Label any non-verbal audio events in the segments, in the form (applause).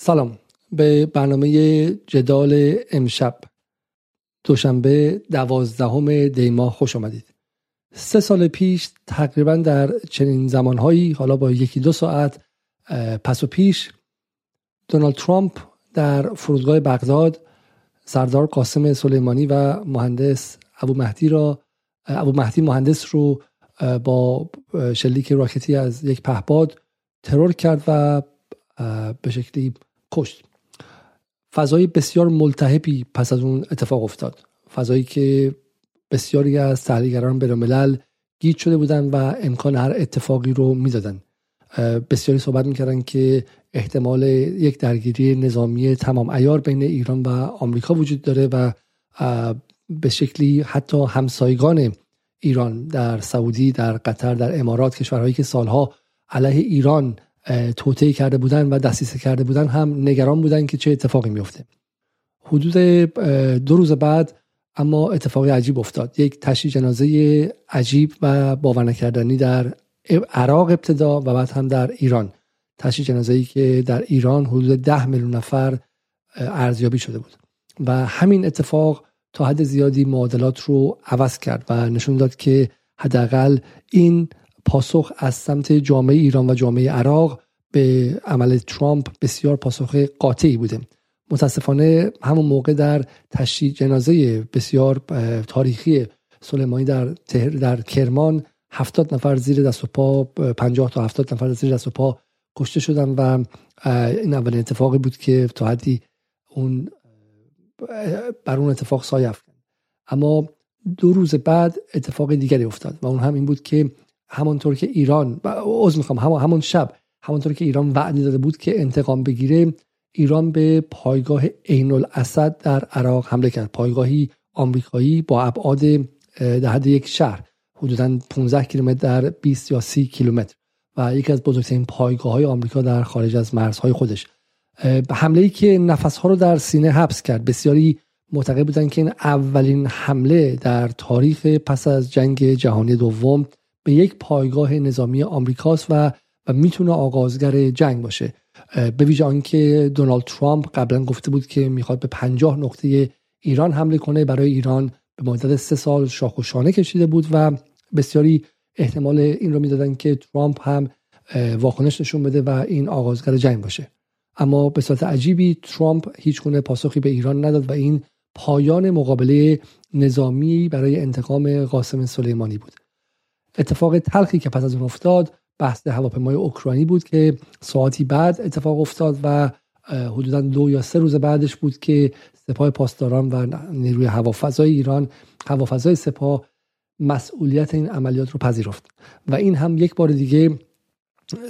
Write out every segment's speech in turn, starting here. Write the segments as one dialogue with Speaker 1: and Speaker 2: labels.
Speaker 1: سلام. به برنامه جدال امشب. دوشنبه دوازدهم دی ماه خوش آمدید. سه سال پیش تقریبا در چنین زمانهایی حالا با یکی دو ساعت پس و پیش دونالد ترامپ در فرودگاه بغداد سردار قاسم سلیمانی و مهندس ابو مهدی را ابو مهدی مهندس رو با شلیک راکتی از یک پهباد ترور کرد و به شکلی کشت. فضای بسیار ملتهبی پس از اون اتفاق افتاد. فضایی که بسیاری از تحلیلگران بینالملل گیج شده بودن و امکان هر اتفاقی رو می‌دادن. بسیاری صحبت می‌کردن که احتمال یک درگیری نظامی تمام ایار بین ایران و آمریکا وجود داره و به شکلی حتی همسایگان ایران در سعودی در قطر در امارات کشورهایی که سالها علیه ایران توطئه کرده بودن و دستیسه کرده بودن هم نگران بودن که چه اتفاقی میفته حدود دو روز بعد اما اتفاقی عجیب افتاد. یک تشییع جنازه عجیب و باور نکردنی در عراق ابتدا و بعد هم در ایران. تشییع جنازه ای که در ایران حدود ده میلیون نفر ارزیابی شده بود. و همین اتفاق تا حد زیادی معادلات رو عوض کرد و نشون داد که حداقل این پاسخ از سمت جامعه ایران و جامعه عراق به عمل ترامپ بسیار پاسخ قاطعی بوده. متاسفانه همون موقع در تشییع جنازه بسیار تاریخی سلیمانی در در کرمان هفتاد نفر زیر دست و پا پنجاه تا هفتاد نفر زیر دست و پا کشته شدن و این اولین اتفاقی بود که تا حدی اون بر اون اتفاق سایه اما دو روز بعد اتفاق دیگری افتاد و اون هم این بود که همانطور که ایران عذر می‌خوام همون همون شب همانطور که ایران وعده داده بود که انتقام بگیره ایران به پایگاه عین الاسد در عراق حمله کرد. پایگاهی آمریکایی با ابعاد در حد یک شهر حدودا 15 کیلومتر در 20 یا 30 کیلومتر و یکی از بزرگترین پایگاه های آمریکا در خارج از مرزهای خودش. حمله ای که نفسها رو در سینه حبس کرد. بسیاری معتقد بودن که این اولین حمله در تاریخ پس از جنگ جهانی دوم به یک پایگاه نظامی آمریکاست و و می‌تونه آغازگر جنگ باشه. به ویژه آنکه دونالد ترامپ قبلا گفته بود که می‌خواد به پنجاه نقطه ایران حمله کنه. برای ایران به مدت سه سال شاخ و شانه کشیده بود و بسیاری احتمال این رو می‌دادن که ترامپ هم واکنش نشون بده و این آغازگر جنگ باشه. اما به صورت عجیبی ترامپ هیچ گونه پاسخی به ایران نداد و این پایان مقابله نظامی برای انتقام قاسم سلیمانی بود. اتفاق تلخی که پس از اون افتاد بحث هواپیمای اوکراینی بود که ساعتی بعد اتفاق افتاد و حدودا دو یا سه روز بعدش بود که سپاه پاسداران و نیروی هوافضای ایران هوافضای سپاه مسئولیت این عملیات رو پذیرفت. و این هم یک بار دیگه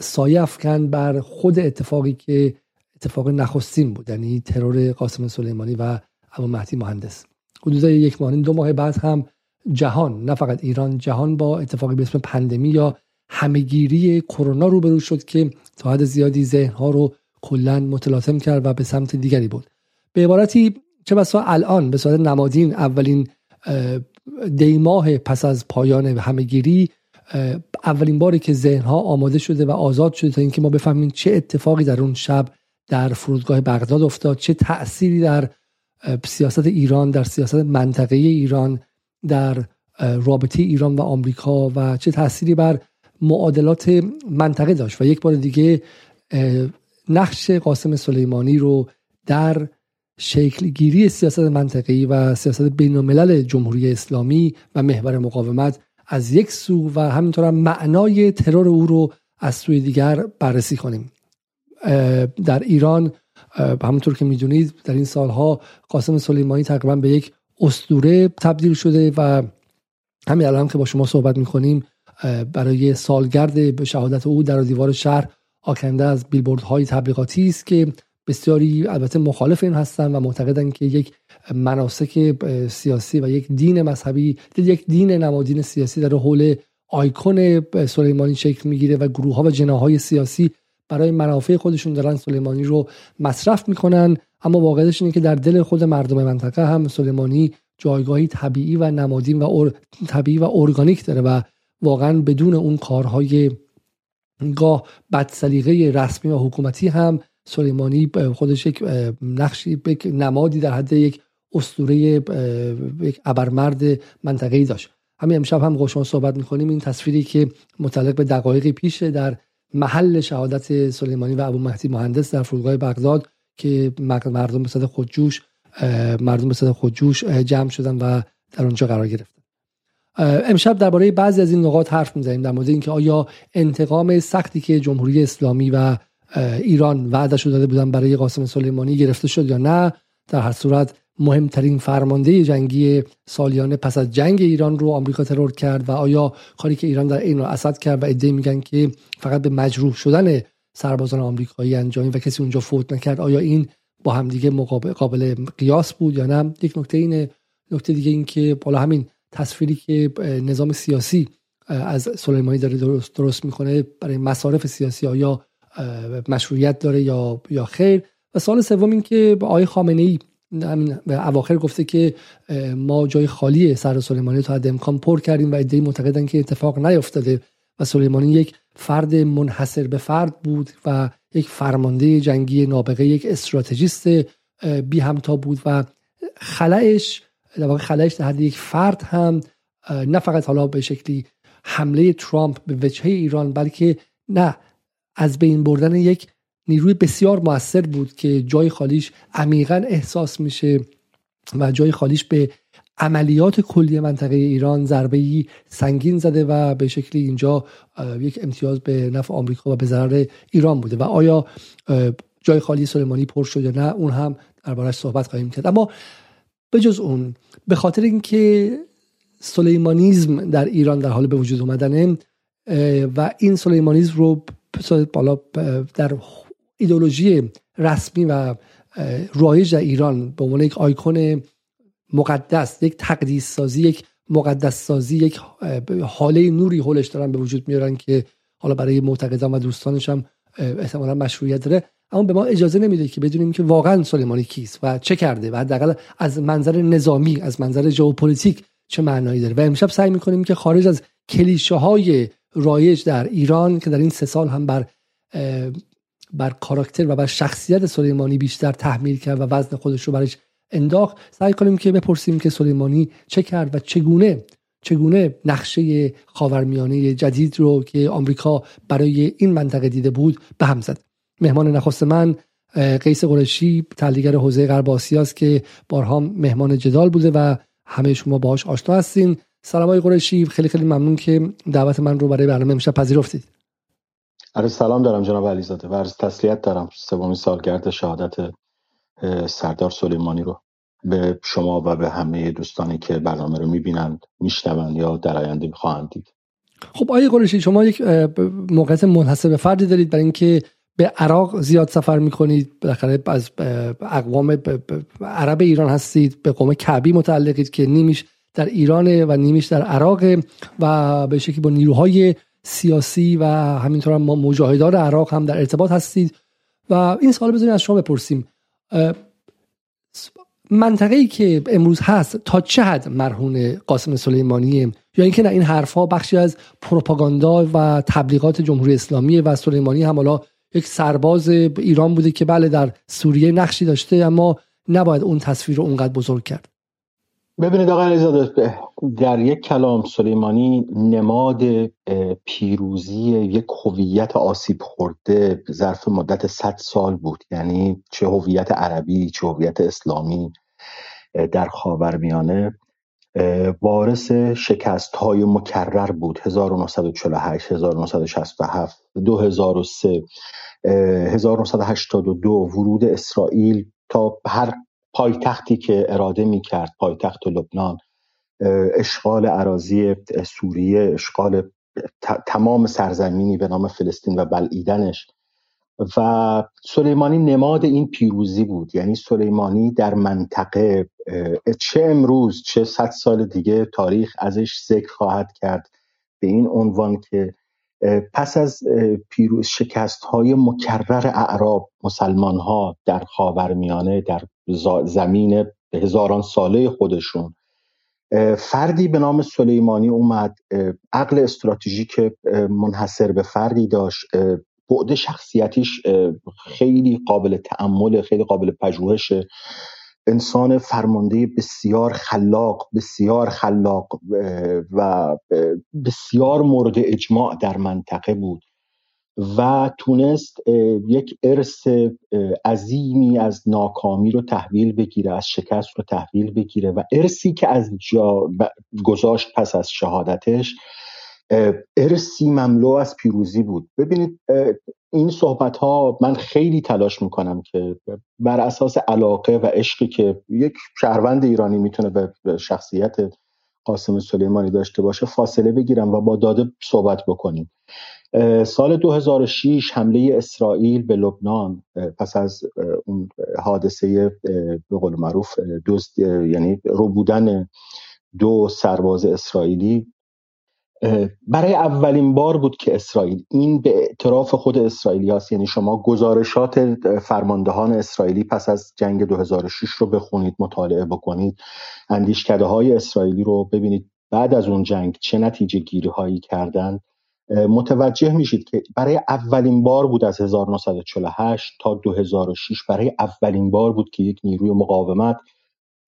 Speaker 1: سایه افکن بر خود اتفاقی که اتفاق نخستین بود یعنی ترور قاسم سلیمانی و ابو مهدی مهندس. حدود یک ماه دو ماه بعد هم جهان نه فقط ایران جهان با اتفاقی به اسم پندمی یا همهگیری کرونا روبرو شد که تا حد زیادی ذهنها رو کلا متلاطم کرد و به سمت دیگری بود به عبارتی چه بسا الان به صورت نمادین اولین دیماه پس از پایان همهگیری اولین باری که ذهنها آماده شده و آزاد شده تا اینکه ما بفهمیم چه اتفاقی در اون شب در فرودگاه بغداد افتاد چه تأثیری در سیاست ایران در سیاست منطقه ایران در رابطه ایران و آمریکا و چه تأثیری بر معادلات منطقه داشت. و یک بار دیگه نقش قاسم سلیمانی رو در شکلگیری سیاست منطقی و سیاست بین الملل جمهوری اسلامی و محور مقاومت از یک سو و همینطور هم معنای ترور او رو از سوی دیگر بررسی کنیم. در ایران همونطور که می‌دونید در این سالها قاسم سلیمانی تقریبا به یک اسطوره تبدیل شده و همین الان که با شما صحبت می‌کنیم برای سالگرد به شهادت او در دیوار شهر آکنده از های تبلیغاتی است که بسیاری البته مخالف این هستند و معتقدند که یک مناسک سیاسی و یک دین مذهبی یک دین نمادین سیاسی در حول آیکون سلیمانی شکل می‌گیره و گروه ها و جناهای سیاسی برای منافع خودشون دارن سلیمانی رو مصرف می‌کنن. اما واقعیتش اینه که در دل خود مردم منطقه هم سلیمانی جایگاهی طبیعی و نمادین و طبیعی و ارگانیک داره و واقعا بدون اون کارهای گاه بد رسمی و حکومتی هم سلیمانی خودش یک نقشی یک نمادی در حد یک اسطوره یک ابرمرد منطقه‌ای داشت. همین امشب هم شما صحبت می‌کنیم. این تصویری که متعلق به دقایقی پیشه در محل شهادت سلیمانی و ابو مهدی مهندس در فرودگاه بغداد که مردم به صد خودجوش مردم به صد خودجوش جمع شدن و در اونجا قرار گرفتن. امشب درباره بعضی از این نقاط حرف می‌زنیم در مورد اینکه آیا انتقام سختی که جمهوری اسلامی و ایران وعدش داده بودن برای قاسم سلیمانی گرفته شد یا نه در هر صورت مهمترین فرمانده جنگی سالیانه پس از جنگ ایران رو آمریکا ترور کرد و آیا کاری که ایران در این اسد کرد و ایده میگن که فقط به مجروح شدن سربازان آمریکایی انجامی و کسی اونجا فوت نکرد. آیا این با همدیگه مقابل قابل قیاس بود یا نه؟ یک نکته اینه نکته دیگه این که بالا همین تصویری که نظام سیاسی از سلیمانی داره درست, درست می‌کنه برای مصارف سیاسی آیا مشروعیت داره یا یا خیر؟ و سال سوم این که آقای خامنه ای به اواخر گفته که ما جای خالی سر سلیمانی تا حد امکان پر کردیم و ایده معتقدن که اتفاق نیفتاده. و سلیمانی یک فرد منحصر به فرد بود و یک فرمانده جنگی نابغه یک استراتژیست بی همتا بود و خلایش در واقع خلایش در حد یک فرد هم نه فقط حالا به شکلی حمله ترامپ به وجهه ایران بلکه نه از بین بردن یک نیروی بسیار موثر بود که جای خالیش عمیقا احساس میشه و جای خالیش به عملیات کلی منطقه ایران ضربه سنگین زده و به شکلی اینجا یک امتیاز به نفع آمریکا و به ضرر ایران بوده. و آیا جای خالی سلیمانی پر شد یا نه اون هم دربارش صحبت خواهیم کرد. اما به جز اون به خاطر اینکه سلیمانیزم در ایران در حال به وجود اومدنه و این سلیمانیزم رو بالا در ایدولوژی رسمی و رایج در ایران به عنوان یک آیکون مقدس یک تقدیس سازی یک مقدس سازی یک هاله نوری حولش دارن به وجود میارن که حالا برای معتقدان و دوستانش هم احتمالا مشروعیت داره. اما به ما اجازه نمیده که بدونیم که واقعا سلیمانی کیست و چه کرده و حداقل از منظر نظامی از منظر ژئوپلیتیک چه معنایی داره. و امشب سعی می‌کنیم که خارج از کلیشه های رایج در ایران که در این سه سال هم بر بر کاراکتر و بر شخصیت سلیمانی بیشتر تحمیل کرد و وزن خودش رو برش انداخت. سعی کنیم که بپرسیم که سلیمانی چه کرد و چگونه چگونه نقشه خاورمیانه جدید رو که آمریکا برای این منطقه دیده بود به هم زد. مهمان نخست من قیس قرشی تحلیلگر حوزه غرب آسیاست که بارها مهمان جدال بوده و همه شما باهاش آشنا هستین. سلام های قرشی خیلی خیلی ممنون که دعوت من رو برای برنامه امشب پذیرفتید.
Speaker 2: عرض سلام دارم جناب علیزاده و عرض تسلیت دارم سومین سالگرد شهادت سردار سلیمانی رو به شما و به همه دوستانی که برنامه رو می‌بینند میشنوند یا در آینده خواهند دید.
Speaker 1: خب آقای قرشی شما یک موقعیت منحصر به فردی دارید برای اینکه به عراق زیاد سفر می‌کنید. بالاخره از اقوام عرب ایران هستید به قوم کعبی متعلقید که نیمیش در ایران و نیمیش در عراق و به شکلی با نیروهای سیاسی و همینطور هم مجاهدان عراق هم در ارتباط هستید. و این سوال بزنید از شما بپرسیم. منطقه ای که امروز هست تا چه حد مرهون قاسم سلیمانیه؟ یا اینکه نه این حرفها بخشی از پروپاگاندا و تبلیغات جمهوری اسلامی و سلیمانی هم حالا یک سرباز ایران بوده که بله در سوریه نقشی داشته اما نباید اون تصویر رو اونقدر بزرگ کرد.
Speaker 2: ببینید آقای علیزاده در یک کلام سلیمانی نماد پیروزی یک هویت آسیب خورده ظرف مدت 100 سال بود. یعنی چه هویت عربی چه هویت اسلامی در خاورمیانه. وارث شکست های مکرر بود. 1948 1967 2003 1982 ورود اسرائیل تا هر پایتختی که اراده می کرد پایتخت لبنان اشغال عراضی سوریه اشغال تمام سرزمینی به نام فلسطین و بلعیدنش. و سلیمانی نماد این پیروزی بود. یعنی سلیمانی در منطقه چه امروز چه صد سال دیگه تاریخ ازش ذکر خواهد کرد به این عنوان که پس از پیروز شکست های مکرر اعراب مسلمان ها در خاورمیانه در زمین هزاران ساله خودشون. فردی به نام سلیمانی اومد. عقل استراتژیک منحصر به فردی داشت. بعد شخصیتیش خیلی قابل تعمل خیلی قابل پژوهشه انسان فرمانده بسیار خلاق بسیار خلاق و بسیار مورد اجماع در منطقه بود. و تونست یک ارث عظیمی از ناکامی رو تحویل بگیره از شکست رو تحویل بگیره و ارسی که از جا گذاشت پس از شهادتش ارسی مملو از پیروزی بود. ببینید این صحبت ها من خیلی تلاش می‌کنم که بر اساس علاقه و عشقی که یک شهروند ایرانی می‌تونه به شخصیت قاسم سلیمانی داشته باشه فاصله بگیرم و با داده صحبت بکنیم. سال 2006 حمله اسرائیل به لبنان پس از اون حادثه به قول معروف یعنی رو بودن دو سرباز اسرائیلی. برای اولین بار بود که اسرائیل این به اعتراف خود اسرائیلی هست. یعنی شما گزارشات فرماندهان اسرائیلی پس از جنگ 2006 رو بخونید مطالعه بکنید اندیشکده های اسرائیلی رو ببینید. بعد از اون جنگ چه نتیجه گیری هایی کردن؟ متوجه میشید که برای اولین بار بود از 1948 تا 2006 برای اولین بار بود که یک نیروی مقاومت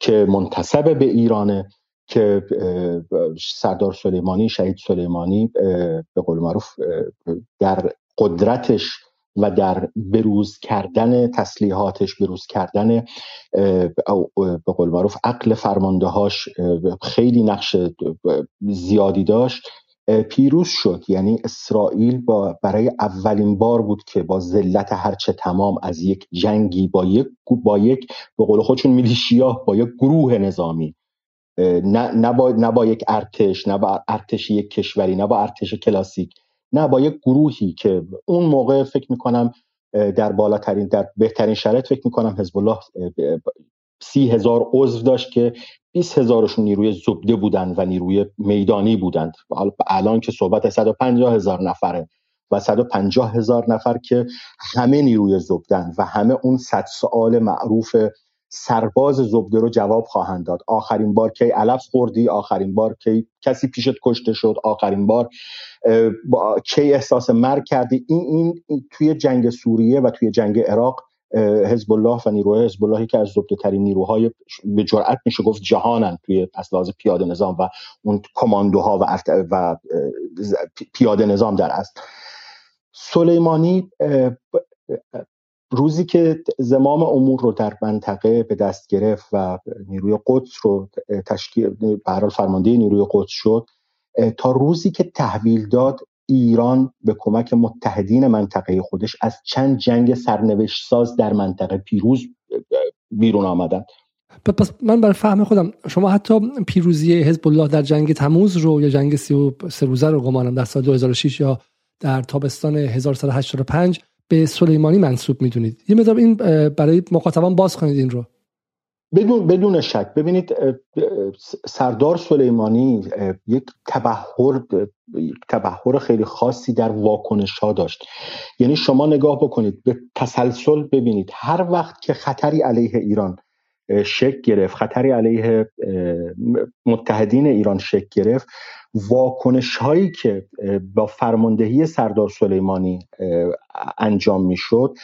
Speaker 2: که منتصب به ایرانه که سردار سلیمانی شهید سلیمانی به قول معروف در قدرتش و در بروز کردن تسلیحاتش بروز کردن به قول معروف عقل فرماندهاش خیلی نقش زیادی داشت. پیروز شد. یعنی اسرائیل با برای اولین بار بود که با ذلت هرچه تمام از یک جنگی با یک با یک به قول خودشون میلیشیا با یک گروه نظامی. نه, نه, با, نه با یک ارتش نه با ارتش یک کشوری نه با ارتش کلاسیک نه با یک گروهی که اون موقع فکر می‌کنم در بالاترین در بهترین شرایط فکر می‌کنم حزب الله سی هزار عضو داشت که 20 هزارشون نیروی زبده بودند و نیروی میدانی بودند. الان که صحبت 150 هزار نفره و 150 هزار نفر که همه نیروی زبدن و همه اون صد سوال معروف سرباز زبده رو جواب خواهند داد. آخرین بار کی علف خوردی آخرین بار کی کسی پیشت کشته شد آخرین بار کی احساس مرگ کردی. این, این توی جنگ سوریه و توی جنگ عراق حزب الله و نیروهای حزب اللهی که از زبده ترین نیروهای به جرأت میشه گفت جهانن توی اصلاز پیاده نظام و اون کماندوها و, و پیاده نظام در است سلیمانی روزی که زمام امور رو در منطقه به دست گرفت و نیروی قدس رو تشکیل به فرمانده نیروی قدس شد تا روزی که تحویل داد ایران به کمک متحدین منطقه خودش از چند جنگ سرنوشت ساز در منطقه پیروز بیرون آمدند.
Speaker 1: پس من برای فهم خودم شما حتی پیروزی حزب الله در جنگ تموز رو یا جنگ سی سه روزه رو گمانم در سال 2006 یا در تابستان 1185 به سلیمانی منصوب می‌دونید. یه مدام این برای مخاطبان باز کنید این رو.
Speaker 2: بدون بدون شک. ببینید سردار سلیمانی یک تبهر تبهر خیلی خاصی در واکنش ها داشت. یعنی شما نگاه بکنید به تسلسل ببینید. هر وقت که خطری علیه ایران شک گرفت خطری علیه متحدین ایران شک گرفت واکنش هایی که با فرماندهی سردار سلیمانی انجام می‌شد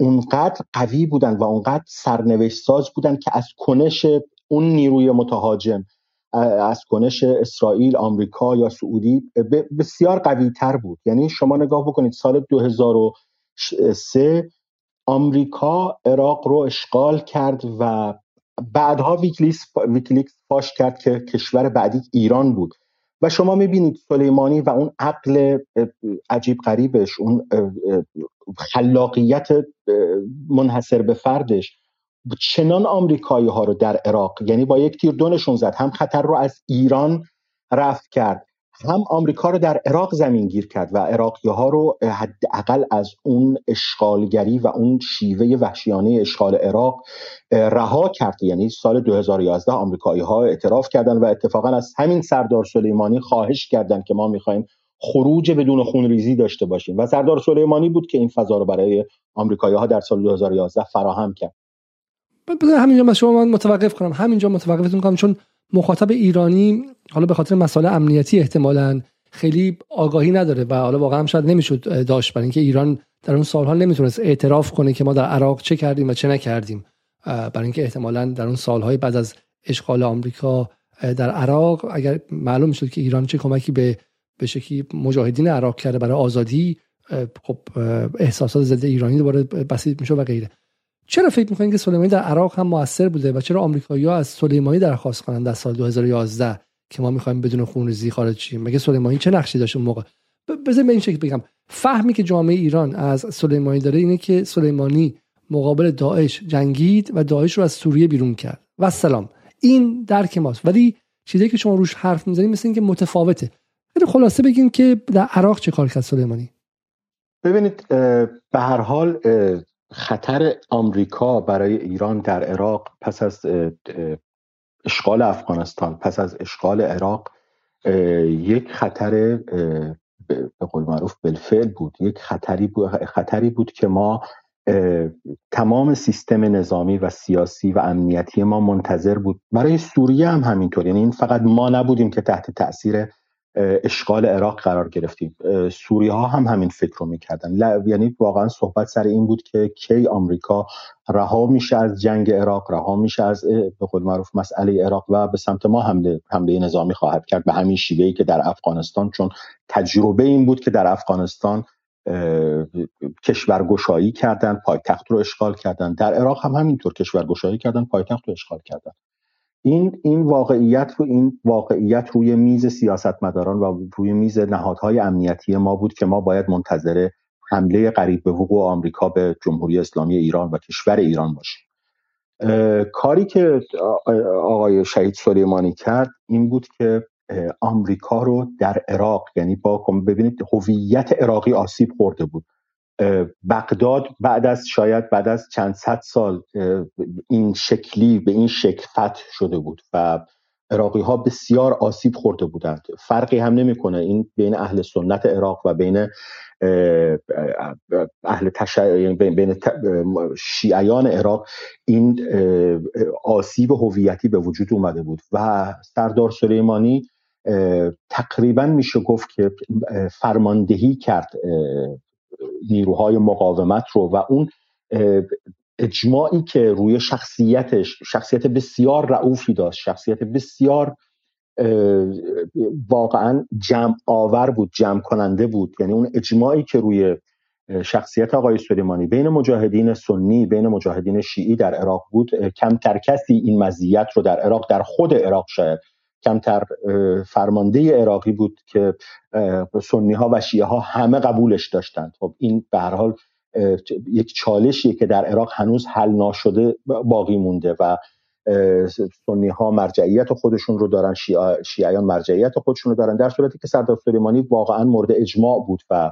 Speaker 2: اونقدر قوی بودن و اونقدر سرنوشت ساز بودن که از کنش اون نیروی متهاجم از کنش اسرائیل آمریکا یا سعودی بسیار قوی تر بود. یعنی شما نگاه بکنید سال 2003 آمریکا عراق رو اشغال کرد و بعدها ویکلیکس فاش کرد که کشور بعدی ایران بود. و شما می‌بینید سلیمانی و اون عقل عجیب غریبش اون خلاقیت منحصر به فردش چنان آمریکایی ها رو در عراق یعنی با یک تیر دونشون زد هم خطر رو از ایران رفت کرد. هم آمریکا رو در عراق زمین گیر کرد و عراقی ها رو حداقل از اون اشغالگری و اون شیوه وحشیانه اشغال عراق رها کرد. یعنی سال 2011 آمریکایی ها اعتراف کردن و اتفاقا از همین سردار سلیمانی خواهش کردند که ما می‌خوایم خروج بدون خونریزی داشته باشیم. و سردار سلیمانی بود که این فضا رو برای آمریکایی ها در سال 2011 فراهم کرد.
Speaker 1: همینجا من شما متوقف کنم. همینجا متوقفتون کنم چون مخاطب ایرانی حالا به خاطر مسائل امنیتی احتمالا خیلی آگاهی نداره و حالا واقعا شاید نمی‌شد داشت. برای اینکه ایران در اون سالها نمی‌تونست اعتراف کنه که ما در عراق چه کردیم و چه نکردیم. برای اینکه احتمالا در اون سالهای بعد از اشغال آمریکا در عراق اگر معلوم شد که ایران چه کمکی به به شکلی مجاهدین عراق کرده برای آزادی خب احساسات ضد ایرانی دوباره بسیط میشه و غیره. چرا فکر می‌کنید که سلیمانی در عراق هم موثر بوده و چرا آمریکایی‌ها از سلیمانی درخواست کنند در سال 2011 که ما می‌خوایم بدون خونریزی خارج شیم؟ مگه سلیمانی چه نقشی داشت اون موقع؟ بذار به این شکل بگم. فهمی که جامعه ایران از سلیمانی داره اینه که سلیمانی مقابل داعش جنگید و داعش رو از سوریه بیرون کرد. و سلام این درک ماست. ولی چیزی که شما روش حرف می‌زنید مثل اینکه متفاوته. خیلی خلاصه بگیم که در عراق چه کار کرد سلیمانی؟
Speaker 2: ببینید به هر حال خطر آمریکا برای ایران در عراق پس از اشغال افغانستان پس از اشغال عراق یک خطر به قول معروف بالفعل بود. یک خطری بود, خطری بود که ما تمام سیستم نظامی و سیاسی و امنیتی ما منتظر بود. برای سوریه هم همینطور. یعنی این فقط ما نبودیم که تحت تاثیر اشغال عراق قرار گرفتیم. سوری ها هم همین فکر رو می‌کردن. یعنی واقعا صحبت سر این بود که کی آمریکا رها میشه از جنگ عراق رها میشه از به قول معروف مسئله عراق و به سمت ما حمله حمله نظامی خواهد کرد به همین شیوهی که در افغانستان چون تجربه این بود که در افغانستان کشورگشایی کردن پایتخت رو اشغال کردن. در عراق هم همینطور کشورگشایی کردن پایتخت رو اشغال کردن. این این واقعیت رو این واقعیت روی میز سیاستمداران و روی میز نهادهای امنیتی ما بود که ما باید منتظر حمله قریب به وقوع آمریکا به جمهوری اسلامی ایران و کشور ایران باشیم. کاری که آقای شهید سلیمانی کرد این بود که آمریکا رو در عراق یعنی با ببینید هویت عراقی آسیب خورده بود. بغداد بعد از شاید بعد از چند صد سال این شکلی به این شکل فتح شده بود و عراقی ها بسیار آسیب خورده بودند. فرقی هم نمی‌کنه. این بین اهل سنت عراق و بین اهل تش... بین شیعیان عراق این آسیب هویتی به وجود اومده بود و سردار سلیمانی تقریبا میشه گفت که فرماندهی کرد نیروهای مقاومت رو و اون اجماعی که روی شخصیتش شخصیت بسیار رعوفی داشت شخصیت بسیار واقعا جمع آور بود جمع کننده بود. یعنی اون اجماعی که روی شخصیت آقای سلیمانی بین مجاهدین سنی بین مجاهدین شیعی در عراق بود کمتر کسی این مزیت رو در عراق در خود عراق شاید کمتر فرمانده عراقی بود که سنی ها و شیعه ها همه قبولش داشتند. خب این به هر حال یک چالشیه که در عراق هنوز حل ناشده باقی مونده و سنی ها مرجعیت خودشون رو دارن شیعیان مرجعیت خودشون رو دارن در صورتی که سردار سلیمانی واقعا مورد اجماع بود و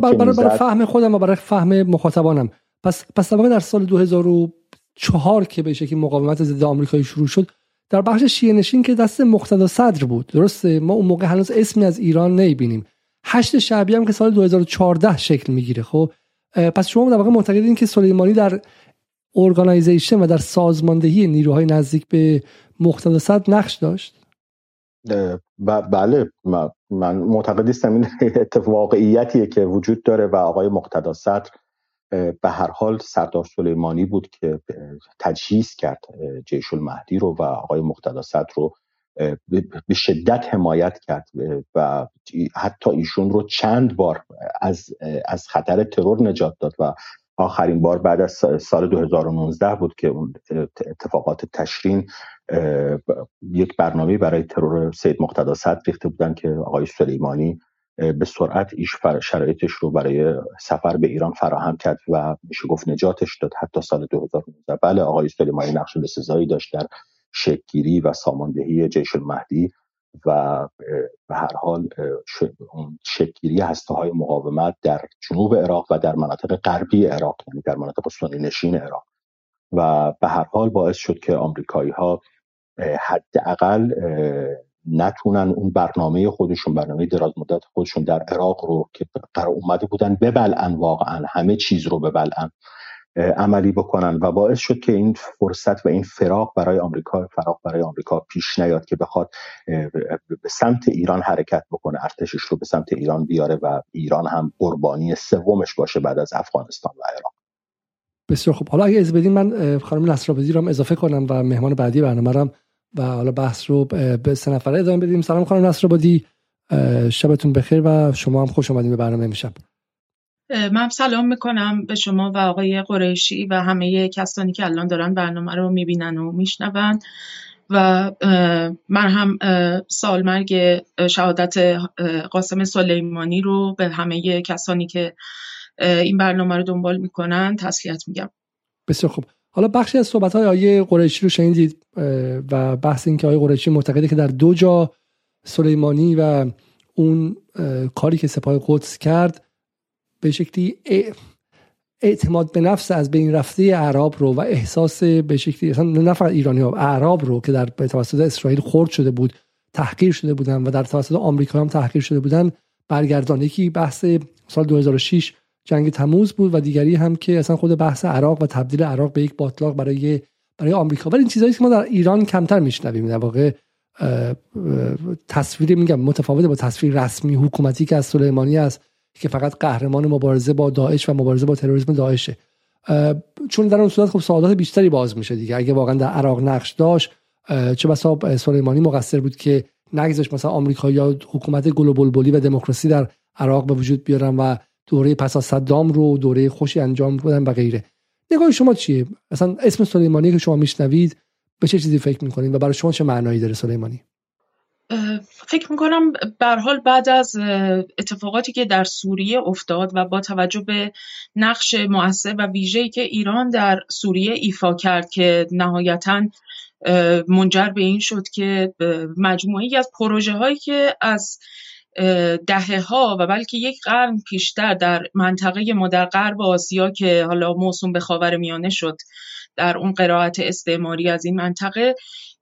Speaker 1: برای, برای فهم خودم و برای فهم مخاطبانم. پس پس در سال 2004 که به شکلی مقاومت ضد آمریکایی شروع شد در بخش شیعه نشین که دست مقتدا صدر بود. درسته؟ ما اون موقع هنوز اسمی از ایران نمی‌بینیم. هشت شعبی هم که سال 2014 شکل می‌گیره خب؟ پس شما در واقع معتقدین که سلیمانی در ارگانایزیشن و در سازماندهی نیروهای نزدیک به مقتدا صدر نقش داشت؟
Speaker 2: بله. من معتقد نیستم این (laughs) اتفاقیتیه که وجود داره و آقای مقتدا صدر به هر حال سردار سلیمانی بود که تجهیز کرد جیش المهدی رو و آقای مقتدا رو به شدت حمایت کرد و حتی ایشون رو چند بار از از خطر ترور نجات داد و آخرین بار بعد از سال 2019 بود که اون اتفاقات تشرین یک برنامه برای ترور سید مقتدا صدر ریخته بودن که آقای سلیمانی به سرعت ایش شرایطش رو برای سفر به ایران فراهم کرد و میشه گفت نجاتش داد. حتی سال 2019 بله آقای سلیمانی نقش بسزایی داشت در شکلگیری و ساماندهی جیش المهدی و به هر حال اون شکلگیری هسته های مقاومت در جنوب عراق و در مناطق غربی عراق یعنی در مناطق سنی نشین عراق. و به هر حال باعث شد که آمریکایی ها حداقل نتونن اون برنامه خودشون برنامه دراز مدت خودشون در عراق رو که قرار اومده بودن ببلعن واقعا همه چیز رو ببلعن عملی بکنن و باعث شد که این فرصت و این فراق برای آمریکا فراق برای آمریکا پیش نیاد که بخواد به سمت ایران حرکت بکنه ارتشش رو به سمت ایران بیاره و ایران هم قربانی سومش باشه بعد از افغانستان و عراق.
Speaker 1: بسیار خوب. حالا اگه از بدین من خانم نصرآبادی رو اضافه کنم و مهمان بعدی برنامه رم و حالا بحث رو به سه نفره ادامه بدیم. سلام خانم نصرآبادی شبتون بخیر و شما هم خوش آمدین به برنامه امشب.
Speaker 3: من سلام می‌کنم به شما و آقای قریشی و همه کسانی که الان دارن برنامه رو می‌بینن و میشنون. و من هم سالمرگ شهادت قاسم سلیمانی رو به همه کسانی که این برنامه رو دنبال می‌کنن تسلیت میگم.
Speaker 1: بسیار خوب. حالا بخشی از صحبت های آیه قریشی رو شنیدید و بحث این که آیه قریشی معتقده که در دو جا سلیمانی و اون کاری که سپاه قدس کرد به شکلی اعتماد به نفس از بین رفته اعراب رو و احساس به شکلی نه فقط ایرانی ها اعراب رو که در توسط اسرائیل خورد شده بود تحقیر شده بودن و در توسط آمریکا هم تحقیر شده بودن برگردان. یکی بحث سال 2006 جنگ تموز بود و دیگری هم که اصلا خود بحث عراق و تبدیل عراق به یک باطلاق برای برای آمریکا. ولی این چیزایی که ما در ایران کمتر میشنویم در واقع تصویری میگم متفاوت با تصویر رسمی حکومتی که از سلیمانی است که فقط قهرمان مبارزه با داعش و مبارزه با تروریسم داعشه. چون در اون صورت خب سوالات بیشتری باز میشه دیگه. اگه واقعا در عراق نقش داشت چه بسا سلیمانی مقصر بود که نگذاشت مثلا آمریکا یا حکومت گلوبول و دموکراسی در عراق به وجود بیارن و دوره پس از صدام رو دوره خوشی انجام بدن و غیره. نگاه شما چیه؟ اصلا اسم سلیمانی که شما میشنوید به چه چیزی فکر می‌کنید و برای شما چه معنایی داره سلیمانی؟
Speaker 3: فکر می‌کنم بر حال بعد از اتفاقاتی که در سوریه افتاد و با توجه به نقش مؤثر و ویژه‌ای که ایران در سوریه ایفا کرد که نهایتا منجر به این شد که مجموعی از پروژه هایی که از دهه ها و بلکه یک قرن پیشتر در منطقه ما در غرب آسیا که حالا موسوم به خاور میانه شد در اون قرائت استعماری از این منطقه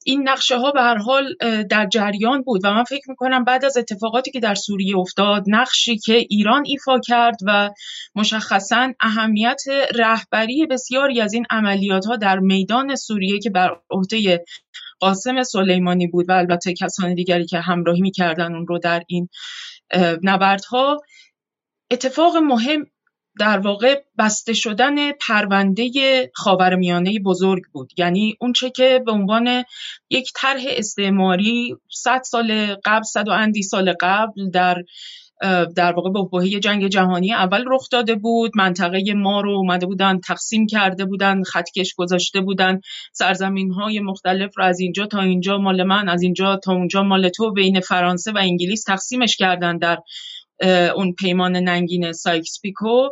Speaker 3: این نقشه ها به هر حال در جریان بود و من فکر می‌کنم بعد از اتفاقاتی که در سوریه افتاد نقشی که ایران ایفا کرد و مشخصا اهمیت رهبری بسیاری از این عملیات ها در میدان سوریه که بر عهده قاسم سلیمانی بود و البته کسان دیگری که همراهی می‌کردن اون رو در این نبردها. اتفاق مهم در واقع بسته شدن پرونده خاورمیانه بزرگ بود. یعنی اونچه که به عنوان یک طرح استعماری 100 سال قبل صد و اندی سال قبل در در واقع به بحبوحه جنگ جهانی اول رخ داده بود منطقه ما رو اومده بودن تقسیم کرده بودن خطکش گذاشته بودن. سرزمین های مختلف رو از اینجا تا اینجا مال من از اینجا تا اونجا مال تو بین فرانسه و انگلیس تقسیمش کردن در اون پیمان ننگین سایکس پیکو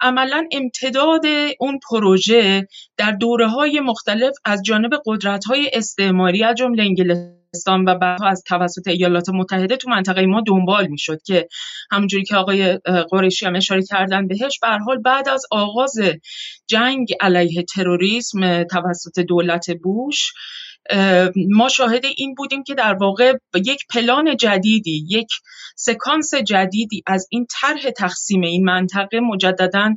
Speaker 3: عملا امتداد اون پروژه در دوره های مختلف از جانب قدرت های استعماری از جمله انگلستان و بعدها از توسط ایالات متحده تو منطقه ما دنبال می‌شد که همونجوری که آقای قریشی هم اشاره کردن بهش به هر حال بعد از آغاز جنگ علیه تروریسم توسط دولت بوش ما شاهد این بودیم که در واقع یک پلان جدیدی یک سکانس جدیدی از این طرح تقسیم این منطقه مجددا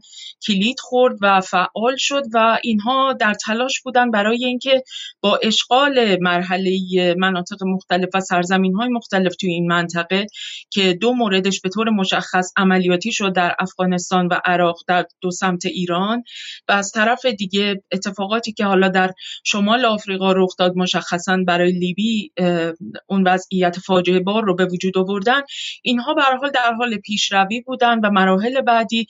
Speaker 3: کلید خورد و فعال شد و اینها در تلاش بودن برای اینکه با اشغال مرحله مناطق مختلف و سرزمین های مختلف توی این منطقه که دو موردش به طور مشخص عملیاتی شد در افغانستان و عراق در دو سمت ایران و از طرف دیگه اتفاقاتی که حالا در شمال آفریقا رخ داد مشخصا برای لیبی اون وضعیت فاجعه بار رو به وجود آوردن. اینها به حال در حال پیشروی بودن و مراحل بعدی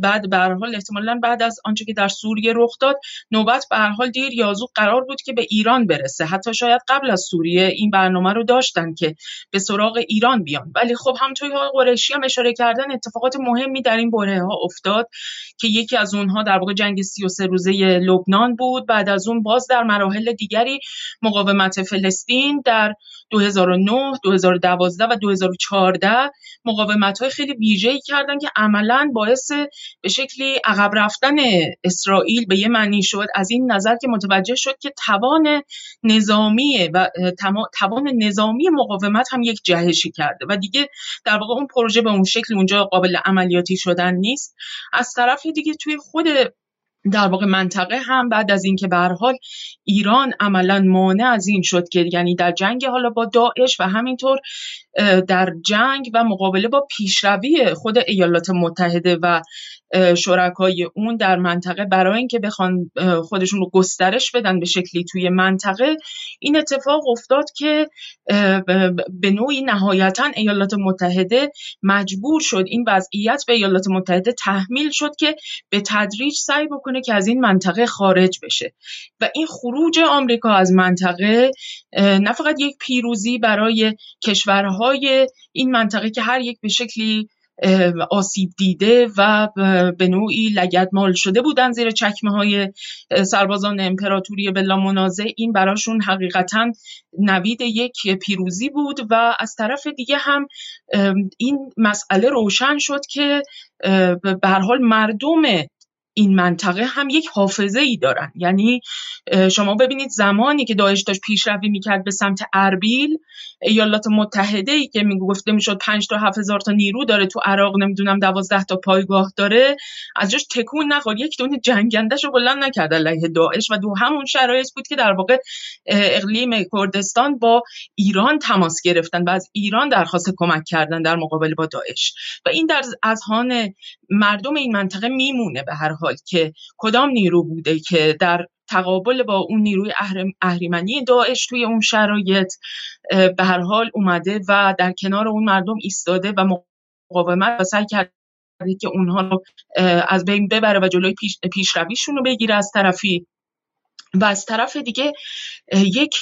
Speaker 3: بعد به حال احتمالا بعد از آنچه که در سوریه رخ داد نوبت به حال دیر یازو قرار بود که به ایران برسه. حتی شاید قبل از سوریه این برنامه رو داشتن که به سراغ ایران بیان. ولی خب همونطوری ها قریشی هم اشاره کردن اتفاقات مهمی در این بره ها افتاد که یکی از اونها در واقع جنگ 33 روزه لبنان بود. بعد از اون باز در مراحل دیگری مقاومت فلسطین در 2009 2012 و 2014 مقاومت های خیلی ویژه‌ای کردن که عملا باعث به شکلی عقب رفتن اسرائیل به یه معنی شد. از این نظر که متوجه شد که توان نظامی و توان نظامی مقاومت هم یک جهشی کرده و دیگه در واقع اون پروژه به اون شکل اونجا قابل عملیاتی شدن نیست. از طرف دیگه توی خود در واقع منطقه هم بعد از اینکه به حال ایران عملا مانع از این شد که یعنی در جنگ حالا با داعش و همینطور در جنگ و مقابله با پیشروی خود ایالات متحده و شرکای اون در منطقه برای اینکه بخوان خودشون رو گسترش بدن به شکلی توی منطقه. این اتفاق افتاد که به نوعی نهایتا ایالات متحده مجبور شد این وضعیت به ایالات متحده تحمیل شد که به تدریج سعی بکنه که از این منطقه خارج بشه. و این خروج آمریکا از منطقه نه فقط یک پیروزی برای کشورهای این منطقه که هر یک به شکلی آسیب دیده و به نوعی لگدمال شده بودن زیر چکمه های سربازان امپراتوری بلا منازع. این براشون حقیقتا نوید یک پیروزی بود و از طرف دیگه هم این مسئله روشن شد که به هر حال مردم این منطقه هم یک حافظه ای دارن. یعنی شما ببینید زمانی که داعش داشت پیشروی می‌کرد به سمت اربیل ایالات متحده ای که می‌گفته می‌شد 5 تا 7000 تا نیرو داره تو عراق نمی‌دونم 12 تا پایگاه داره. از جاش تکون نخورد یک دونه جنگندهشو بلند نکرد علیه داعش و دو همون شرایط بود که در واقع اقلیم کردستان با ایران تماس گرفتن و از ایران درخواست کمک کردن در مقابل با داعش. و این در اذهان مردم این منطقه میمونه به هر حال که کدام نیرو بوده که در تقابل با اون نیروی اهریمنی داعش توی اون شرایط به هر حال اومده و در کنار اون مردم ایستاده و مقاومت و سعی کرده که اونها رو از بین ببره و جلوی پیش، پیشرویشون رو بگیره از طرفی. و از طرف دیگه یک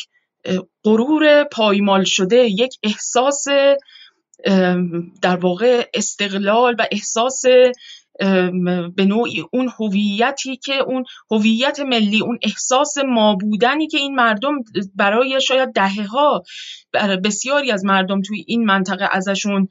Speaker 3: غرور پایمال شده یک احساس در واقع استقلال و احساس به نوعی اون هویتی که اون هویت ملی اون احساس ما بودنی که این مردم برای شاید دهه ها بسیاری از مردم توی این منطقه ازشون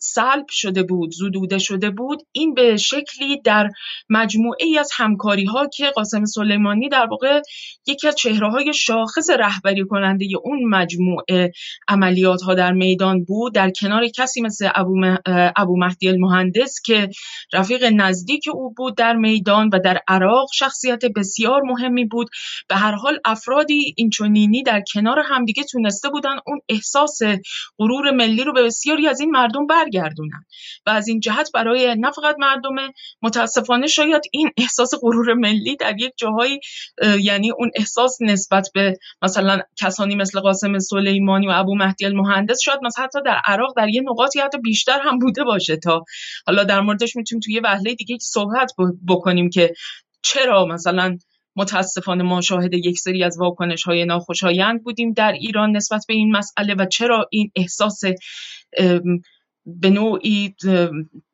Speaker 3: سلب شده بود زدوده شده بود این به شکلی در مجموعه ای از همکاری ها که قاسم سلیمانی در واقع یکی از چهره های شاخص رهبری کننده اون مجموعه عملیات ها در میدان بود در کنار کسی مثل ابو, مهدی المهندس که رفیق نزدیک او بود در میدان و در عراق شخصیت بسیار مهمی بود. به هر حال افرادی اینچنینی در کنار همدیگه تونسته بودن اون احساس غرور ملی رو به بسیاری از این مردم برگردونن. و از این جهت برای نه فقط مردم متاسفانه شاید این احساس غرور ملی در یک جاهایی یعنی اون احساس نسبت به مثلا کسانی مثل قاسم سلیمانی و ابو مهدی المهندس شاید مثلا حتی در عراق در یه نقاطی حتی بیشتر هم بوده باشه تا حالا در موردش می‌تونیم توی وهله دیگه صحبت بکنیم که چرا مثلا متاسفانه ما شاهد یک سری از واکنش های ناخوشایند بودیم در ایران نسبت به این مسئله و چرا این احساس به نوعی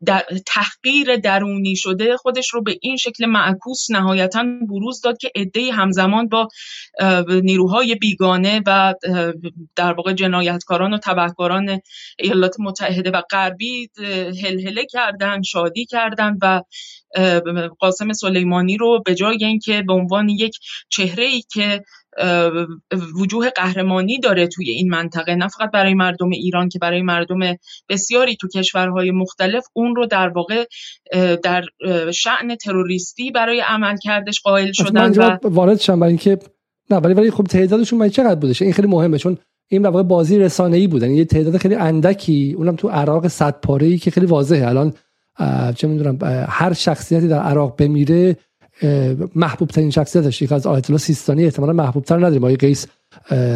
Speaker 3: در تحقیر درونی شده خودش رو به این شکل معکوس نهایتا بروز داد که عده همزمان با نیروهای بیگانه و در واقع جنایتکاران و تبهکاران ایالات متحده و غربی هلهله کردن شادی کردند و قاسم سلیمانی رو به جای اینکه به عنوان یک چهره ای که وجوه قهرمانی داره توی این منطقه نه فقط برای مردم ایران که برای مردم بسیاری تو کشورهای مختلف اون رو در واقع در شعن تروریستی برای عمل کردش قائل شدن
Speaker 1: و وارد شدن برای اینکه نه ولی ولی خب تعدادشون من چقدر بودش این خیلی مهمه چون این در واقع بازی رسانه ای بودن یه تعداد خیلی اندکی اونم تو عراق صد پاره ای که خیلی واضحه. الان چه می‌دونم هر شخصیتی در عراق بمیره محبوب ترین شخصیتش یک از آیت الله سیستانی احتمالاً محبوب تر نداریم. آقای قیس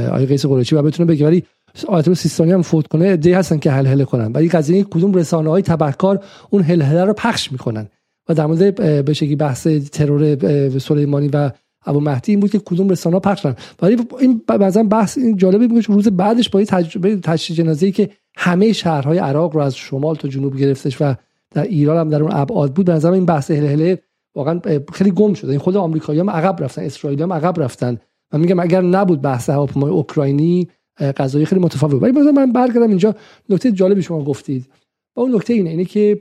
Speaker 1: آقای قیس قریشی و بتونه بگه ولی آیت الله سیستانی هم فوت کنه دی هستن که هل هل کنن. ولی قضیه کدوم رسانه های تبهکار اون هل هل رو پخش می‌کنن. و در مورد به شکلی بحث ترور سلیمانی و ابو مهدی این بود که کدوم رسانه ها پخش ولی این بعضا بحث این جالبی بود روز بعدش با تجربه تشییع جنازه‌ای که همه شهرهای عراق رو از شمال تا جنوب گرفتش و در ایران هم در اون ابعاد بود به این بحث هل هل واقعا خیلی گم شده این خود آمریکایی هم عقب رفتن اسرائیلی هم عقب رفتن. و میگم اگر نبود بحث هواپیمای اوکراینی قضایی خیلی متفاوت. ولی مثلا من برگردم اینجا. نکته جالبی شما گفتید. و اون نکته اینه اینه که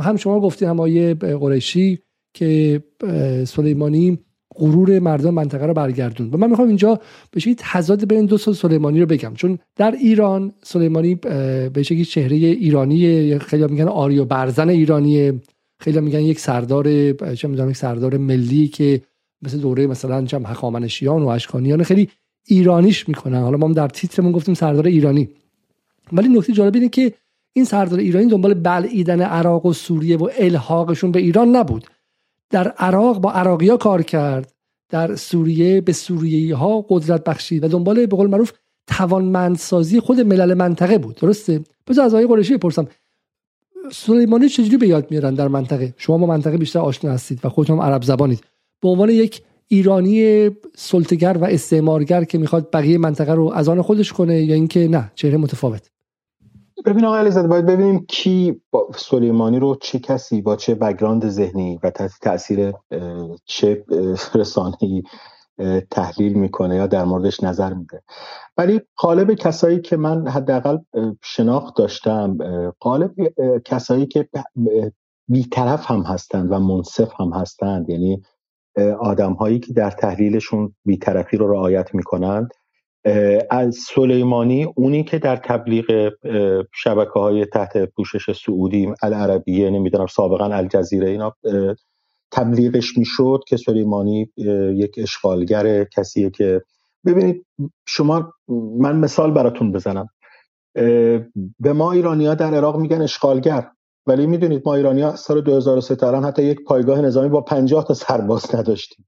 Speaker 1: هم شما گفتید هم آیه قریشی که سلیمانی غرور مردم منطقه رو برگردون و من می‌خوام اینجا به شکلی تضاد بین دو سال سلیمانی رو بگم. چون در ایران سلیمانی به شکلی چهره ایرانی خیلی میگن آریو برزن ایرانیه. خیلی میگن یک سردار چه می‌دونم یک سردار ملی که مثل دوره مثلا چم هخامنشیان و اشکانیان خیلی ایرانیش می‌کنن. حالا ما در تیترمون گفتیم سردار ایرانی. ولی نکته جالب اینه که این سردار ایرانی دنبال بلعیدن عراق و سوریه و الحاقشون به ایران نبود. در عراق با عراقی ها کار کرد. در سوریه به سوریه ها قدرت بخشید و دنبال به قول معروف توانمندسازی خود ملل منطقه بود. درسته؟ بذار از آقای قریشی بپرسم. سلیمانی چجوری به یاد میارن در منطقه؟ شما با منطقه بیشتر آشنا هستید و خودتون عرب زبانید. به عنوان یک ایرانی سلطگر و استعمارگر که می‌خواد بقیه منطقه رو از آن خودش کنه یا اینکه نه چهره متفاوت.
Speaker 2: ببین آقای علیزاده باید ببینیم کی با سلیمانی رو چه کسی با چه بگراند ذهنی و تحت تاثیر چه رسانه‌ای تحلیل می‌کنه یا در موردش نظر میده. ولی قالب کسایی که من حداقل شناخت داشتم قالب کسایی که بیطرف هم هستند و منصف هم هستند یعنی آدم هایی که در تحلیلشون بیطرفی رو رعایت می‌کنند از سلیمانی اونی که در تبلیغ شبکه های تحت پوشش سعودی العربیه نمی‌دونم سابقا الجزیره اینا تبلیغش می‌شد که سلیمانی یک اشغالگر کسیه که ببینید شما من مثال براتون بزنم. به ما ایرانی در عراق میگن اشغالگر. ولی می‌دونید ما ایرانی سال 2003 الان حتی یک پایگاه نظامی با 50 تا سرباز نداشتیم.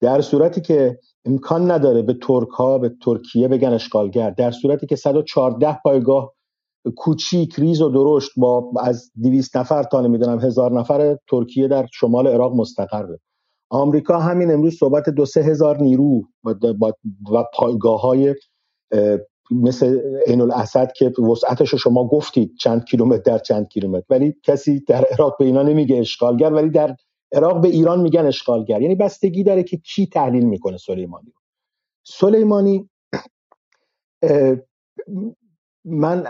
Speaker 2: در صورتی که امکان نداره به ترک ها به ترکیه بگن اشغالگر. در صورتی که 114 پایگاه کوچیک ریز و درشت با از 200 نفر تا نمی‌دونم هزار نفر ترکیه در شمال عراق مستقره. آمریکا همین امروز صحبت دو سه هزار نیرو و پایگاه های مثل عین الاسد که وسعتش رو شما گفتید چند کیلومتر در چند کیلومتر. ولی کسی در عراق به اینا نمیگه اشغالگر ولی در عراق به ایران میگن اشغالگر. یعنی بستگی داره که کی تحلیل می‌کنه سلیمانی سلیمانی من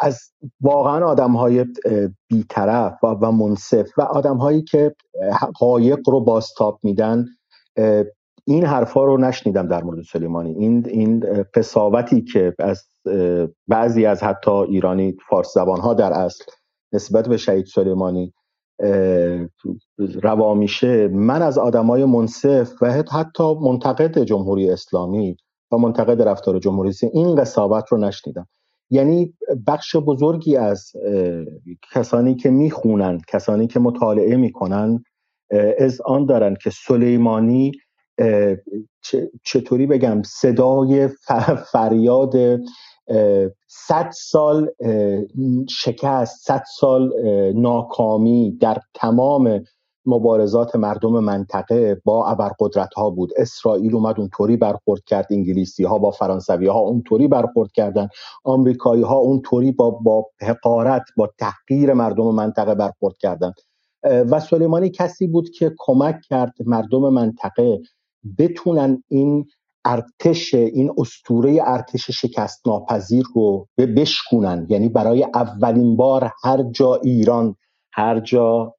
Speaker 2: از واقعا آدم های بیطرف و منصف و آدم هایی که حقایق رو بازتاب میدن این حرفا رو نشنیدم در مورد سلیمانی. این این قصاوتی که از بعضی از حتی ایرانی فارس زبان ها در اصل نسبت به شهید سلیمانی روا میشه من از آدمای منصف و حتی منتقد جمهوری اسلامی و منتقد رفتار جمهوری این قصاوت رو نشنیدم. یعنی بخش بزرگی از کسانی که می‌خونن کسانی که مطالعه می‌کنن از آن دارن که سلیمانی چطوری بگم صدای فریاد صد سال شکست صد سال ناکامی در تمام مبارزات مردم منطقه با ابرقدرت ها بود. اسرائیل اومد اونطوری برخورد کرد انگلیسی ها با فرانسوی ها اونطوری برخورد کردن آمریکایی ها اونطوری با با حقارت با تحقیر مردم منطقه برخورد کردن. و سلیمانی کسی بود که کمک کرد مردم منطقه بتونن این ارتش این استوره ارتش شکست ناپذیر رو بشکونن. یعنی برای اولین بار هر جا ایران هر جا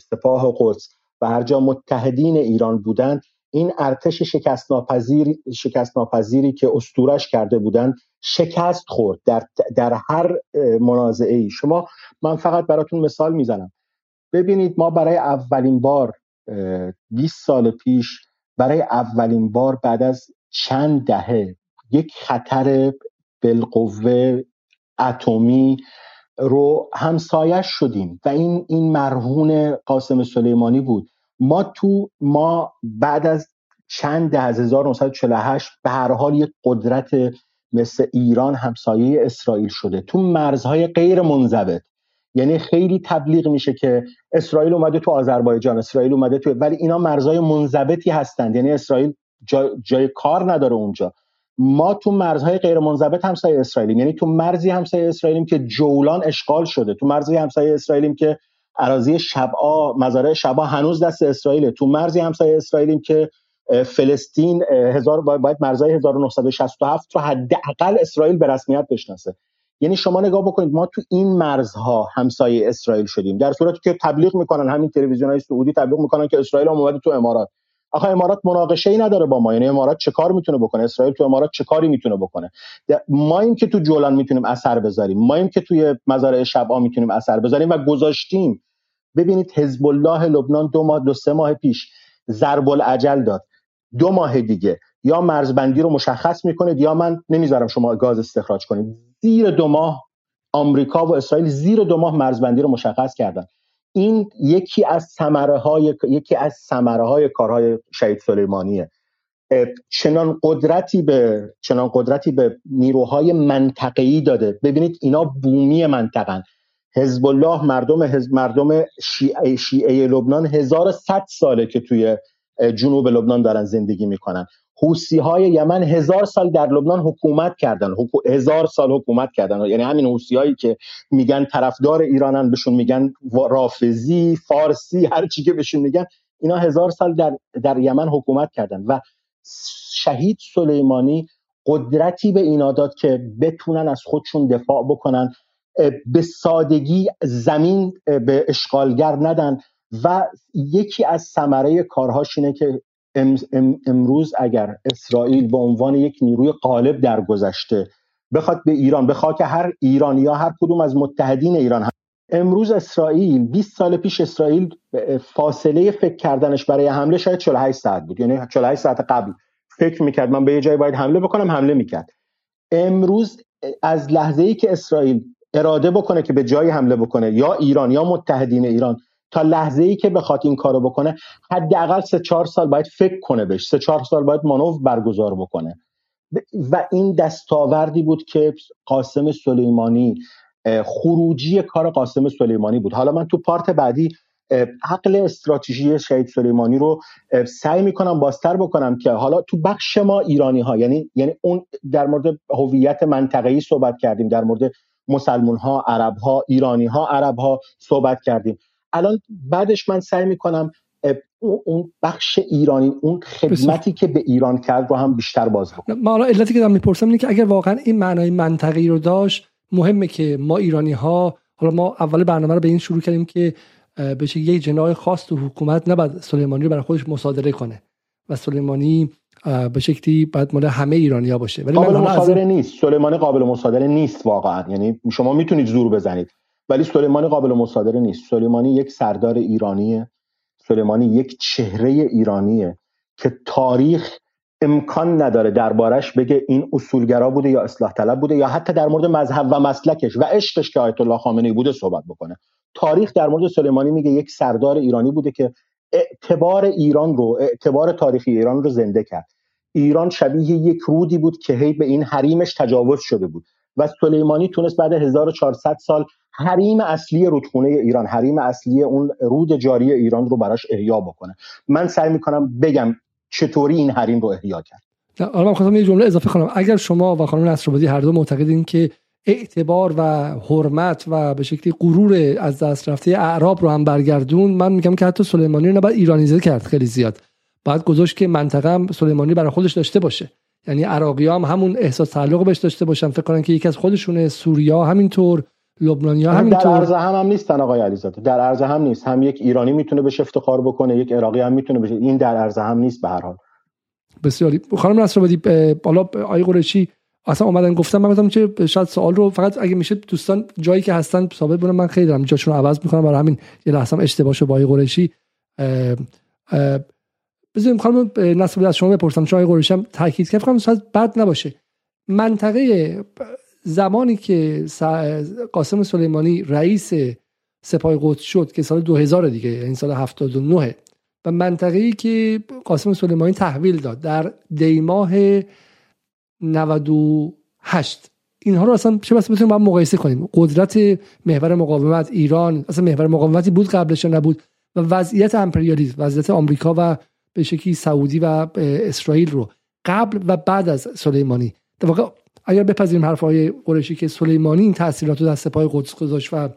Speaker 2: سپاه قدس و هر جا متحدین ایران بودند این ارتش شکست ناپذیر شکست ناپذیری که استورش کرده بودند شکست خورد در, در هر منازعه ای شما من فقط براتون مثال می‌زنم. ببینید ما برای اولین بار 20 سال پیش برای اولین بار بعد از چند دهه یک خطر بالقوه اتمی رو همسایش شدیم و این این مرهون قاسم سلیمانی بود. ما تو ما بعد از چند ده از 1948 به هر حال یک قدرت مثل ایران همسایه اسرائیل شده. تو مرزهای غیر منضبط. یعنی خیلی تبلیغ میشه که اسرائیل اومده تو آذربایجان اسرائیل اومده تو ولی اینا مرزهای منضبطی هستند. یعنی اسرائیل جای کار نداره اونجا. ما تو مرزهای غیر منضبط همسایه اسرائیلیم. یعنی تو مرزی همسایه اسرائیلیم که جولان اشغال شده. تو مرزی همسایه اسرائیلیم که اراضی شبعا مزارع شبا هنوز دست اسرائیل تو مرزی همسایه اسرائیلیم که فلسطین هزار باید مرزهای 1967 رو حداقل اسرائیل به رسمیت بشناسه. یعنی شما نگاه بکنید ما تو این مرزها همسایه اسرائیل شدیم. در صورتی که تبلیغ می‌کنن همین تلویزیون های سعودی تبلیغ می‌کنن که اسرائیل هم اومده تو امارات. آخه امارات مناقشه ای نداره با ما. یعنی امارات چه کار می‌تونه بکنه؟ اسرائیل تو امارات چه کاری می‌تونه بکنه؟ ما این که تو جولان می‌تونیم اثر بذاریم. ما این که توی مزارع شبا می‌تونیم اثر بذاریم و گذاشتیم. ببینید حزب الله لبنان دو ماه دو سه ماه پیش ضرب العجل داد. دو ماه دیگه. یا مرزبندی رو مشخص می‌کنید یا من نمی‌ذارم شما گاز استخراج کنید. زیر دو ماه آمریکا و اسرائیل زیر دو ماه مرزبندی رو مشخص کردن. این یکی از ثمره های یکی از ثمره های کارهای شهید سلیمانیه. چنان قدرتی به چنان قدرتی به نیروهای منطقه‌ای داده. ببینید اینا بومی منطقن حزب الله مردم حزب مردم شیعه, شیعه لبنان 1100 ساله که توی جنوب لبنان دارن زندگی می‌کنن. حوسی های یمن هزار سال در لبنان حکومت کردن. هزار سال حکومت کردن. یعنی همین حوسی هایی که میگن طرفدار ایرانن بهشون میگن رافضی فارسی هر چی که بهشون میگن اینا هزار سال در, در یمن حکومت کردن. و شهید سلیمانی قدرتی به اینا داد که بتونن از خودشون دفاع بکنن به سادگی زمین به اشغالگر ندن. و یکی از ثمره کارهاش اینه که امروز اگر اسرائیل به عنوان یک نیروی غالب در گذشته بخواد به ایران به خاک هر ایرانی یا هر کدوم از متحدین ایران هم امروز اسرائیل 20 سال پیش اسرائیل فاصله فکر کردنش برای حمله شاید 48 ساعت بود. یعنی 48 ساعت قبل فکر می‌کرد من به یه جایی باید حمله بکنم حمله می‌کرد. امروز از لحظه ای که اسرائیل اراده بکنه که به جایی حمله بکنه یا ایران یا متحدین ایران تا لحظه ای که بخواد این کارو بکنه حداقل سه چهار سال باید فکر کنه بهش. سه چهار سال باید مانور برگزار بکنه. و این دستاوردی بود که قاسم سلیمانی خروجی کار قاسم سلیمانی بود. حالا من تو پارت بعدی عقل استراتژی شهید سلیمانی رو سعی می‌کنم بازتر بکنم که حالا تو بخش ما ایرانی ها یعنی یعنی اون در مورد هویت منطقه‌ای صحبت کردیم در مورد مسلمان ها عرب ها ایرانی ها عرب ها صحبت کردیم. الان بعدش من سعی می‌کنم اون بخش ایرانی اون خدمتی که به ایران کرد رو هم بیشتر باز بکنم.
Speaker 1: ما علتی که دارم می‌پرسم اینه که اگر واقعا این معنای منطقی رو داشت مهمه که ما ایرانی ها حالا ما اول برنامه رو به این شروع کردیم که بشه یک جناح خاص تو حکومت نباید سلیمانی رو برای خودش مصادره کنه و سلیمانی به شکلی باید مال همه ایرانیا باشه.
Speaker 2: ولی قابل مصادره نیست. سلیمانی قابل مصادره نیست واقعا. یعنی شما می‌تونید زور بزنید. ولی سلیمانی قابل مصادره نیست. سلیمانی یک سردار ایرانیه. سلیمانی یک چهره ایرانیه که تاریخ امکان نداره دربارش بگه این اصولگرا بوده یا اصلاح طلب بوده یا حتی در مورد مذهب و مسلکش و عشقش که آیت الله خامنه‌ای بوده صحبت بکنه. تاریخ در مورد سلیمانی میگه یک سردار ایرانی بوده که اعتبار ایران رو اعتبار تاریخی ایران رو زنده کرد. ایران شبیه یک رودی بود که هی به این حریمش تجاوز شده بود. و سلیمانی تونست بعد 1400 سال حریم اصلی رودخونه ایران حریم اصلی اون رود جاری ایران رو براش احیا بکنه. من سعی می‌کنم بگم چطوری این حریم رو احیا کرد.
Speaker 1: حالا من خواستم یه جمله اضافه کنم. اگر شما و خانم نصرآبادی هر دو معتقدین که اعتبار و حرمت و به شکلی غرور از دست رفته اعراب رو هم برگردون من میگم که حتی سلیمانی رو نباید ایرانیزه کرد خیلی زیاد. باید گذاشت که منطقه هم سلیمانی برای خودش داشته باشه. یعنی عراقی هم همون احساس تعلق بهش داشته باشن. فکر کنن که یکی از خودشونه سوریا همینطور لبنانیا همینطور
Speaker 2: در عرض هم هم نیستن آقای علیزاده. در عرض هم نیست. هم یک ایرانی می‌تونه بهش افتخار بکنه یک عراقی هم می‌تونه بشه این در عرض هم نیست به هر حال.
Speaker 1: بسیاری. خانم نصرآبادی حالا آقای قریشی اصلا اومدن گفتم من گفتم چه شاید سوال رو فقط اگه میشه دوستان جایی که هستن ثابت بودم من خیلی دارم جاشون رو عوض می‌کنم. برای همین یه لحظه اشتباهشو با قریشی. بذاریم خانم نصر از شما بپرسم چون آقای تاکید کرد. فکر شاید بد نباشه. منطقه زمانی که قاسم سلیمانی رئیس سپاه قدس شد که سال 2000 دیگه این یعنی سال 79 و منطقه‌ای که قاسم سلیمانی تحویل داد در دیماه 98 اینها رو اصلا چه بس بتونیم با مقایسه کنیم؟ قدرت محور مقاومت ایران اصلا محور مقاومتی بود قبلش نبود؟ و وضعیت امپریالیسم وضعیت آمریکا و به شکلی سعودی و اسرائیل رو. قبل و بعد از سلیمانی. در واقع اگر بپذیریم حرفهای قریشی که سلیمانی این تاثیرات رو در سپاه قدس گذاشت و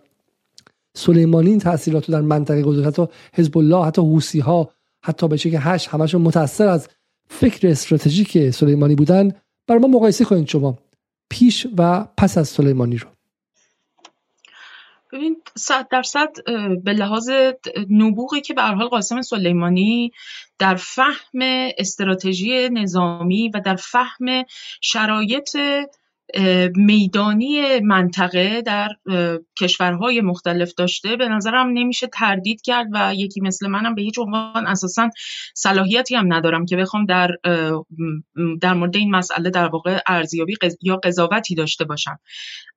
Speaker 1: سلیمانی این تاثیرات رو در منطقه گذاشت حتی حزب الله حتی حوسی ها حتی به شکل هشت همشون متاثر از فکر استراتژیک سلیمانی بودن. برای ما مقایسه کنید شما پیش و پس از سلیمانی رو.
Speaker 3: ببین صد درصد به لحاظ نبوغی که به حال قاسم سلیمانی در فهم استراتژی نظامی و در فهم شرایط میدانی منطقه در کشورهای مختلف داشته. به نظرم نمیشه تردید کرد و یکی مثل منم به هیچ عنوان اساسا صلاحیتی هم ندارم که بخوام در در مورد این مسئله در واقع ارزیابی یا قضاوتی داشته باشم.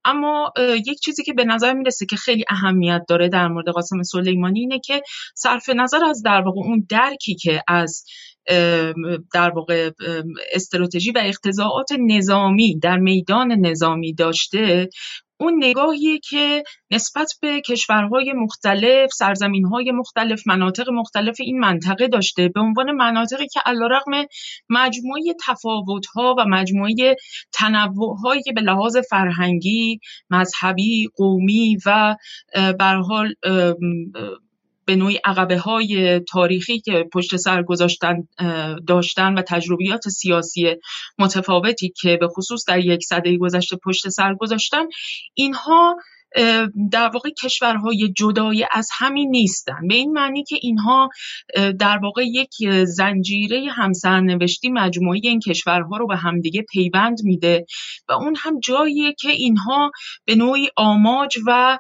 Speaker 3: اما یک چیزی که به نظر می‌رسه که خیلی اهمیت داره در مورد قاسم سلیمانی اینه که صرف نظر از در واقع اون درکی که از در واقع استراتژی و اقتضاعات نظامی در میدان نظامی داشته اون نگاهیه که نسبت به کشورهای مختلف، سرزمینهای مختلف، مناطق مختلف این منطقه داشته به عنوان مناطقی که علیرغم مجموعه تفاوتها و مجموعه تنوعهایی که به لحاظ فرهنگی، مذهبی، قومی و به حال به نوعی عقبه های تاریخی که پشت سر گذاشتن داشتن و تجربیات سیاسی متفاوتی که به خصوص در یک سده گذشته پشت سر گذاشتن اینها در واقع کشورهای جدای از همین نیستن. به این معنی که اینها در واقع یک زنجیره همسرنوشتی مجموعی این کشورها رو به همدیگه پیوند میده و اون هم جاییه که اینها به نوعی آماج و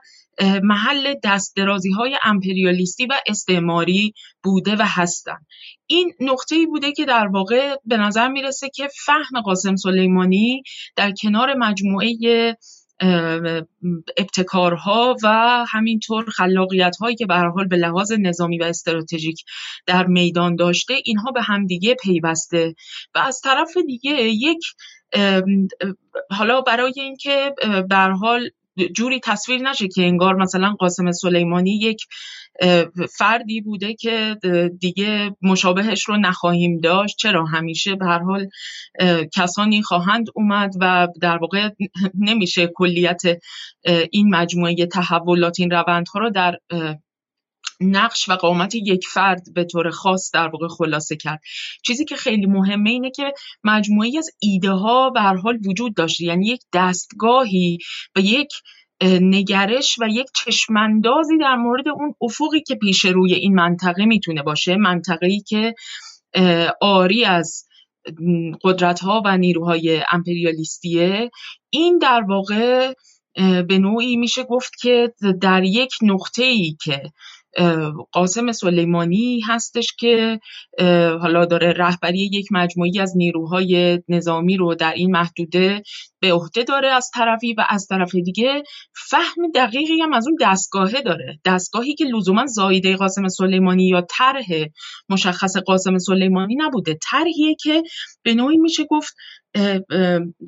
Speaker 3: محل دست درازی های امپریالیستی و استعماری بوده و هستن. این نقطه ای بوده که در واقع به نظر می‌رسه که فهم قاسم سلیمانی در کنار مجموعه ابتکارها و همینطور خلاقیت هایی که به حال به لحاظ نظامی و استراتژیک در میدان داشته اینها به همدیگه پیوسته. و از طرف دیگه یک حالا برای اینکه به حال جوری تصویر نشه که انگار مثلا قاسم سلیمانی یک فردی بوده که دیگه مشابهش رو نخواهیم داشت. چرا؟ همیشه به هر حال کسانی خواهند اومد و در واقع نمیشه کلیت این مجموعه تحولات این روندها رو در نقش و قامت یک فرد به طور خاص در واقع خلاصه کرد. چیزی که خیلی مهمه اینه که مجموعی از ایده ها به هر حال وجود داشته یعنی یک دستگاهی و یک نگرش و یک چشماندازی در مورد اون افقی که پیش روی این منطقه می‌تونه باشه. منطقه‌ای که آری از قدرت ها و نیروهای امپریالیستیه. این در واقع به نوعی میشه گفت که در یک نقطه ای که قاسم سلیمانی هستش که حالا داره رهبری یک مجموعی از نیروهای نظامی رو در این محدوده به عهده داره از طرفی و از طرف دیگه فهم دقیقی هم از اون دستگاهه داره. دستگاهی که لزوما زایده قاسم سلیمانی یا طرح مشخص قاسم سلیمانی نبوده. طرحیه که به نوعی میشه گفت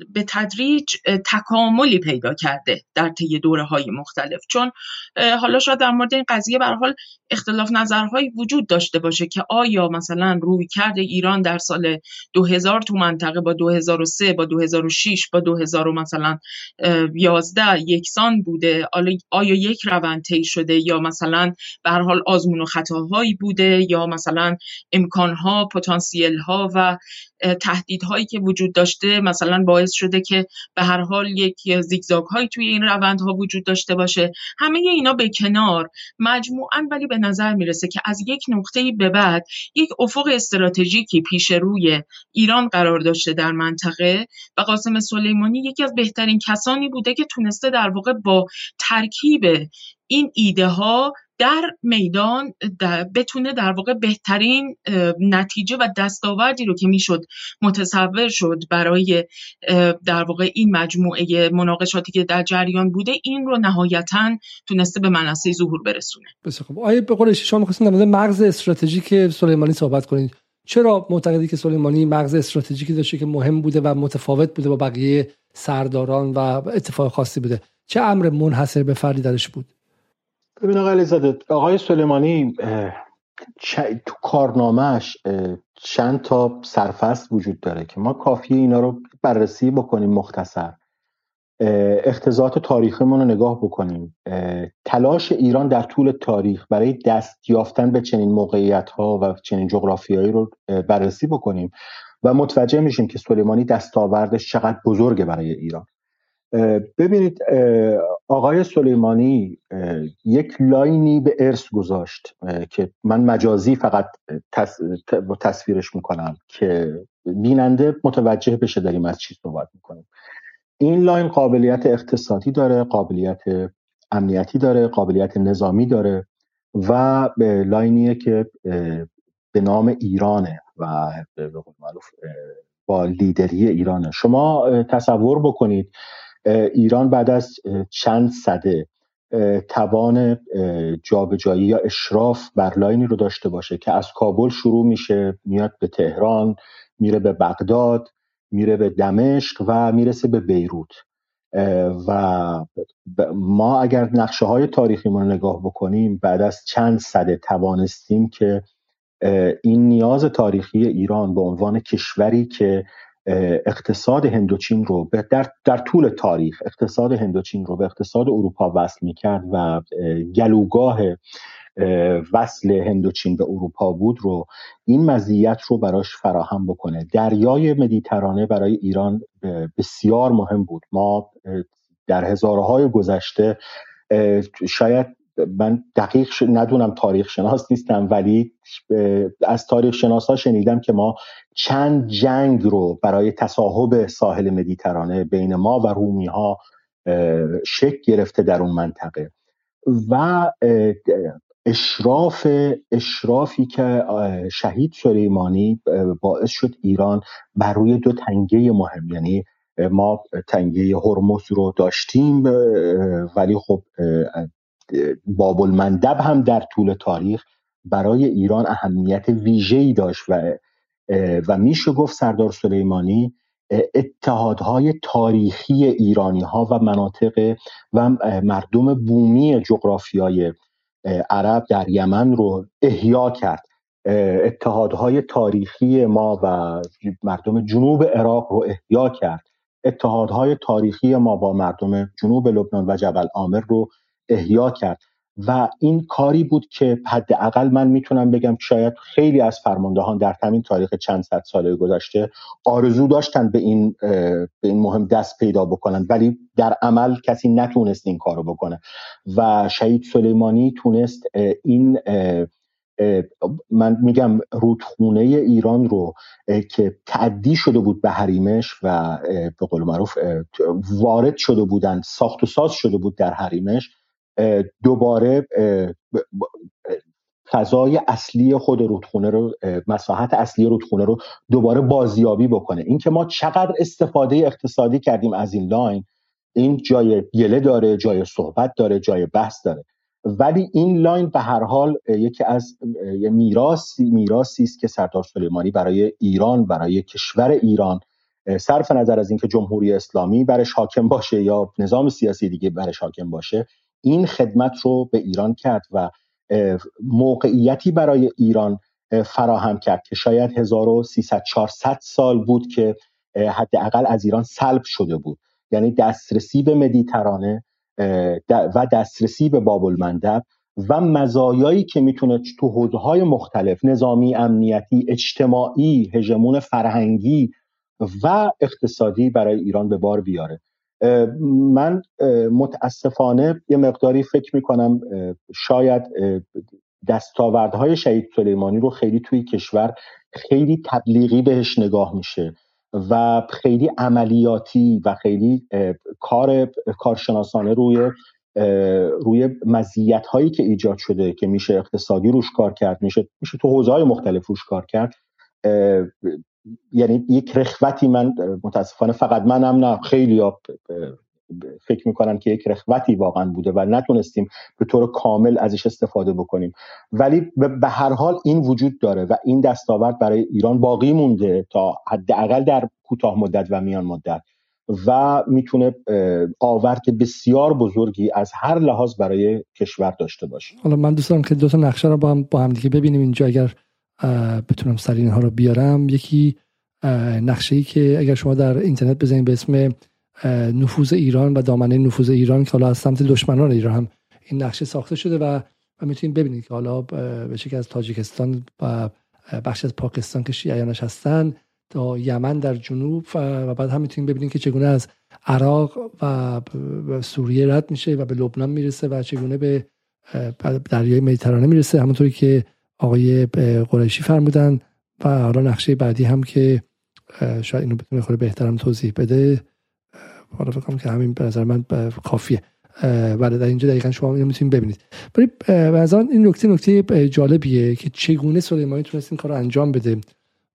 Speaker 3: به تدریج تکاملی پیدا کرده در طی دوره های مختلف. چون حالا شاید در مورد این قضیه به حال اختلاف نظرهایی وجود داشته باشه که آیا مثلا روی کرده ایران در سال 2000 تو منطقه با 2003 با 2006 با 2000 مثلا 11 یکسان بوده؟ آیا یک روند طی شده یا مثلا به هر حال آزمون و خطاهایی بوده یا مثلا امکانها پتانسیل ها و تهدیدهایی که وجود داشته مثلا باعث شده که به هر حال یک زیگزاگ هایی توی این روندها وجود داشته باشه. همه اینا به کنار. مجموعا ولی به نظر می‌رسه که از یک نقطه به بعد یک افق استراتژیکی پیش روی ایران قرار داشته در منطقه و قاسم سلیمانی یکی از بهترین کسانی بوده که تونسته در واقع با ترکیب این ایده ها در میدان بتونه در واقع بهترین نتیجه و دستاوردی رو که می‌شد متصور شد برای در واقع این مجموعه مناقشاتی که در جریان بوده این رو نهایتا تونسته به منصه ظهور برسونه.
Speaker 1: بسیار خب آیا به قول شما می‌خواستین در مغز استراتژیک سلیمانی صحبت کنید. چرا معتقدی که سلیمانی مغز استراتژیکی داشته که مهم بوده و متفاوت بوده با بقیه سرداران و اتفاق خاصی بوده؟ چه امر منحصر به فردی درش بود؟
Speaker 2: ببین آقای علیزاده آقای سلیمانی تو کارنامهش چند تا سرفست وجود داره که ما کافیه اینا رو بررسی بکنیم مختصر. اختزاعات تاریخیمون رو نگاه بکنیم. تلاش ایران در طول تاریخ برای دست یافتن به چنین موقعیت ها و چنین جغرافیایی رو بررسی بکنیم و متوجه میشیم که سلیمانی دستاوردش چقدر بزرگه برای ایران. ببینید آقای سلیمانی یک line ی به ارث گذاشت که من مجازی فقط تصویرش می‌کنم که بیننده متوجه بشه داریم از چی صحبت می‌کنیم. این line قابلیت اقتصادی داره قابلیت امنیتی داره قابلیت نظامی داره و line یه که به نام ایرانه و به معروف با لیدری ایرانه. شما تصور بکنید ایران بعد از چند صده توان جابجایی یا اشراف بر line ی رو داشته باشه که از کابل شروع میشه میاد به تهران میره به بغداد میره به دمشق و می‌رسه به بیروت. و ما اگر نقشه های تاریخی رو نگاه بکنیم بعد از چند صده توانستیم که این نیاز تاریخی ایران به عنوان کشوری که اقتصاد هندوچین رو در, در طول تاریخ اقتصاد هندوچین رو به اقتصاد اروپا وصل می‌کرد و گلوگاه وصل هندوچین به اروپا بود رو این مزیت رو براش فراهم بکنه. دریای مدیترانه برای ایران بسیار مهم بود. ما در هزارهای گذشته شاید من دقیق ندونم تاریخ شناس نیستم ولی از تاریخ شناس ها شنیدم که ما چند جنگ رو برای تصاحب ساحل مدیترانه بین ما و رومی ها شک گرفته در اون منطقه. و اشراف اشرافی که شهید سلیمانی باعث شد ایران بر روی دو تنگه مهم یعنی ما تنگه هرمز رو داشتیم ولی خب باب المندب هم در طول تاریخ برای ایران اهمیت ویژه‌ای داشت و و میشه گفت سردار سلیمانی اتحادهای تاریخی ایرانی ها و مناطق و مردم بومی جغرافیای عرب در یمن رو احیا کرد. اتحادهای تاریخی ما و مردم جنوب عراق رو احیا کرد. اتحادهای تاریخی ما با مردم جنوب لبنان و جبل آمر رو احیا کرد. و این کاری بود که حداقل من می‌تونم بگم شاید خیلی از فرماندهان در همین تاریخ چند صد ساله گذشته آرزو داشتن به این به این مهم دست پیدا بکنن. ولی در عمل کسی نتونست این کارو بکنه. و شهید سلیمانی تونست این من میگم رودخونه ایران رو که تعدی شده بود به حریمش و به قول معروف وارد شده بودن ساخت و ساز شده بود در حریمش. دوباره فضای اصلی خود رودخونه رو مساحت اصلی رودخونه رو دوباره بازیابی بکنه. اینکه ما چقدر استفاده اقتصادی کردیم از این لاین این جای گله داره جای صحبت داره جای بحث داره. ولی این لاین به هر حال یکی از میراثی میراثی است که سردار سلیمانی برای ایران برای کشور ایران صرف نظر از اینکه جمهوری اسلامی برش حاکم باشه یا نظام سیاسی دیگه برش حاکم باشه این خدمت رو به ایران کرد و موقعیتی برای ایران فراهم کرد که شاید 1300 400 سال بود که حداقل از ایران سلب شده بود. یعنی دسترسی به مدیترانه و دسترسی به باب المندب و مزایایی که می‌تونه تو حوزه مختلف نظامی امنیتی اجتماعی هژمون فرهنگی و اقتصادی برای ایران به بار بیاره. من متاسفانه یه مقداری فکر می‌کنم شاید دستاوردهای شهید سلیمانی رو خیلی توی کشور خیلی تبلیغی بهش نگاه میشه و خیلی عملیاتی و خیلی کار کارشناسانه روی روی مزیت هایی که ایجاد شده که میشه اقتصادی روش کار کرد میشه میشه تو حوزه های مختلف روش کار کرد یعنی یک رخوتی من متاسفانه فقط منم نه خیلی فکر می‌کنن که یک رخوتی واقعا بوده و نتونستیم به طور کامل ازش استفاده بکنیم. ولی به هر حال این وجود داره و این دستاورد برای ایران باقی مونده تا حداقل در کوتاه مدت و میان مدت و می‌تونه آورد بسیار بزرگی از هر لحاظ برای کشور داشته باشه.
Speaker 1: حالا من دوست دارم که دو تا نقشه رو با هم با هم دیگه ببینیم اینجا. اگر بتونم سری اینها رو بیارم. یکی نقشه ای که اگر شما در اینترنت بزنید به اسم نفوذ ایران و دامنه نفوذ ایران که حالا از سمت دشمنان ایران هم این نقشه ساخته شده و و می‌تونید ببینید که حالا به شکل از تاجیکستان و بخش از پاکستان که شیعیانش هستن تا یمن در جنوب و بعد هم می‌تونید ببینید که چگونه از عراق و سوریه رد میشه و به لبنان می‌رسه و چگونه به دریای مدیترانه می‌رسه. همونطوری که آقای قریشی فرمودن و حالا نقشه بعدی هم که شاید اینو بتونه خود بهترم توضیح بده. حالا فکر که همین به نظر من کافیه. بله در اینجا دقیقا شما اینو می‌تونید ببینید. ولی به این نکته نکته جالبیه که چگونه سلیمانی تونست این کار رو انجام بده.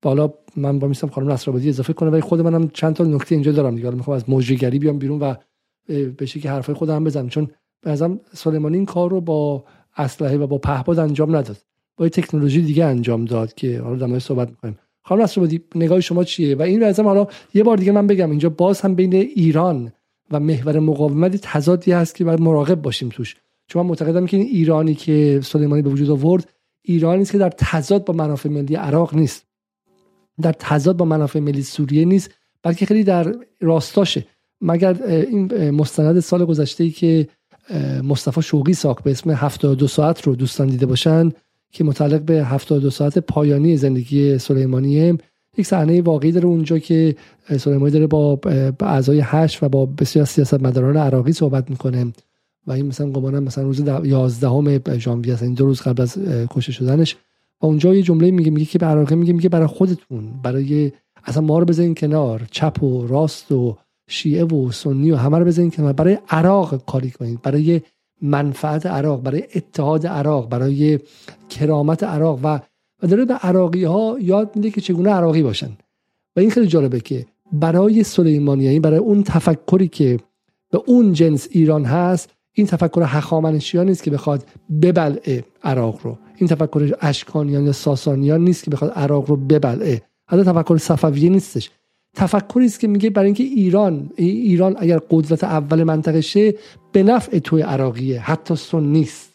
Speaker 1: بالا من با میستم خانم نصرآبادی اضافه کنم ولی خود منم چند تا نکته اینجا دارم دیگه. می‌خوام از موجگری بیام بیرون و بشه که حرفای خودم بزنم. چون به نظرم سلیمانی این کار رو با اسلحه و با پهپاد انجام نداد. با تکنولوژی دیگه انجام داد که حالا در صحبت می‌کنیم. خانم نصرآبادی نگاه شما چیه؟ و این لازم حالا یه بار دیگه من بگم اینجا باز هم بین ایران و محور مقاومت تضادی هست که باید مراقب باشیم توش. چون من معتقدم که این ایرانی که سلیمانی به وجود آورد ایرانی است که در تضاد با منافع ملی عراق نیست. در تضاد با منافع ملی سوریه نیست بلکه خیلی در راستاشه. مگر این مستند سال گذشته ای که مصطفی شوقی ساخت به اسم 72 ساعت رو دوستان دیده باشن که متعلق به 72 ساعت پایانی زندگی سلیمانیه. یک صحنه واقعی داره اونجا که سلیمانی داره با اعضای هشت و با بسیار سیاستمداران عراقی صحبت می‌کنه. و این مثلا گمانم مثلا روز 11 ژانویه این دو روز قبل از کشته شدنش. و اونجا یه جمله میگه میگه که به عراقی میگه میگه برای خودتون برای اصلا ما رو بزنین کنار چپ و راست و شیعه و سنی و همه رو بزنین کنار. برای عراق کاری کنید. برای منفعت عراق برای اتحاد عراق برای کرامت عراق و و داره به عراقی ها یاد میده که چگونه عراقی باشن. و این خیلی جالبه که برای سلیمانی یعنی برای اون تفکری که به اون جنس ایران هست این تفکر هخامنشیان نیست که بخواد ببلعه عراق رو. این تفکر اشکانیان یا ساسانیان نیست که بخواد عراق رو ببلعه. حتی تفکر صفویه نیستش. تفکری است که میگه برای اینکه ایران ایران اگر قدرت اول منطقه شه به نفع توی عراقیه حتی نیست.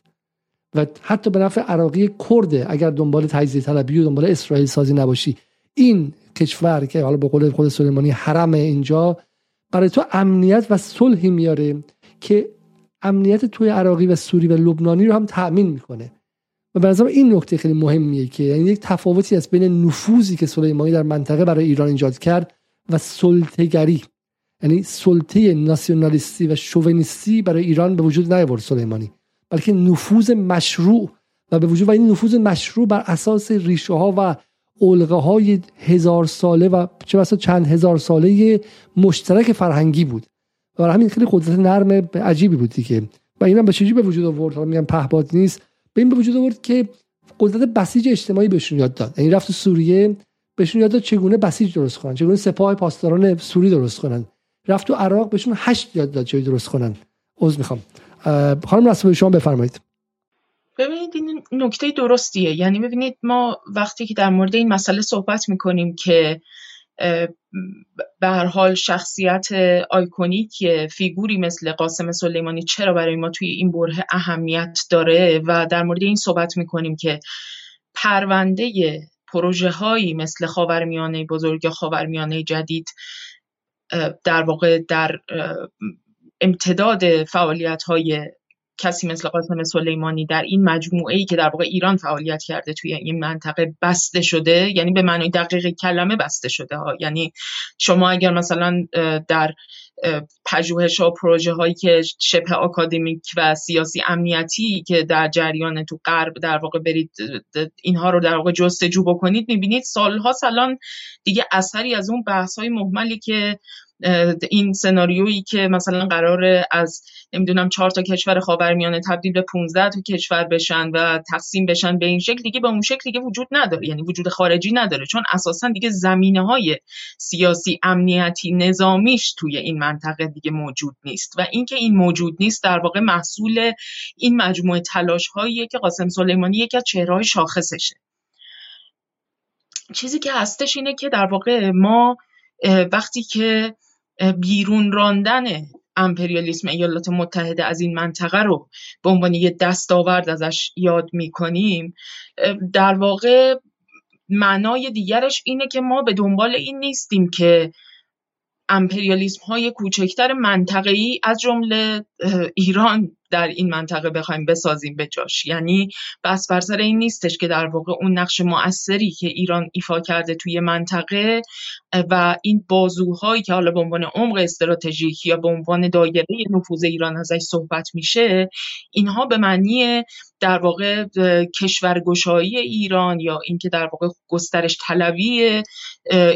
Speaker 1: و حتی به نفع عراقی کرده اگر دنبال تجزیه طلبی و دنبال اسرائیل سازی نباشی. این کشور که حالا به قول خود سلیمانی حرم اینجا برای تو امنیت و صلحی میاره که امنیت توی عراقی و سوری و لبنانی رو هم تأمین می‌کنه. و به این نکته خیلی مهمیه که یعنی یک تفاوتی است بین نفوذی که سلیمانی در منطقه برای ایران ایجاد کرد و سلطهگری یعنی سلطه ناسیونالیستی و شوونیستی برای ایران به وجود نیاورد سلیمانی بلکه نفوذ مشروع و به وجود و این نفوذ مشروع بر اساس ریشه ها و علقه های هزار ساله و چه بسا چند هزار ساله مشترک فرهنگی بود. و همین خیلی قدرت نرم عجیبی بود دیگه. و اینم به چجوری به وجود آورد؟ حالا میگم پهپاد نیست. به این به وجود آورد که قدرت بسیج اجتماعی بهشون یاد داد. یعنی رفت سوریه بهشون یاد داد چگونه بسیج درست کنن چگونه سپاه پاسداران سوری درست کنن. رفت تو عراق بهشون هشت یاد داد چه درست کنن. عذر می‌خوام. خانم رسول شما بفرمایید.
Speaker 3: ببینید این نکته درستیه. یعنی ببینید ما وقتی که در مورد این مسئله صحبت می‌کنیم که به هر حال شخصیت آیکونیک فیگوری مثل قاسم سلیمانی چرا برای ما توی این بره اهمیت داره و در مورد این صحبت می‌کنیم که پرونده پروژه هایی مثل خاورمیانه بزرگ یا خاورمیانه جدید در واقع در امتداد فعالیت های کسی مثل قاسم سلیمانی در این مجموعه ای که در واقع ایران فعالیت کرده توی این منطقه بسته شده یعنی به معنای دقیق کلمه بسته شده ها. یعنی شما اگر مثلا در پژوهش ها پروژه هایی که شبه آکادمیک و سیاسی امنیتی که در جریان تو غرب در واقع برید اینها رو در واقع جستجو بکنید می‌بینید سالها سالان دیگه اثری از اون بحث های محملی که این سناریویی که مثلا قرار از نمی‌دونم چهار تا کشور خاورمیانه تبدیل به 15 تا کشور بشن و تقسیم بشن به این شکل دیگه به اون شکل دیگه وجود نداره. یعنی وجود خارجی نداره. چون اساسا دیگه زمینه های سیاسی امنیتی نظامیش توی این منطقه دیگه موجود نیست. و اینکه این موجود نیست در واقع محصول این مجموعه تلاش هاییه که قاسم سلیمانی یکی از چهرهای شاخصشه. چیزی که هستش اینه که در واقع ما وقتی که بیرون راندن امپریالیسم ایالات متحده از این منطقه رو به عنوان یه دستاورد ازش یاد می‌کنیم در واقع معنای دیگرش اینه که ما به دنبال این نیستیم که امپریالیسم های کوچکتر منطقه ای از جمله ایران در این منطقه بخوایم بسازیم به جاش. یعنی بس بر سر این نیستش که در واقع اون نقش مؤثری که ایران ایفا کرده توی منطقه و این بازوهایی که حالا به عنوان عمق استراتژیک یا به عنوان دایره نفوذ ایران ازش صحبت میشه اینها به معنی در واقع کشورگشایی ایران یا اینکه در واقع گسترش طلبی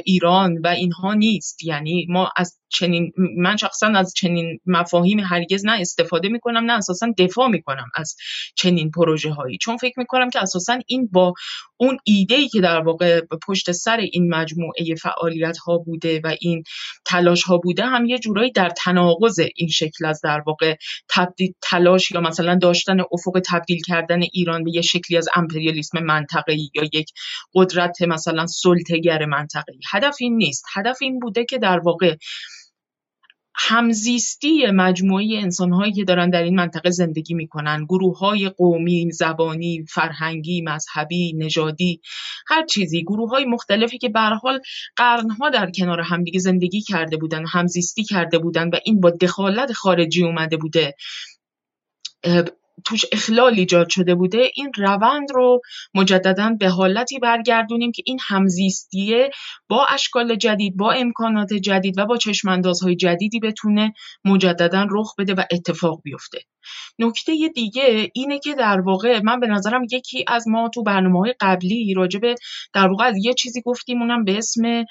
Speaker 3: ایران و اینها نیست. یعنی ما از چنین من شخصا از چنین مفاهیم هرگز نه استفاده می‌کنم نه اساسا دفاع می‌کنم از چنین پروژه هایی چون فکر می‌کنم که اساسا این با اون ایده ای که در واقع پشت سر این مجموعه فعالیت ها بوده و این تلاش ها بوده هم یه جورایی در تناقض این شکل از در واقع تبدیل تلاش یا مثلا داشتن افق تبدیل کردن ایران به یه شکلی از امپریالیسم منطقه‌ای یا یک قدرت مثلا سلطه‌گر منطقه‌ای. هدف این نیست. هدف این بوده که در واقع همزیستی مجموعه انسانهایی که دارن در این منطقه زندگی می‌کنن. گروه های قومی، زبانی، فرهنگی، مذهبی، نژادی هر چیزی. گروه های مختلفی که به حال قرنها در کنار همدیگه زندگی کرده بودن همزیستی کرده بودن و این با دخالت خارجی اومده بوده. توش اخلال ایجاد شده بوده این روند رو مجددا به حالتی برگردونیم که این همزیستیه با اشکال جدید با امکانات جدید و با چشماندازهای جدیدی بتونه مجددا رخ بده و اتفاق بیفته. نکته دیگه اینه که در واقع من به نظرم یکی از ما تو برنامه های قبلی راجبه در واقع از یه چیزی گفتیم اونم به اسم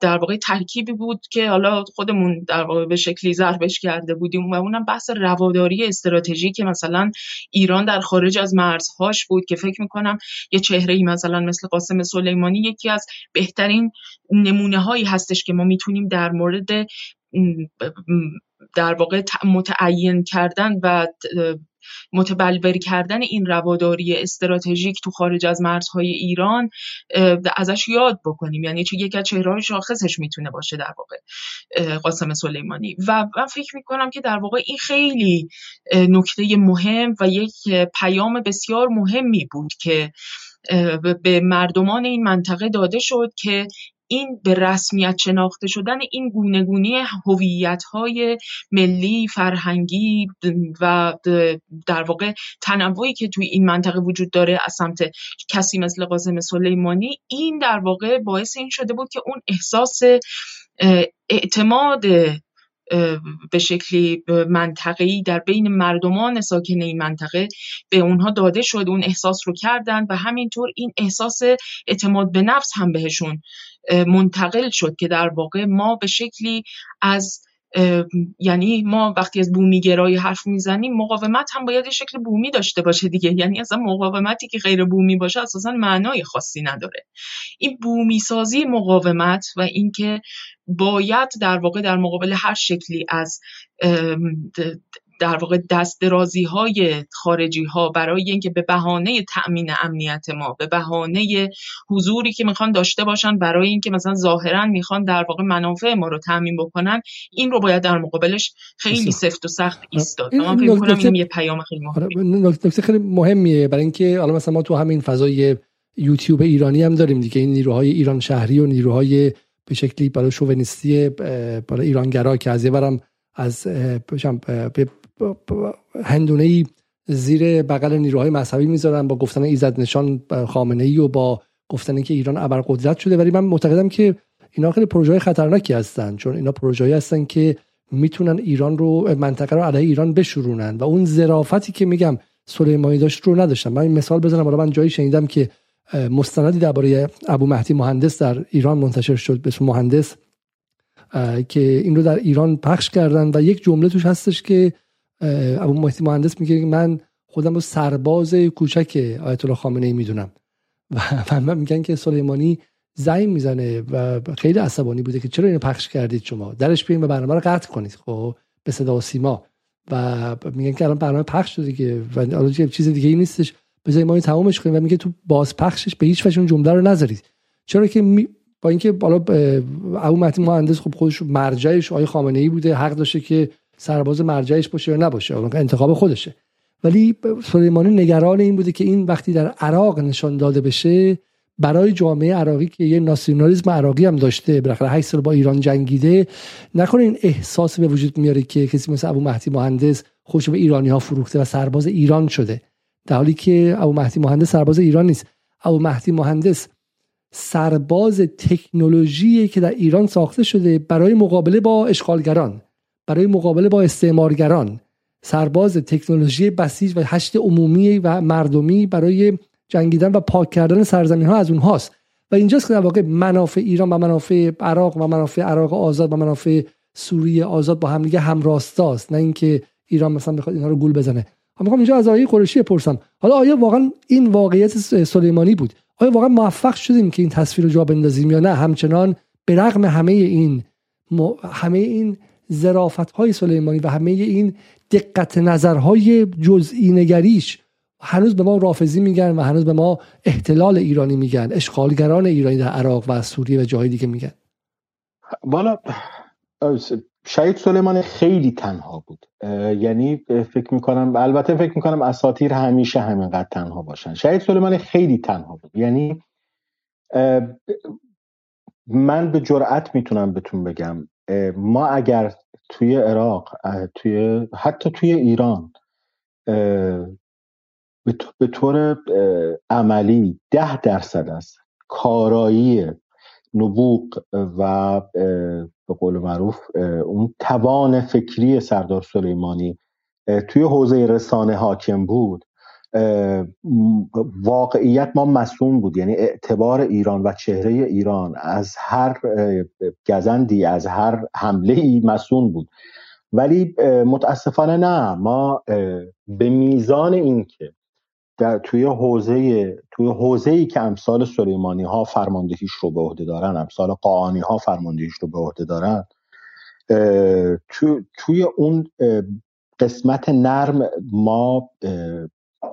Speaker 3: در واقع ترکیبی بود که حالا خودمون در واقع به شکلی ضربش کرده بودیم و اونم بحث رواداری استراتژیک که مثلا ایران در خارج از مرزهاش بود که فکر می‌کنم یه چهره ای مثلا مثل قاسم سلیمانی یکی از بهترین نمونه هایی هستش که ما می‌تونیم در مورد در واقع متعین کردن و متبلور کردن این رواداری استراتژیک تو خارج از مرزهای ایران ازش یاد بکنیم. یعنی چه یک از چهرهای شاخصش می‌تونه باشه در واقع قاسم سلیمانی. و من فکر می‌کنم که در واقع این خیلی نکته مهم و یک پیام بسیار مهمی بود که به مردمان این منطقه داده شد که این به رسمیت شناخته شدن این گونهگونی های ملی فرهنگی و در واقع تنوعی که توی این منطقه وجود داره از سمت کسی مثل قاسم سلیمانی این در واقع باعث این شده بود که اون احساس اعتماد به شکلی منطقه‌ای در بین مردمان ساکن این منطقه به اونها داده شد اون احساس رو کردن و همینطور این احساس اعتماد به نفس هم بهشون منتقل شد که در واقع ما به شکلی از یعنی ما وقتی از بومیگرایی حرف می‌زنیم مقاومت هم باید شکل بومی داشته باشه دیگه. یعنی اصلا مقاومتی که غیر بومی باشه اساسا معنای خاصی نداره. این بومی سازی مقاومت و اینکه باید در واقع در مقابل هر شکلی از در واقع دست درازی های خارجی ها برای اینکه به بهانه تأمین امنیت ما به بهانه حضوری که می‌خوان داشته باشن برای اینکه مثلا ظاهرا می‌خوان در واقع منافع ما رو تأمین بکنن این رو باید در مقابلش خیلی سفت و سخت ایستاد. من فکر کنم این یه پیام خیلی مهمه
Speaker 1: نکته خیلی مهمیه برای اینکه حالا مثلا ما تو همین فضای یوتیوب ایرانی هم داریم دیگه این نیروهای ایران شهری و نیروهای به شکلی برای شوونیستی برای ایرانگرا که از یه از هندونه ای زیر بغل نیروهای مذهبی می‌ذارن با گفتن ایزد نشان خامنه ای و با گفتن که ایران ابرقدرت شده. ولی من معتقدم که اینا خیلی پروژه خطرناکی هستن چون اینا پروژه هستن که می‌تونن ایران رو منطقه رو علیه ایران بشورونن. و اون ظرافتی که میگم سلیمانی داشت رو نداشتن. من این مثال بزنم حالا من جایی شنیدم که مستندی درباره ابو مهدی مهندس در ایران منتشر شد به مهندس که این رو در ایران پخش کردن. و یک جمله توش هستش که ابو مهدی مهندس میگه من خودم رو سرباز کوچک آیت الله خامنه ای می‌دونم. (laughs) و من میگن که سلیمانی زنگ می‌زنه و خیلی عصبانی بوده که چرا اینو پخش کردید شما؟ درش بیاین و برنامه رو قطع کنید. خب به صدا و سیما. و میگن که الان برنامه پخش شده دیگه و حالا چیز دیگه ای نیستش. بذارید ما تمومش کنیم و میگه تو باز پخشش به هیچ وجه اون جمله رو نذارید. چرا که می... با اینکه بالا ابو مهدی مهندس خب خودش مرجعش آقای خامنه ای بوده. حق داشته که سرباز مرجعش باشه یا نباشه انتخاب خودشه. ولی سلیمانی نگران این بوده که این وقتی در عراق نشان داده بشه برای جامعه عراقی که یه ناسیونالیسم عراقی هم داشته بالاخره 8 سال با ایران جنگیده نکنه این احساس به وجود میاره که کسی مثل ابو مهدی مهندس خودش به ایرانی ها فروخته و سرباز ایران شده. در حالی که ابو مهدی مهندس سرباز ایران نیست. ابو مهدی مهندس سرباز تکنولوژی که در ایران ساخته شده برای مقابله با اشغالگران. برای مقابله با استعمارگران. سرباز تکنولوژی بسیج و هشت عمومی و مردمی برای جنگیدن و پاک کردن سرزمین ها از اونهاست. و اینجاست که در واقع منافع ایران و منافع عراق و منافع عراق آزاد و منافع سوریه آزاد با هم دیگه همراستاست. نه اینکه ایران مثلا بخواد اینها رو گول بزنه. می‌خوام اینجا از آقای قریشی بپرسم. حالا آیا واقعا این واقعیت سلیمانی بود؟ آیا واقعا موفق شدیم که این تصویر رو جا بندازیم یا نه؟ همچنان به رغم همه این همه این ظرافت های سلیمانی و همه این دقت نظرهای جزئی نگریش هنوز به ما رافضی میگن و هنوز به ما احتلال ایرانی میگن اشغالگران ایرانی در عراق و سوریه و جاهای دیگه میگن.
Speaker 2: بالا شهید سلیمانی خیلی تنها بود. یعنی فکر می‌کنم البته فکر می‌کنم اساتیر همیشه همینقدر تنها باشن. شهید سلیمانی خیلی تنها بود. یعنی من به جرأت می‌تونم بهتون بگم ما اگر توی عراق توی حتی توی ایران به طور عملی ده درصد است کارایی نبوغ و به قول معروف اون توان فکری سردار سلیمانی توی حوزه رسانه حاکم بود. واقعیت ما مسئول بود. یعنی اعتبار ایران و چهره ایران از هر گزندی از هر حمله ای مسئول بود. ولی متاسفانه نه. ما به میزان اینکه در توی حوزه توی حوزه ای که امثال سلیمانی ها فرماندهیش رو به عهده دارن امثال قاانی ها فرماندهیش رو به عهده دارن تو، توی اون قسمت نرم ما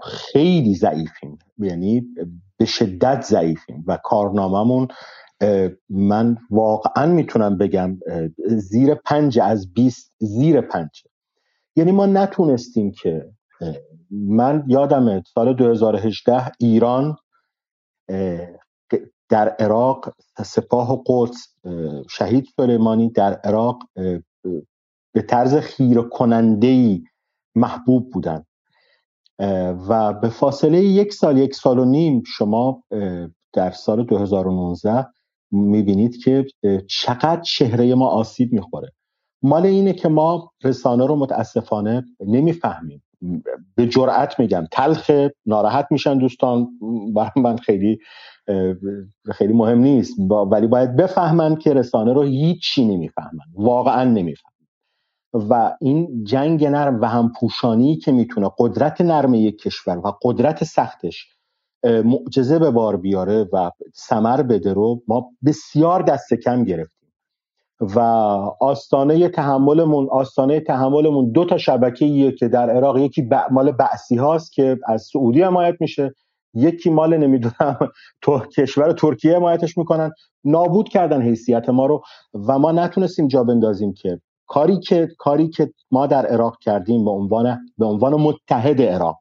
Speaker 2: خیلی ضعیفیم. یعنی به شدت ضعیفیم. و کارنامهمون من واقعا می‌تونم بگم زیر پنج از بیست زیر پنج. یعنی ما نتونستیم که من یادمه سال 2018 ایران در عراق سپاه قدس شهید سلیمانی در عراق به طرز خیر کننده محبوب بودن و به فاصله یک سال یک سال و نیم شما در سال 2019 می‌بینید که چقدر شهره ما آسیب می‌خوره. مال اینه که ما رسانه رو متاسفانه نمی‌فهمیم. به جرأت میگم. تلخ ناراحت میشن دوستان. برای من خیلی خیلی مهم نیست. ولی باید بفهمن که رسانه رو هیچی نمی‌فهمن. واقعا نمی‌فهمن. و این جنگ نرم و همپوشانی که می‌تونه قدرت نرم یک کشور و قدرت سختش معجزه به بار بیاره و سمر بده رو ما بسیار دست کم گرفتیم. و آستانه تحملمون آستانه تحملمون دو تا شبکه که در عراق یکی مال بعثی هاست که از سعودی حمایت میشه یکی مال نمی‌دونم (laughs) تو کشور ترکیه حمایتش می‌کنن. نابود کردن حیثیت ما رو و ما نتونستیم جا بندازیم که کاری که کاری که ما در عراق کردیم به عنوان به عنوان متحد عراق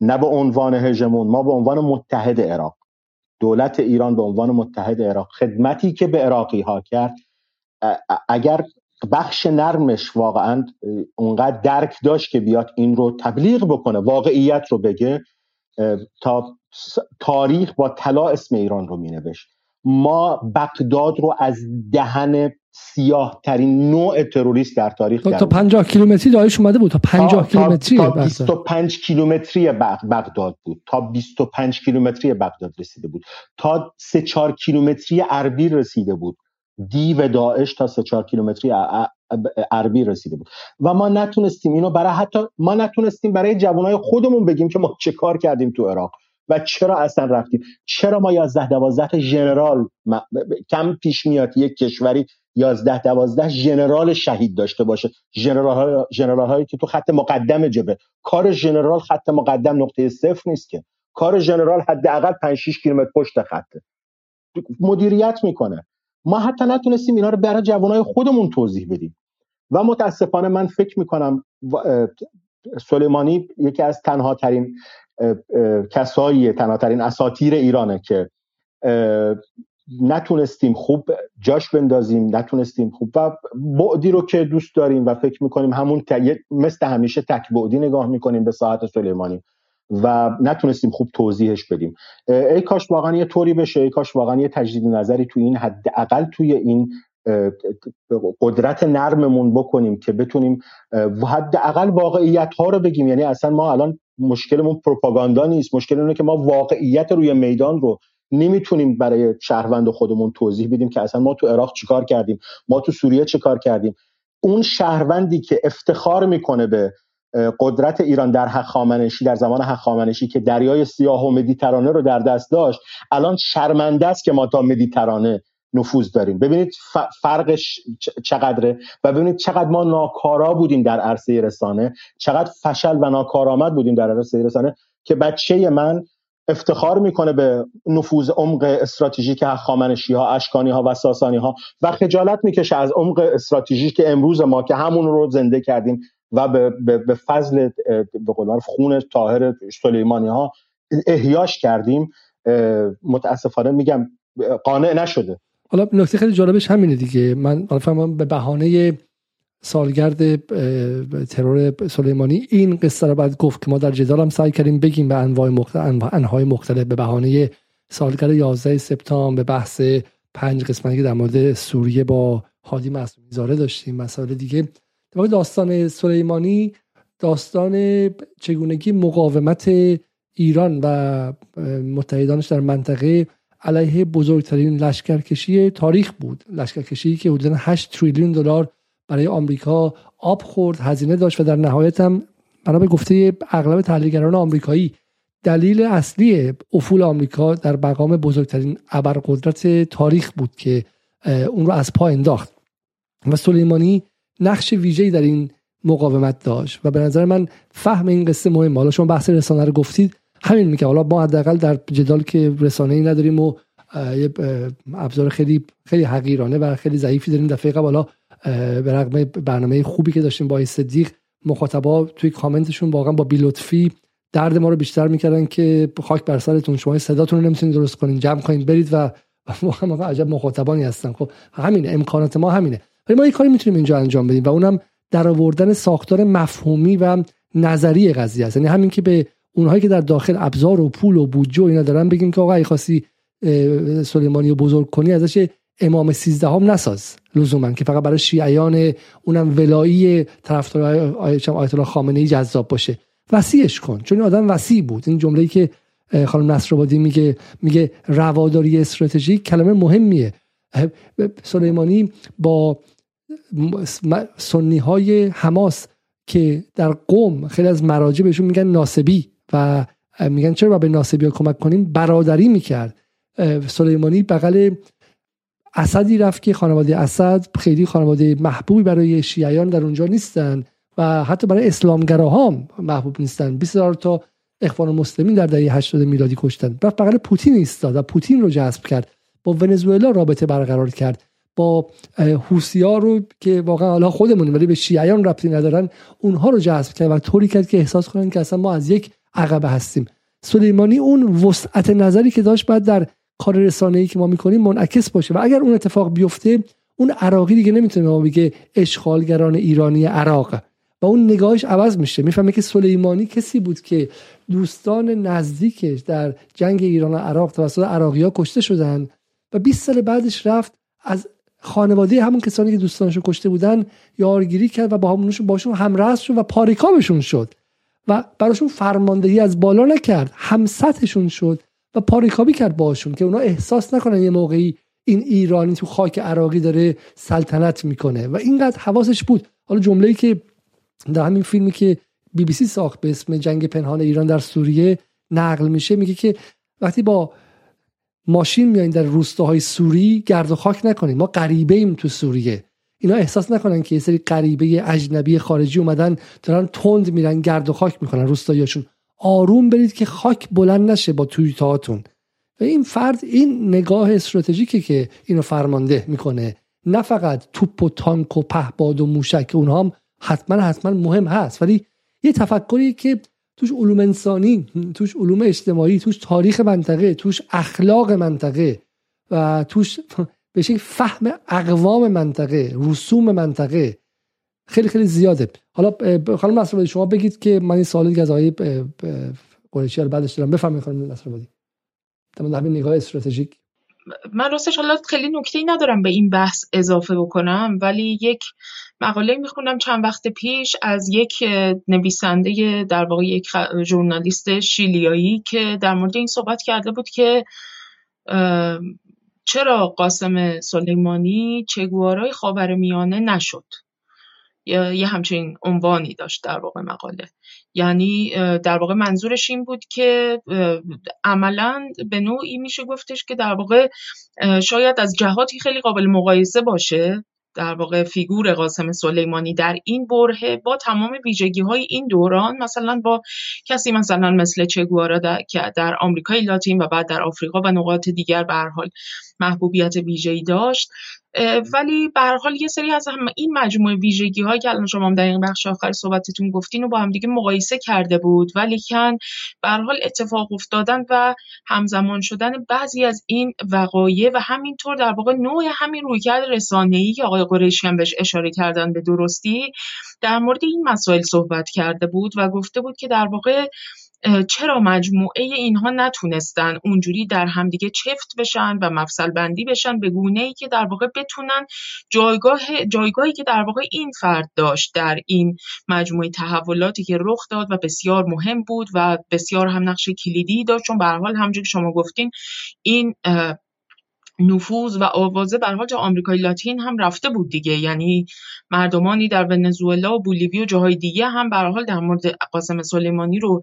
Speaker 2: نه به عنوان هژمون ما به عنوان متحد عراق. دولت ایران به عنوان متحد عراق. خدمتی که به عراقی ها کرد اگر بخش نرمش واقعا اونقدر درک داشت که بیاد این رو تبلیغ بکنه واقعیت رو بگه تا تاریخ با طلا اسم ایران رو می نوشت ما بغداد رو از دهن سیاه ترین نوع تروریست در تاریخ
Speaker 1: تا 50 کیلومتری دایش اومده بود. تا 50 کیلومتری
Speaker 2: تا 25 کیلومتری بغداد بود. تا 25 کیلومتری بغداد رسیده بود. تا 3 4 کیلومتری اربیل رسیده بود. دیو داعش تا 3 4 کیلومتری عربی رسیده بود. و ما نتونستیم اینو برای حتی ما نتونستیم برای جوانای خودمون بگیم که ما چه کار کردیم تو عراق. و چرا اصلا رفتیم؟ چرا ما 11 12 ژنرال کم پیش میاد یک کشوری 11 12 ژنرال شهید داشته باشه؟ ژنرال ژنرال هایی که تو خط مقدم جبه کار ژنرال خط مقدم نقطه صفر نیست که. کار ژنرال حداقل 5 6 کیلومتر پشت خطه. مدیریت می‌کنه. ما حتی نتونستیم اینا رو برای جوانای خودمون توضیح بدیم. و متاسفانه من فکر می‌کنم سلیمانی یکی از تنها ترین کسایی تنها ترین اساتیر ایرانه که نتونستیم خوب جاش بندازیم نتونستیم خوب و بعدی رو که دوست داریم و فکر می‌کنیم همون مثل همیشه تک بعدی نگاه می‌کنیم به ساعت سلیمانی و نتونستیم خوب توضیحش بدیم. ای کاش واقعا یه طوری بشه ای کاش واقعا یه تجدید نظری توی این حداقل توی این قدرت نرممون بکنیم که بتونیم حداقل واقعیت ها رو بگیم. یعنی اصلا ما الان مشکلمون پروپاگاندا نیست. مشکل اینه که ما واقعیت روی میدان رو نمی‌تونیم برای شهروند خودمون توضیح بدیم که اصلا ما تو عراق چیکار کردیم ما تو سوریه چیکار کردیم. اون شهروندی که افتخار می‌کنه به قدرت ایران در هخامنشی در زمان هخامنشی که دریای سیاه و مدیترانه رو در دست داشت الان شرمنده است که ما تا مدیترانه نفوذ داریم. ببینید فرقش چقدره و ببینید چقدر ما ناکارا بودیم در عرصه رسانه چقدر فشل و ناکارآمد بودیم در عرصه رسانه که بچه من افتخار می‌کنه به نفوذ عمق استراتژیک هخامنشی ها اشکانی ها و ساسانی ها و خجالت می‌کشه از عمق استراتژیک امروز ما که همون رو زنده کردیم و به, به, به فضل به قول خون طاهر سلیمانی ها احیاش کردیم. متاسفانه میگم قانع نشده.
Speaker 1: حالا نکته خیلی جالبش همینه دیگه. من فهمم به بهانه سالگرد ترور سلیمانی این قصه رو باید گفت که ما در جدال هم سعی کردیم بگیم به انواع مختلف انهای مختلف به بهانه سالگرد 11 سپتامبر به بحث پنج قسمتی که در مورد سوریه با هادی معصومی زاره داشتیم مسائل دیگه. داستان سلیمانی داستان چگونگی مقاومت ایران و متحدانش در منطقه علیه بزرگترین لشکرکشی تاریخ بود. لشکرکشی که حدود 8 تریلیون دلار برای آمریکا آب خورد هزینه داشت و در نهایت هم بنا به گفته اغلب تحلیلگران آمریکایی دلیل اصلی افول آمریکا در مقام بزرگترین ابرقدرت تاریخ بود که اون رو از پا انداخت. و سلیمانی نقش ویژه‌ای در این مقاومت داشت. و به نظر من فهم این قصه مهم. حالا شما بحث رسانه رو گفتید. همین میگه. حالا ما حداقل در جدال که رسانه ای نداریم و یه ابزار خیلی خیلی حقیرانه و خیلی ضعیفی داریم. دفعه قبل حالا به رغم برنامه خوبی که داشتیم با صدیق مخاطبا توی کامنتشون واقعا با بیلطفی درد ما رو بیشتر می‌کردن که خاک بر سرتون. شما صداتون رو نمی‌تونید درست کنین. جمع کنین. برید و (laughs) واقعا عجب مخاطبانی هستن. خب همینه. امکانات ما همینه. ولی ما یه کاری می‌تونیم اینجا انجام بدیم و اونم در آوردن ساختار مفهومی و نظری قضیه است. یعنی همین که به اونهایی که در داخل ابزار و پول و بودجه و اینا دارن بگیم که آقا ای خاصی سلیمانی رو بزرگ کنی ازش امام سیزدهم نساز لزوما که فقط برای شیعیان اونم ولایی طرفدار آیت الله خامنه ای جذاب باشه. وسیعش کن چون این آدم وسیع بود. این جمله‌ای که خانم نصرآبادی میگه میگه رواداری استراتژیک کلمه مهمیه. سلیمانی با سنی های حماس که در قوم خیلی از مراجع بهشون میگن ناسبی. و میگن چرا به ناسبی ها کمک کنیم؟ برادری می‌کرد. سلیمانی بغل اسدی رفت که خانواده اسد خیلی خانواده محبوبی برای شیعیان در اونجا نیستن و حتی برای اسلامگراها محبوب نیستن. 20 هزار تا اخوان مسلمین در دهه 80 میلادی کشتن. و بغل پوتین ایستاد و پوتین رو جذب کرد. با ونزوئلا رابطه برقرار کرد. با ها رو که واقعا حالا خودمون ولی به شیعیان ربطی ندارن اونها رو جذب کرد و طوری کرد که احساس کنن که اصلا ما از یک عقبه هستیم. سلیمانی اون وسعت نظری که داشت بعد در کار رسانه‌ای که ما می‌کنیم منعکس باشه و اگر اون اتفاق بیفته اون عراقی دیگه نمی‌تونه ما بگه اشغالگران ایرانی عراق. و اون نگاهش عوض میشه. می‌فهمه که سلیمانی کسی بود که دوستان نزدیکش در جنگ ایران و عراق توسط عراقی کشته شدن و 20 سال بعدش رفت از خانواده همون کسانی که دوستانشو کشته بودن یارگیری کرد و با همونشون باشون همراه شد و پاریکابشون شد. و براشون فرماندهی از بالا نکرد. همسطشون شد و پاریکابی کرد باشون که اونا احساس نکنن یه موقعی این ایرانی تو خاک عراقی داره سلطنت می‌کنه. و اینقدر حواسش بود. حالا جمله‌ای که در همین فیلمی که بی بی سی ساخت به اسم جنگ پنهان ایران در سوریه نقل میشه میگه که وقتی با ماشین میایین در روستاهای سوری گرد و خاک نکنید ما غریبه ایم تو سوریه. اینا احساس نکنن که یه سری غریبه اجنبی خارجی اومدن دارن تند میرن گرد و خاک می‌کنن روستاییاشون. آروم برید که خاک بلند نشه با تویتاتون و این فرد این نگاه استراتژیکه که اینو فرمانده می‌کنه. نه فقط توپ و تانک و پهباد و موشک اونها هم حتما حتما مهم هست. ولی یه تفکری که توش علوم انسانی توش علوم اجتماعی توش تاریخ منطقه توش اخلاق منطقه و توش بشه فهم اقوام منطقه رسوم منطقه. خیلی خیلی زیاده. حالا خانم نصرآبادی شما بگید که من این سوالی که از آقای قریشی رو بعدش دارم. بفرمایید خانم نصرآبادی. در همین نگاه استراتژیک.
Speaker 3: من راستش حالا خیلی نکته ای ندارم به این بحث اضافه بکنم ولی یک مقاله می‌خونم چند وقت پیش از یک نویسنده در واقع یک ژورنالیست شیلیایی که در مورد این صحبت کرده بود که چرا قاسم سلیمانی چگوارای خاورمیانه نشد؟ یه همچین عنوانی داشت در واقع مقاله. یعنی در واقع منظورش این بود که عملا به نوعی میشه گفتش که در واقع شاید از جهاتی خیلی قابل مقایسه باشه. در واقع فیگور قاسم سلیمانی در این بره با تمام ویژگی های این دوران مثلا با کسی مثلا مثل چگوارا که در آمریکای لاتین و بعد در آفریقا و نقاط دیگر به حال محبوبیت ویژه‌ای داشت. ولی به حال یه سری از هم این مجموعه ویژگی که الان شما هم در این بخش آخر صحبتتون گفتین و با هم دیگه مقایسه کرده بود. ولی کن به حال اتفاق افتادن و همزمان شدن بعضی از این وقایع و همینطور در واقع نوع همین رویکرد رسانه‌ای که آقای قریشی هم بهش اشاره کردن به درستی در مورد این مسائل صحبت کرده بود و گفته بود که در واقع چرا مجموعه اینها نتونستن اونجوری در همدیگه چفت بشن و مفصل بندی بشن به گونه ای که در واقع بتونن جایگاه جایگاهی که در واقع این فرد داشت در این مجموعه تحولاتی که رخ داد و بسیار مهم بود و بسیار هم نقش کلیدی داشت. چون به حال همونجوری که شما گفتین این نفوذ و آوازه بر حال آمریکای لاتین هم رفته بود دیگه. یعنی مردمانی در ونزوئلا و بولیوی و جاهای دیگه هم به حال در مورد قاسم سلیمانی رو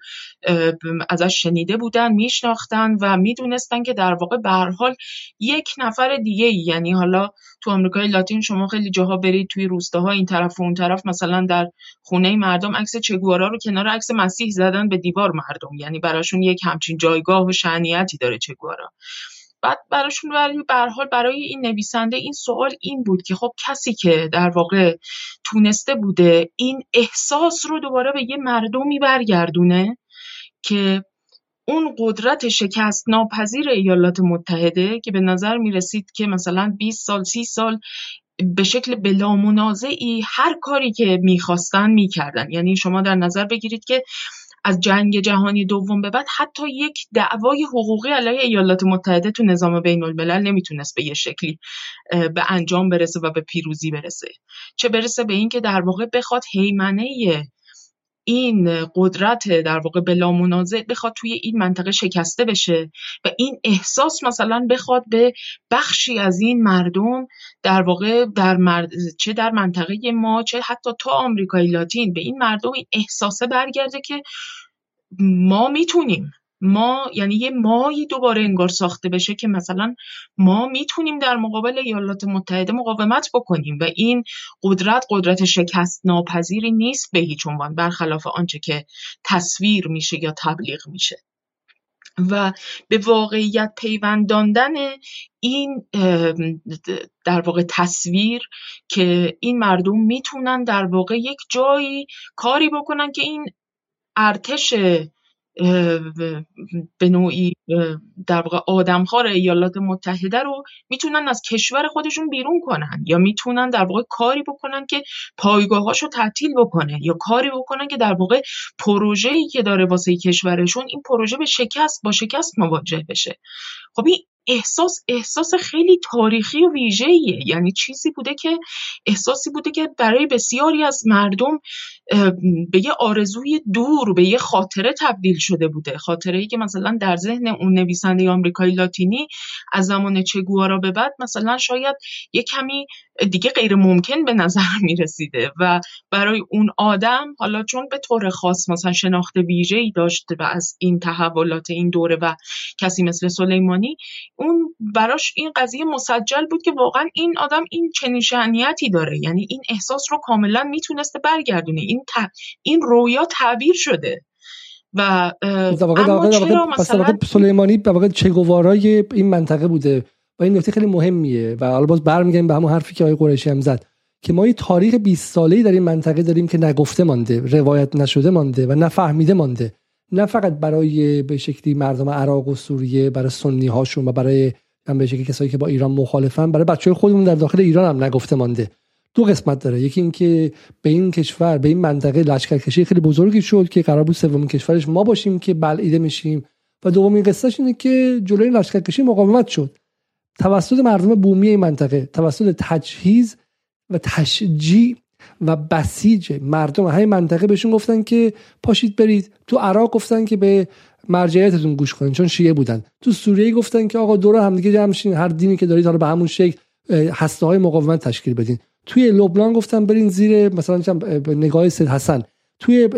Speaker 3: ازش شنیده بودن میشناختن و می‌دونستن که در واقع به حال یک نفر دیگه یعنی حالا تو آمریکای لاتین شما خیلی جاها برید توی روستاها این طرف و اون طرف مثلا در خونه مردم عکس چگوارا رو کنار عکس مسیح زدن به دیوار مردم. یعنی براشون یک همچین جایگاه و شعنیتی داره چگوارا. بعد براشون برای حال برای این نویسنده این سوال این بود که خب کسی که در واقع تونسته بوده این احساس رو دوباره به یه مردمی برگردونه که اون قدرت شکست ناپذیر ایالات متحده که به نظر می رسید که مثلا 20 سال 30 سال به شکل بلا منازعی هر کاری که می‌خواستن می‌کردن. یعنی شما در نظر بگیرید که از جنگ جهانی دوم به بعد حتی یک دعوای حقوقی علیه ایالات متحده تو نظام بین الملل نمی‌تونست به یه شکلی به انجام برسه و به پیروزی برسه. چه برسه به اینکه در واقع بخواد هیمنه این قدرت در واقع بلا منازع بخواد توی این منطقه شکسته بشه و این احساس مثلا بخواد به بخشی از این مردم در واقع در مرد... چه در منطقه ما چه حتی تا آمریکای لاتین به این مردم این احساسه برگرده که ما می‌تونیم ما یعنی یه مایی دوباره انگار ساخته بشه که مثلا ما می‌تونیم در مقابل ایالات متحده مقاومت بکنیم و این قدرت قدرت شکست ناپذیری نیست به هیچ عنوان برخلاف آنچه که تصویر میشه یا تبلیغ میشه. و به واقعیت پیونداندن این در واقع تصویر که این مردم می‌تونن در واقع یک جایی کاری بکنن که این ارتش به نوعی در واقع آدمخوار ایالات متحده رو می‌تونن از کشور خودشون بیرون کنن یا می‌تونن در واقع کاری بکنن که پایگاهاش رو تعطیل بکنه یا کاری بکنن که در واقع پروژه‌ای که داره واسه کشورشون این پروژه به شکست با شکست مواجه بشه. خب این احساس احساس خیلی تاریخی و ویژه‌ایه. یعنی چیزی بوده که احساسی بوده که برای بسیاری از مردم به یه آرزوی دور به یه خاطره تبدیل شده بوده. خاطره ای که مثلا در ذهن اون نویسنده آمریکایی لاتینی از زمان چگوارا به بعد مثلا شاید یه کمی دیگه غیر ممکن به نظر (laughs) می رسیده و برای اون آدم حالا چون به طور خاص مثلا شناخت ویژه ای داشته و از این تحولات این دوره و کسی مثل سلیمانی اون براش این قضیه مسجل بود که واقعا این آدم این چنین شعنیتی داره. یعنی این احساس رو کاملا می‌تونسته برگردونه. این این رویا تعبیر شده. و
Speaker 1: اما چرا مثلا سلیمانی به واقع چگوارای این منطقه بوده و این نکته خیلی مهمیه و حالا باز برمیگردیم به همون حرفی که آقای قریشی هم زد که ما یه تاریخ 20 ساله‌ای در این منطقه داریم که نگفته مانده روایت نشده مانده و نفهمیده مانده. نه فقط برای به شکلی مردم عراق و سوریه برای سنی هاشون و برای من به کسایی که با ایران مخالفن برای بچه خودمون در داخل ایران هم نگفته مانده. دو قسمت داره. یکی اینکه به این کشور به این منطقه لشکرکشی خیلی بزرگی شد که قرار بود سومین کشورش ما باشیم که بلعیده میشیم و دومین قصهش اینه که جلوی لشکرکشی مقاومت شد. توسط مردم بومی این منطقه توسط تجهیز و تشجیع و بسیج مردم همین منطقه بهشون گفتن که پاشید برید. تو عراق گفتن که به مرجعیتتون گوش کنین چون شیعه بودن. تو سوریه گفتن که آقا دور همدیگه جمع شین هر دینی که دارید حالا به همون شکل هسته های مقاومت تشکیل بدین. توی لبنان گفتن برین زیر مثلا نگاه سید حسن. توی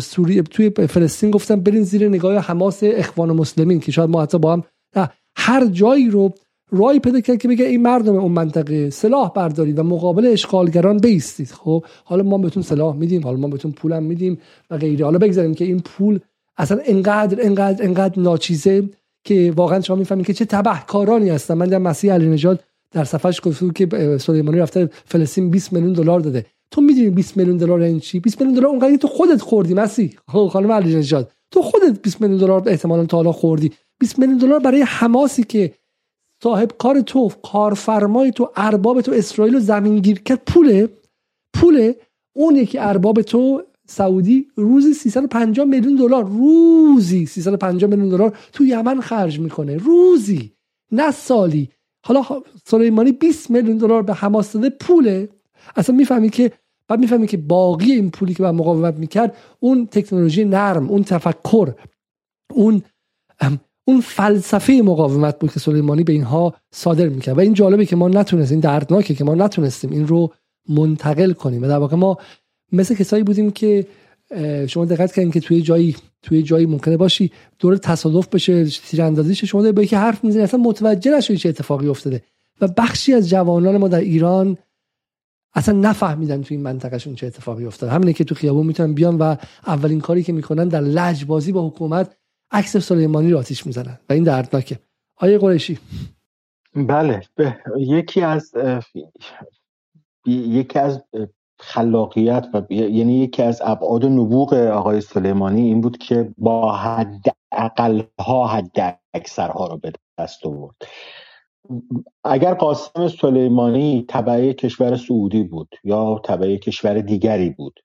Speaker 1: سوریه توی فلسطین گفتن برین زیر نگاه حماس اخوان مسلمین که شاید ما حتی با هم هر جایی رو رای پیدا کرد که بگه این مردم اون منطقه سلاح بردارید و مقابل اشغالگران بیستید. خب حالا ما بهتون سلاح میدیم حالا ما بهتون پولم میدیم و غیره. حالا بگذاریم که این پول اصلا انقدر انقدر انقدر ناچیزه که واقعا شما می‌فهمید که چه تبهکارانی هستن. من در مسیح علی نژاد در صفحش گفت که سلیمانی رفته فلسطین 20 میلیون دلار داده. تو می‌دونی 20 میلیون دلار این چی؟ 20 میلیون دلار اونقدر تو خودت خوردی مسیح. خب خانم علی نژاد تو خودت 20 میلیون دلار احتمالاً تا حالا خوردی. 20 میلیون دلار برای حماسی که صاحب کار تو کارفرمای تو ارباب تو اسرائیل و زمین کرد پوله. پوله. اون یکی ارباب تو سعودی روزی 350 میلیون دلار. روزی 350 میلیون دلار تو یمن خرج می‌کنه. روزی. نه سالی. حالا سلیمانی 20 میلیون دلار به حماس داده پوله. اصلا می‌فهمی که بعد می‌فهمی که باقی این پولی که به مقاومت می‌کرد اون تکنولوژی نرم اون تفکر اون اون فلسفه مقاومت بود که سلیمانی به اینها صادر می‌کرد. و این جالبه که ما نتونستیم دردناکه که ما نتونستیم این رو منتقل کنیم. و در واقع ما مثل کسایی بودیم که شما دقت کردین که توی جایی توی جایی ممکنه باشی دور تصادف بشه تیراندازی شه. شما به که حرف می‌زنی اصلا متوجه نشوی چه اتفاقی افتاده. و بخشی از جوانان ما در ایران اصلا نفهمیدن توی این منطقهشون چه اتفاقی افتاده. همینه که تو خیابون می‌تونن بیان و اولین کاری که می‌کنن در لجبازی با حکومت عکس سلیمانی رو آتیش می‌زنن. و این دردناکه. آیه قریشی.
Speaker 2: بله. یکی از یکی از خلاقیت و یعنی یکی از ابعاد نبوغ آقای سلیمانی این بود که با حد اقل ها حد اکثرها رو به دست آورد. اگر قاسم سلیمانی طبعه کشور سعودی بود یا طبعه کشور دیگری بود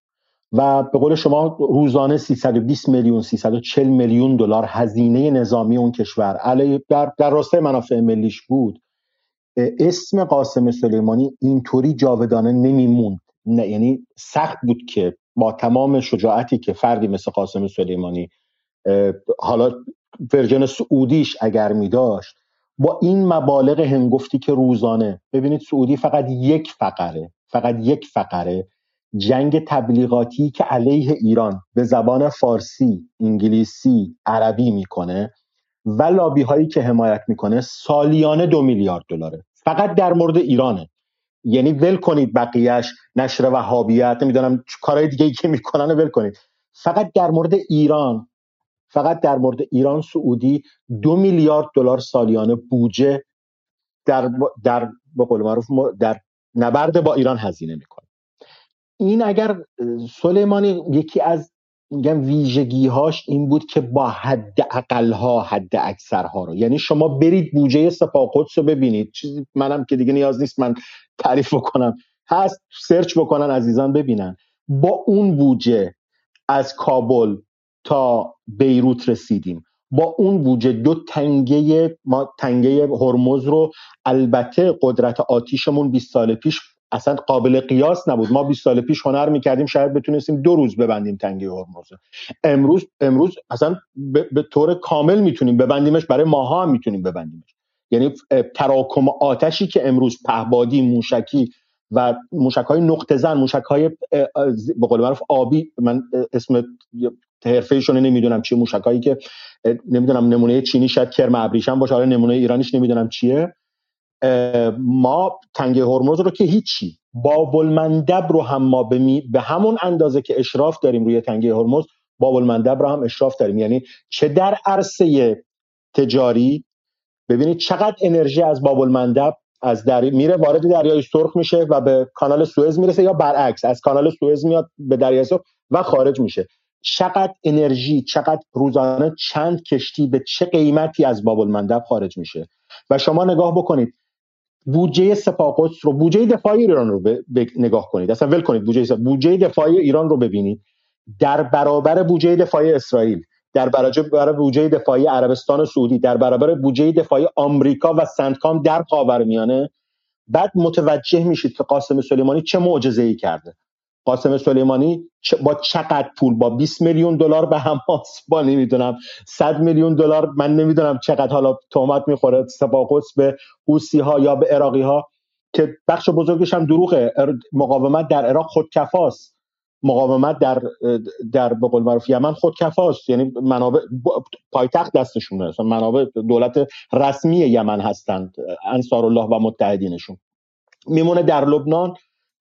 Speaker 2: و به قول شما روزانه 320 میلیون 340 میلیون دلار هزینه نظامی اون کشور علی در, در راستای منافع ملیش بود اسم قاسم سلیمانی اینطوری جاودانه نمیموند. نه یعنی سخت بود که با تمام شجاعتی که فردی مثل قاسم سلیمانی حالا ورژن سعودیش اگر می داشت با این مبالغ هنگفتی که روزانه ببینید سعودی فقط یک فقره فقط یک فقره جنگ تبلیغاتی که علیه ایران به زبان فارسی، انگلیسی، عربی می‌کنه و لابی هایی که حمایت می‌کنه سالیانه دو میلیارد دلاره. فقط در مورد ایرانه. یعنی ول کنید بقیهش نشر وهابیت نمی‌دونم کارهای دیگه که می‌کنن ول کنید. فقط در مورد ایران فقط در مورد ایران سعودی دو میلیارد دلار سالیانه بودجه در در به قول معروف در نبرد با ایران هزینه می‌کنه. این اگر سلیمانی یکی از میگم ویژگی هاش این بود که با حد اقل ها حد اکثر ها رو یعنی شما برید بودجه سپاه قدس رو ببینید. چیزی منم که دیگه نیاز نیست من تعریف بکنم. هست سرچ بکنن عزیزان ببینن. با اون بودجه از کابل تا بیروت رسیدیم. با اون بودجه دو تنگه ما تنگه هرمز رو البته قدرت آتیشمون 20 سال پیش اصلا قابل قیاس نبود. ما 20 سال پیش هنر می‌کردیم شاید بتونستیم دو روز ببندیم تنگه هرمز امروز امروز اصلا به طور کامل می‌تونیم ببندیمش برای ماها هم می‌تونیم ببندیمش. یعنی تراکم آتشی که امروز پهبادی موشکی و موشک های نقطه زن موشک های به قول معروف آبی من اسم حرفه نمی‌دونم چیه موشک هایی که نمی‌دونم نمونه چینی شاید کرم ابریشم باشه حالا نمونه ایرانیش نمی‌دونم چیه. ما تنگه هرمز رو که هیچی باب المندب رو هم ما به همون اندازه که اشراف داریم روی تنگه هرمز باب المندب رو هم اشراف داریم. یعنی چه در عرصه تجاری ببینید چقدر انرژی از باب المندب از در... میره وارد دریای سرخ میشه و به کانال سوئز می‌رسه یا برعکس از کانال سوئز میاد به دریای سرخ و خارج میشه. چقدر انرژی چقدر روزانه چند کشتی به چه قیمتی از باب المندب خارج میشه. و شما نگاه بکنید بودجه سپاه رو بودجه دفاعی ایران رو نگاه کنید. اصلا ول کنید بودجه بودجه دفاعی ایران رو ببینید. در برابر بودجه دفاعی اسرائیل در برابر بودجه دفاعی عربستان سعودی در برابر بودجه دفاعی آمریکا و سنتکام در خاورمیانه بعد متوجه میشید که قاسم سلیمانی چه معجزه ای کرده. قاسم سلیمانی با چقدر پول؟ با 20 میلیون دلار به حماس با نمی‌دونم 100 میلیون دلار من نمی‌دونم چقدر. حالا تهمت می‌خوره سپاه به حوسی ها یا به عراقی ها که بخش بزرگش هم دروغه. مقاومت در عراق خودکفاست. مقاومت در در به قول معروف یمن خودکفاست یعنی منابع پایتخت دستشونه مثلا منابع دولت رسمی یمن هستند انصار الله و متحدینشون. میمونه در لبنان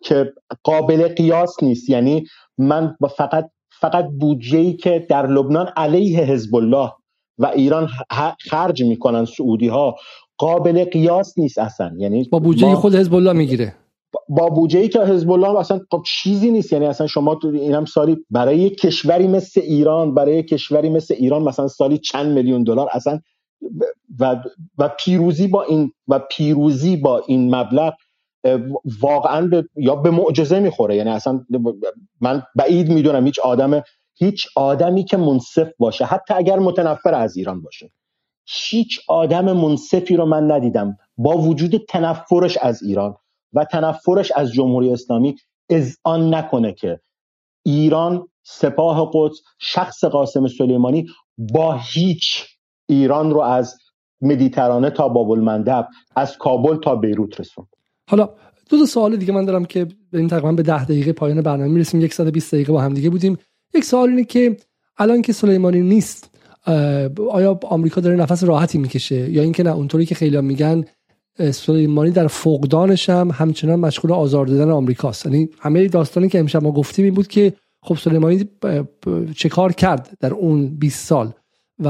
Speaker 2: که قابل قیاس نیست. یعنی من فقط فقط بودجه که در لبنان علیه حزب الله و ایران خرج می‌کنن سعودی ها قابل قیاس نیست اصلا. یعنی
Speaker 1: با بودجه خود حزب الله می‌گیره.
Speaker 2: با بودجه ای که حزب الله اصلا خب چیزی نیست. یعنی اصلا شما تو اینم سالی برای یک کشوری مثل ایران برای کشوری مثل ایران مثلا سالی چند میلیون دلار اصلا و و پیروزی با این و پیروزی با این مبلغ واقعا به یا به معجزه می‌خوره. یعنی اصلا من بعید می‌دونم هیچ آدم هیچ آدمی که منصف باشه حتی اگر متنفر از ایران باشه هیچ آدم منصفی رو من ندیدم با وجود تنفرش از ایران. و تنفرش از جمهوری اسلامی آن نکنه که ایران سپاه قدس شخص قاسم سلیمانی با هیچ ایران رو از مدیترانه تا باب المندب از کابل تا بیروت رسوند.
Speaker 1: حالا دو تا سوال دیگه من دارم که این تقریبا به ده دقیقه پایان برنامه می‌رسیم. 120 دقیقه با هم دیگه بودیم. یک سوال اینه که الان که سلیمانی نیست آیا آمریکا داره نفس راحتی می‌کشه یا اینکه نه اونطوری که خیلی میگن سلیمانی در فقدانش هم همچنان مشغول آزار دادن آمریکاست. یعنی همه داستانی که امشب ما گفتیم این بود که خب سلیمانی چه کار کرد در اون 20 سال؟ و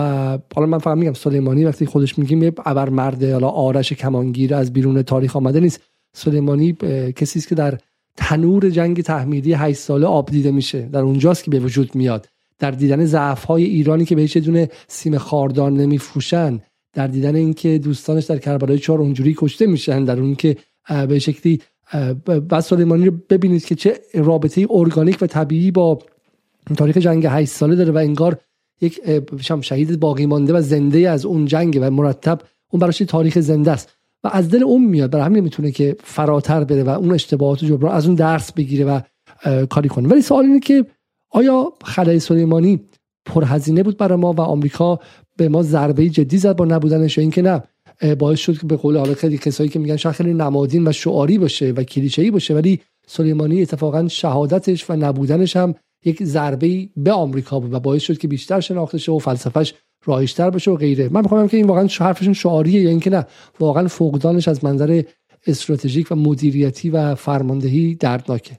Speaker 1: حالا من فقط میگم سلیمانی وقتی خودش میگیم یه ابر مرده حالا آرش کمانگیر از بیرون تاریخ آمده نیست. سلیمانی کسی است که در تنور جنگ تحمیدی 8 ساله آب دیده میشه. در اونجاست که به وجود میاد. در دیدن ضعف های ایرانی که به هیچ دونه سیم خاردار نمیفروشن. در دیدن اینکه دوستانش در کربلای چهار اونجوری کشته میشن در اون که به شکلی بعد سلیمانی رو ببینید که چه رابطه ارگانیک و طبیعی با تاریخ جنگ 8 ساله داره و انگار یک شهید باقی مانده و زنده از اون جنگ و مرتب اون براش تاریخ زنده است. و از دل اون میاد. برای همین می‌تونه که فراتر بره و اون اشتباهات جبران از اون درس بگیره و کاری کنه. ولی سوال اینه که آیا خلای سلیمانی پرهزینه بود برای ما و آمریکا به ما ضربه جدی زد با نبودنش اینکه نه باعث شد که به قول حالا خیلی کسایی که میگن شاید خیلی نمادین و شعاری باشه و کلیشه‌ای باشه ولی سلیمانی اتفاقا شهادتش و نبودنش هم یک ضربه به آمریکا بود و باعث شد که بیشتر شناخته شه و فلسفهش رایشتر بشه و غیره. من می‌خوام که این واقعا حرفشون شعاریه یا اینکه نه واقعا فقدانش از منظر استراتژیک و مدیریتی و فرماندهی دردناکه.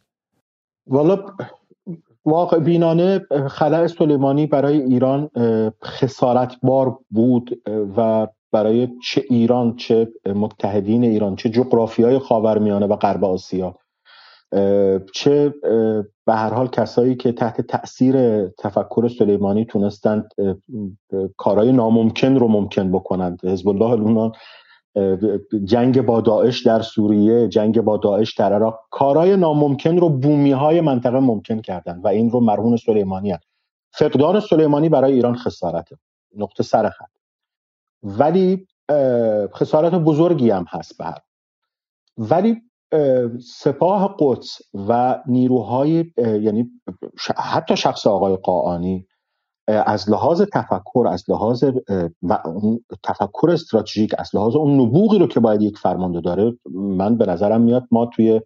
Speaker 2: والا واقع بینانه خلع سلیمانی برای ایران خسارت بار بود و برای چه ایران چه متحدین ایران چه جغرافی های خاورمیانه و غرب آسیا. چه به هر حال کسایی که تحت تاثیر تفکر سلیمانی تونستند کارهای ناممکن رو ممکن بکنند. حزب الله جنگ با داعش در سوریه جنگ با داعش در عراق. کارهای ناممکن رو بومی های منطقه ممکن کردن و این رو مرهون سلیمانی هست. فقدان سلیمانی برای ایران خسارته نقطه سر خط. ولی خسارت بزرگی هم هست بر. ولی سپاه قدس و نیروهای یعنی حتی شخص آقای قاعانی از لحاظ تفکر از لحاظ و تفکر استراتژیک از لحاظ اون نبوغی رو که باید یک فرمانده داره من به نظرم میاد ما توی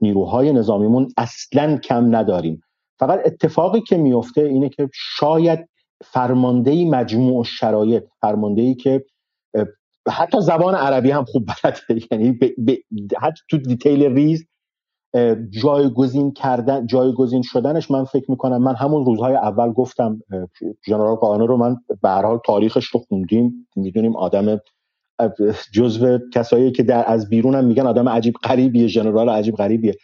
Speaker 2: نیروهای نظامیمون اصلا کم نداریم فقط اتفاقی که میفته اینه که شاید فرماندهی مجموع شرایط فرماندهی که حتی زبان عربی هم خوب بلده (laughs) یعنی. حتی تو دیتیل ریز جایگزین کردن جایگزین شدنش من فکر می‌کنم من همون روزهای اول گفتم جنرال قانه رو من به هر حال تاریخش رو خوندیم. می‌دونیم آدم جزو کسایی که در از بیرونم میگن آدم عجیب غریبیه ژنرال عجیب غریبیه.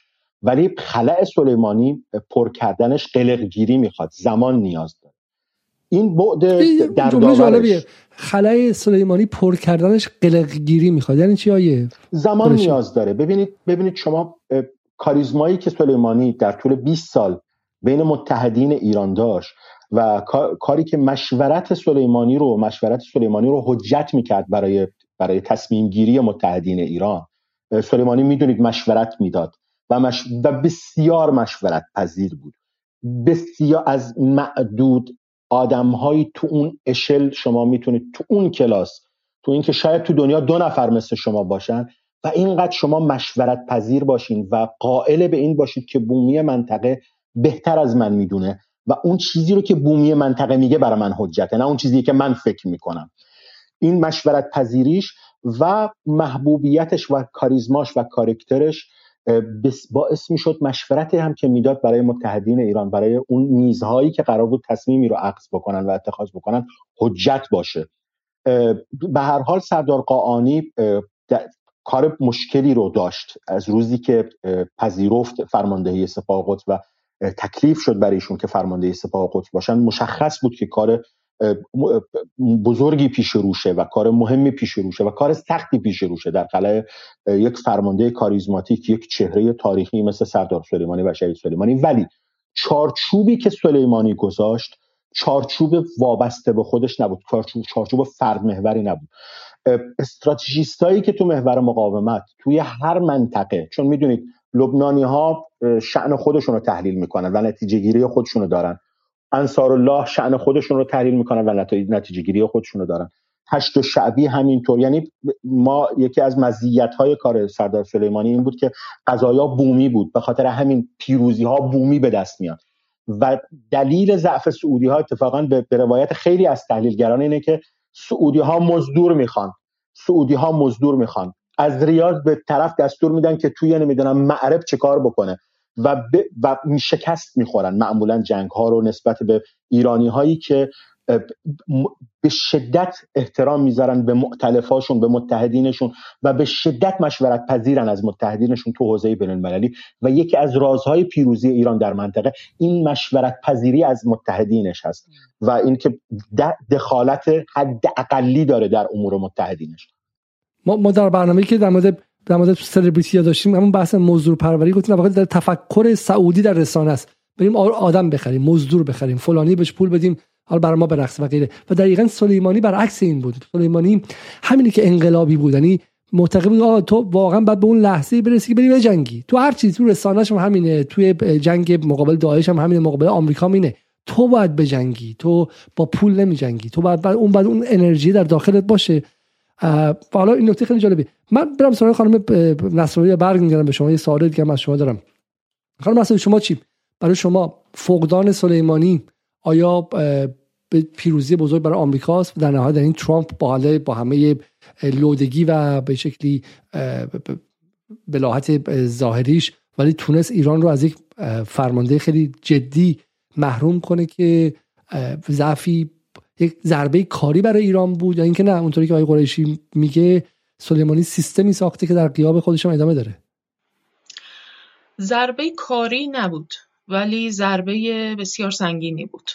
Speaker 2: ولی خلع سلیمانی پر کردنش قلقگیری می‌خواد. زمان نیاز داره. این بعد در جالبیه.
Speaker 1: خلای سلیمانی پر کردنش قلقگیری می‌خواد. یعنی چی آیه؟
Speaker 2: زمان نیاز داره. ببینید ببینید شما کاریزمایی که سلیمانی در طول 20 سال بین متحدین ایران داشت و کاری که مشورت سلیمانی رو مشورت سلیمانی رو حجت می‌کرد برای برای تصمیم گیری متحدین ایران. سلیمانی می‌دونید مشورت می‌داد و, مش... و بسیار مشورت پذیر بود. بسیار از معدود آدمهایی تو اون اشل شما می‌تونید تو اون کلاس تو اینکه شاید تو دنیا دو نفر مثل شما باشن و اینقدر شما مشورت پذیر باشین و قائل به این باشید که بومی منطقه بهتر از من می‌دونه و اون چیزی رو که بومی منطقه میگه برای من حجته نه اون چیزی که من فکر می‌کنم. این مشورت پذیریش و محبوبیتش و کاریزماش و کارکترش باعث می‌شد مشورت هم که می‌داد برای متحدین ایران برای اون میزهایی که قرار بود تصمیمی رو عقص بکنن و اتخاذ بکنن حجت باشه. به هر حال سردار قاعانی کار مشکلی رو داشت. از روزی که پذیرفت فرماندهی سپاه قدس و تکلیف شد برای ایشون که فرمانده سپاه قدس باشن مشخص بود که کار بزرگی پیش روشه و کار مهمی پیش روشه و کار سختی پیش روشه در قلعه یک فرمانده کاریزماتیک یک چهره تاریخی مثل سردار سلیمانی و شهید سلیمانی. ولی چارچوبی که سلیمانی گذاشت چارچوب وابسته به خودش نبود. چارچوب, چارچوب فرد محوری نبود. استراتژیستایی که تو محور مقاومت توی هر منطقه چون می‌دونید لبنانی ها شعن خودشون رو تحلیل می‌کنن و نتیجه گیری خودشون رو دارن. انصار الله شعن خودشون رو تحلیل می‌کنن و نتیجه گیری خودشون رو دارن. هشت و شعبی همینطور. یعنی ما یکی از مزیت های کار سردار سلیمانی این بود که قضایا بومی بود. به خاطر همین پیروزی ها بومی به دست میاد. و دلیل ضعف سعودی ها اتفاقا به روایت خیلی از تحلیلگران اینه که سعودی ها مزدور می‌خوان. سعودی ها مزدور می‌خوان. از ریاض به طرف دستور میدن که توی نمی‌دونم معرب چه کار بکنه و, و شکست می‌خورن. معمولا جنگ ها رو نسبت به ایرانی هایی که به شدت احترام می‌ذارن به معتلفاشون به متحدینشون و به شدت مشورت پذیرن از متحدینشون تو حوزه بین المللی و یکی از رازهای پیروزی ایران در منطقه این مشورت پذیری از متحدینش هست و اینکه دخالت حد اقلی داره در امور متحدینش.
Speaker 1: ما, ما در برنامه که در مورد در مورد سلبریتی داشتیم همون بحث مزدور پروری گفتیم در تفکر سعودی در رسانه است. بریم آدم بخریم مزدور بخریم فلانی بهش پول بدیم حالا برای ما برقص و غیره. و دقیقا سلیمانی برعکس این بود. سلیمانی همینی که انقلابی بود یعنی معتقد بود تو واقعا بعد به اون لحظه برسی که بری جنگی. تو هر چیز تو رسانه‌ش هم همینه توی جنگ مقابل داعش هم همینه مقابل آمریکا مینه تو باید بجنگی تو با پول نمیجنگی. تو باید, اون بعد اون انرژی در داخلت باشه. حالا این نکته خیلی جالبه. من برم سراغ خانم نصرانی برمیگردم به شما. یه سوال دیگه از شما دارم. خانم نصرانی شما چی؟ برای شما فقدان سلیمانی آیا به پیروزی بزرگ برای آمریکاست در نهایت در این ترامپ با با همه لودگی و به شکلی بلاحت ظاهریش ولی تونست ایران رو از یک فرمانده خیلی جدی محروم کنه که ضعفی یک ضربه کاری برای ایران بود. یا اینکه نه اونطوری که آقای قریشی میگه سلیمانی سیستمی ساخته که در قیاب خودش ادامه داره.
Speaker 3: ضربه کاری نبود. ولی ضربه بسیار سنگینی بود.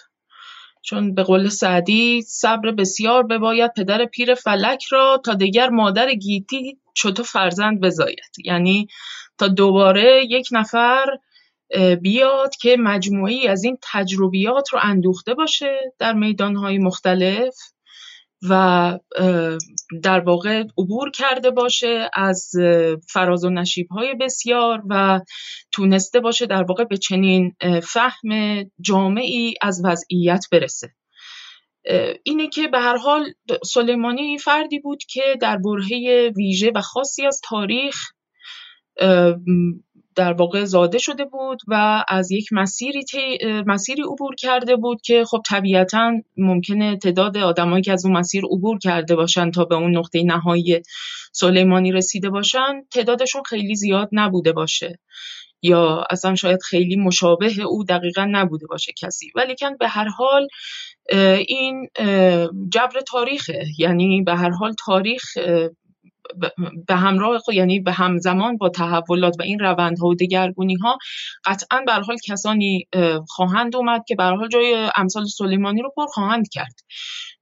Speaker 3: چون به قول سعدی صبر بسیار بباید پدر پیر فلک را تا دیگر مادر گیتی چطور فرزند بزاید. یعنی تا دوباره یک نفر بیاد که مجموعی از این تجربیات رو اندوخته باشه در میدانهای مختلف. و در واقع عبور کرده باشه از فراز و های بسیار و تونسته باشه در واقع به چنین فهم جامعی از وضعیت برسه. اینه که به هر حال سلیمانی فردی بود که در برهه ویژه و خاصی از تاریخ در واقع زاده شده بود و از یک مسیری, مسیری عبور کرده بود که خب طبیعتا ممکنه تعداد آدمایی که از اون مسیر عبور کرده باشن تا به اون نقطه نهایی سلیمانی رسیده باشن تعدادشون خیلی زیاد نبوده باشه. یا اصلا شاید خیلی مشابه او دقیقا نبوده باشه کسی. ولی کن به هر حال این جبر تاریخه. یعنی به هر حال تاریخ به همراه یعنی به همزمان با تحولات و این روندها و دگرگونی ها قطعا به حال کسانی خواهند اومد که به حال جای امثال سلیمانی رو پر خواهند کرد.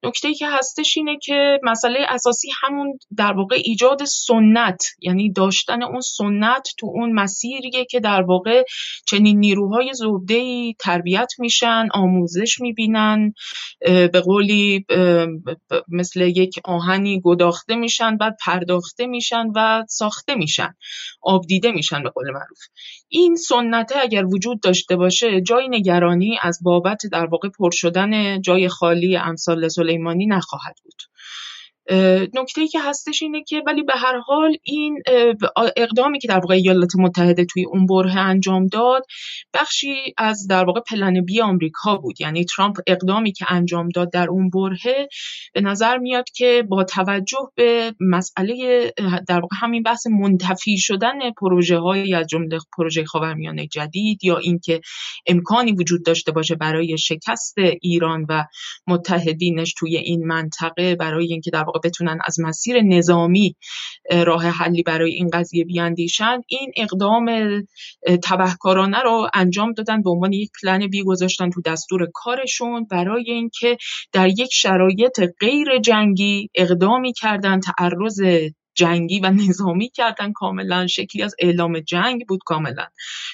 Speaker 3: نکته که هستش اینه که مسئله اساسی همون در واقع ایجاد سنت یعنی داشتن اون سنت تو اون مسیریه که در واقع چنین نیروهای زوده تربیت میشن آموزش می‌بینن به قولی مثل یک آهنی گداخته میشن بعد پرداخته میشن و ساخته میشن آبدیده میشن به قول معروف. این سنته اگر وجود داشته باشه جای نگرانی از بابت در واقع پر شدن جای خالی امثال سلیمانی نخواهد بود. نکته که هستش اینه که ولی به هر حال این اقدامی که در واقع ایالات متحده توی اون بره انجام داد بخشی از در واقع پلن بی آمریکا بود. یعنی ترامپ اقدامی که انجام داد در اون بره به نظر میاد که با توجه به مسئله در واقع همین بحث منتفی شدن پروژه های از جمله پروژه خاورمیانه جدید یا اینکه امکانی وجود داشته باشه برای شکست ایران و متحدینش توی این منطقه برای اینکه در واقع بتونن از مسیر نظامی راه حلی برای این قضیه بیاندیشن این اقدام تبهکارانه رو انجام دادن به عنوان یک پلن بی گذاشتن تو دستور کارشون برای اینکه در یک شرایط غیر جنگی اقدامی کردن تعرض جنگی و نظامی کردن. کاملا شکلی از اعلام جنگ بود کاملا.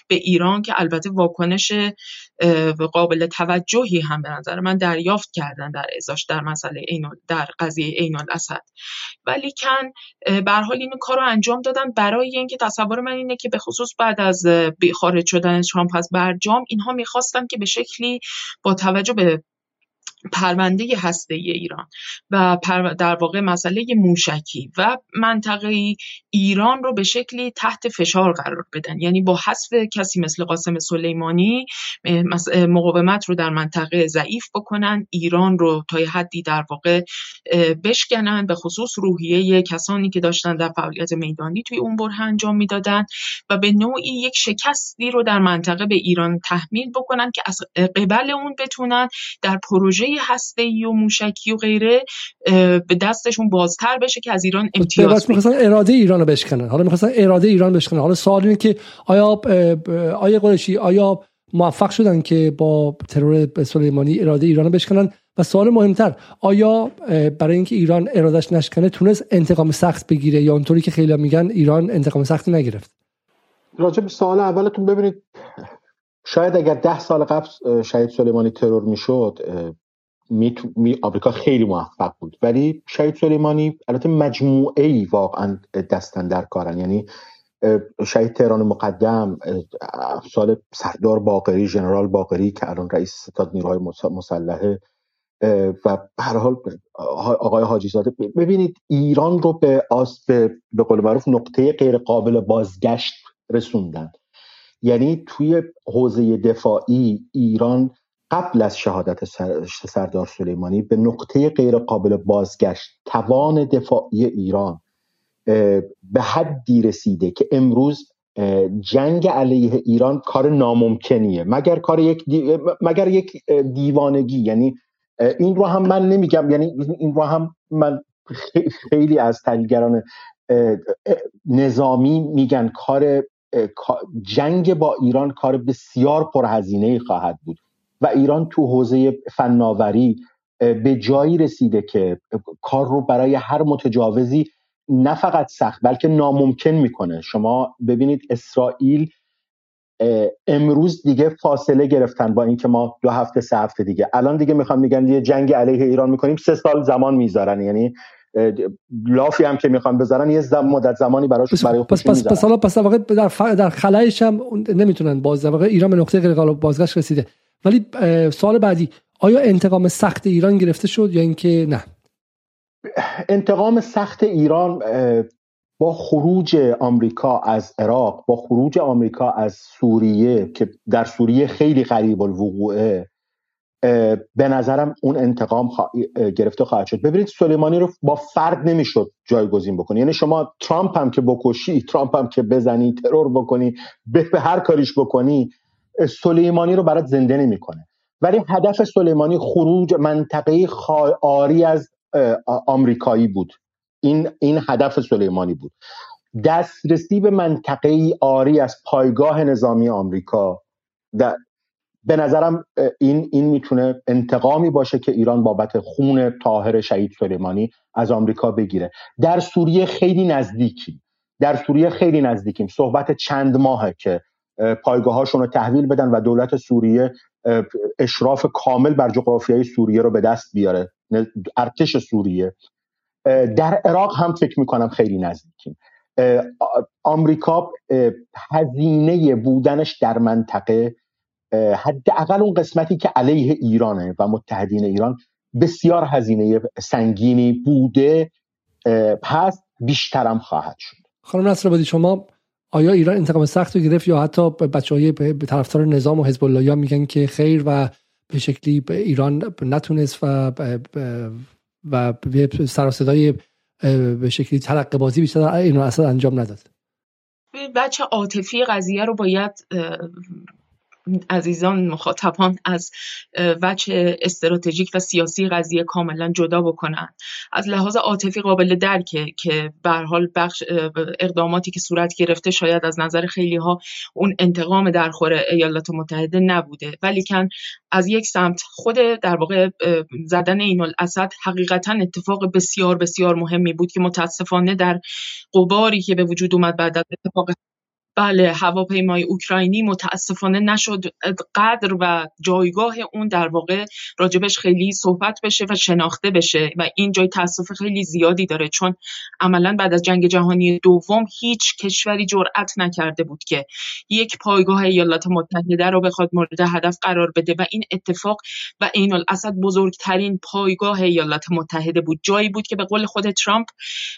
Speaker 3: به ایران که البته واکنش قابل توجهی هم به نظر من دریافت کردن در ازاش در مسئله در قضیه عین الاسد. ولی کن به حال این کار رو انجام دادن. برای اینکه تصور من اینه که به خصوص بعد از خارج شدن ترامپ از برجام اینها می‌خواستن که به شکلی با توجه به پرونده هسته ایران و در واقع مسئله موشکی و منطقه ایران رو به شکلی تحت فشار قرار بدن. یعنی با حذف کسی مثل قاسم سلیمانی مقاومت رو در منطقه ضعیف بکنن ایران رو تا حدی در واقع بشکنن به خصوص روحیه کسانی که داشتن در فعالیت میدانی توی اون بره انجام می‌دادن و به نوعی یک شکستی رو در منطقه به ایران تحمیل بکنن که از قبل اون بتونن در پروژه ای و موشکی و غیره به دستشون بازتر بشه که از ایران امتیاز
Speaker 1: می‌خواستن اراده ایران رو بشکنن. حالا می‌خواستن اراده ایران بشکنن. حالا سوال اینه که آیا آیا قرشی آیا موفق شدن که با ترور سلیمانی اراده ایران رو بشکنن؟ و سوال مهمتر آیا برای اینکه ایران ارادش نشکنه تونست انتقام سخت بگیره؟ یا اونطوری که خیلی میگن ایران انتقام سختی نگرفت؟
Speaker 2: راجع به سوال اولتون ببینید. شاید اگر ده سال قبل شهید سلیمانی ترور می‌شد می, می آمریکا خیلی موفق بود. ولی شهید سلیمانی البته مجموعه ای واقعا دستن در کارن. یعنی شهید تهران مقدم سال سردار باقری ژنرال باقری که الان رئیس ستاد نیروهای مسلحه. و هر حال آقای حاجی زاده ببینید ایران رو به آس به قول معروف نقطه غیر قابل بازگشت رسوندن. یعنی توی حوزه دفاعی ایران قبل از شهادت سردار سلیمانی به نقطه غیر قابل بازگشت توان دفاعی ایران به حدی رسیده که امروز جنگ علیه ایران کار ناممکنیه. مگر کار یک مگر یک دیوانگی؟ یعنی این رو هم من نمیگم. یعنی این رو هم من خیلی از تحلیلگران نظامی میگن کار جنگ با ایران کار بسیار پرهزینه خواهد بود. و ایران تو حوزه فناوری به جایی رسیده که کار رو برای هر متجاوزی نه فقط سخت بلکه ناممکن می‌کنه. شما ببینید اسرائیل امروز دیگه فاصله گرفتن با اینکه ما دو هفته سه هفته دیگه. الان دیگه می‌خوان میگن یه جنگ علیه ایران می‌کنیم سه سال زمان می‌ذارن. یعنی لافی هم که می‌خوان بذارن یه زم مدت زمانی براش برای
Speaker 1: پس پس پس حالا پس در در خلایش هم نمی‌تونن باز در واقع ایران به نقطه غیر قابل بازگشت رسیده. ولی سوال بعدی آیا انتقام سخت ایران گرفته شد یا اینکه نه؟
Speaker 2: انتقام سخت ایران با خروج آمریکا از عراق با خروج آمریکا از سوریه که در سوریه خیلی قریب الوقوعه به نظرم اون انتقام گرفته خواهد شد. ببینید سلیمانی رو با فرد نمی‌شد جایگزین بکنی. یعنی شما ترامپ هم که بکشی ترامپ هم که بزنی ترور بکنی به هر کاریش بکنی سلیمانی رو برات زنده نمی‌کنه. ولی هدف سلیمانی خروج منطقه آری از آمریکایی بود. این این هدف سلیمانی بود. دسترسی به منطقه آری از پایگاه نظامی آمریکا به نظرم این این می‌تونه انتقامی باشه که ایران بابت خون طاهر شهید سلیمانی از آمریکا بگیره. در سوریه خیلی نزدیکیم. در سوریه خیلی نزدیکیم. صحبت چند ماهه که پایگاهاشون رو تحویل بدن و دولت سوریه اشراف کامل بر جغرافیای سوریه رو به دست بیاره. ارتش سوریه. در عراق هم فکر می‌کنم خیلی نزدیکیم. آمریکا هزینه بودنش در منطقه حداقل اون قسمتی که علیه ایرانه و متحدین ایران بسیار هزینه سنگینی بوده پس بیشترم خواهد شد.
Speaker 1: خانم نصر بادی شما آیا ایران انتقام سخت رو گرفت یا حتی بچه های طرفدار نظام و حزب الله میگن که خیر و به شکلی ایران نتونست و و سر صدای به شکلی ترقه بازی بیشتر این اصلا انجام نداد.
Speaker 3: بچه عاطفی قضیه رو باید عزیزان مخاطبان از وجه استراتژیک و سیاسی قضیه کاملا جدا بکنن. از لحاظ عاطفی قابل درکه که به حال بخش اقداماتی که صورت گرفته شاید از نظر خیلی ها اون انتقام در خور ایالات متحده نبوده. ولی کن از یک سمت خود در واقع زدن این الاسد حقیقتا اتفاق بسیار بسیار مهمی بود که متاسفانه در قباری که به وجود اومد بعد از اتفاق بله هواپیمای اوکراینی متاسفانه نشد قدر و جایگاه اون در واقع راجبش خیلی صحبت بشه و شناخته بشه و این جای تاسف خیلی زیادی داره. چون عملا بعد از جنگ جهانی دوم هیچ کشوری جرأت نکرده بود که یک پایگاه ایالات متحده رو بخواد مورد هدف قرار بده و این اتفاق و این الاسد بزرگترین پایگاه ایالات متحده بود. جایی بود که به قول خود ترامپ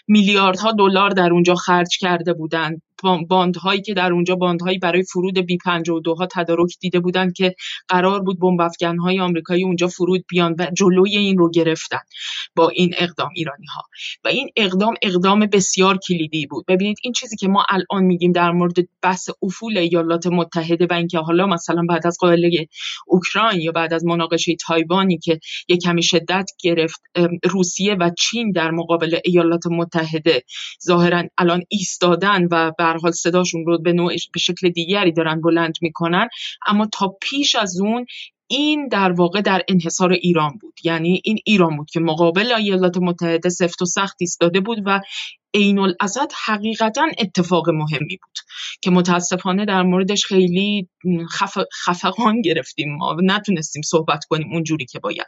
Speaker 3: میلیاردها دلار در اونجا خرج کرده بودند. باندهایی که در اونجا باندهایی برای فرود بی 52 ها تدارک دیده بودند که قرار بود بمب های آمریکایی اونجا فرود بیان و جلوی این رو گرفتن با این اقدام ایرانی ها و این اقدام اقدام بسیار کلیدی بود. ببینید این چیزی که ما الان میگیم در مورد بحث افول ایالات متحده و اینکه حالا مثلا بعد از قابله اوکراین یا بعد از مناقشه تایوانی که یک کمی شدت گرفت روسیه و چین در مقابل ایالات متحده ظاهرا الان ایستادن و به حال صداشون رو به نوع به شکل دیگری دارن بلند می‌کنن. اما تا پیش از اون این در واقع در انحصار ایران بود. یعنی این ایران بود که مقابل ایالات متحده سفت و سخت ایستاده بود و عین الاسد حقیقتا اتفاق مهمی بود که متاسفانه در موردش خیلی خف... خفقان گرفتیم ما. نتونستیم صحبت کنیم اونجوری که باید.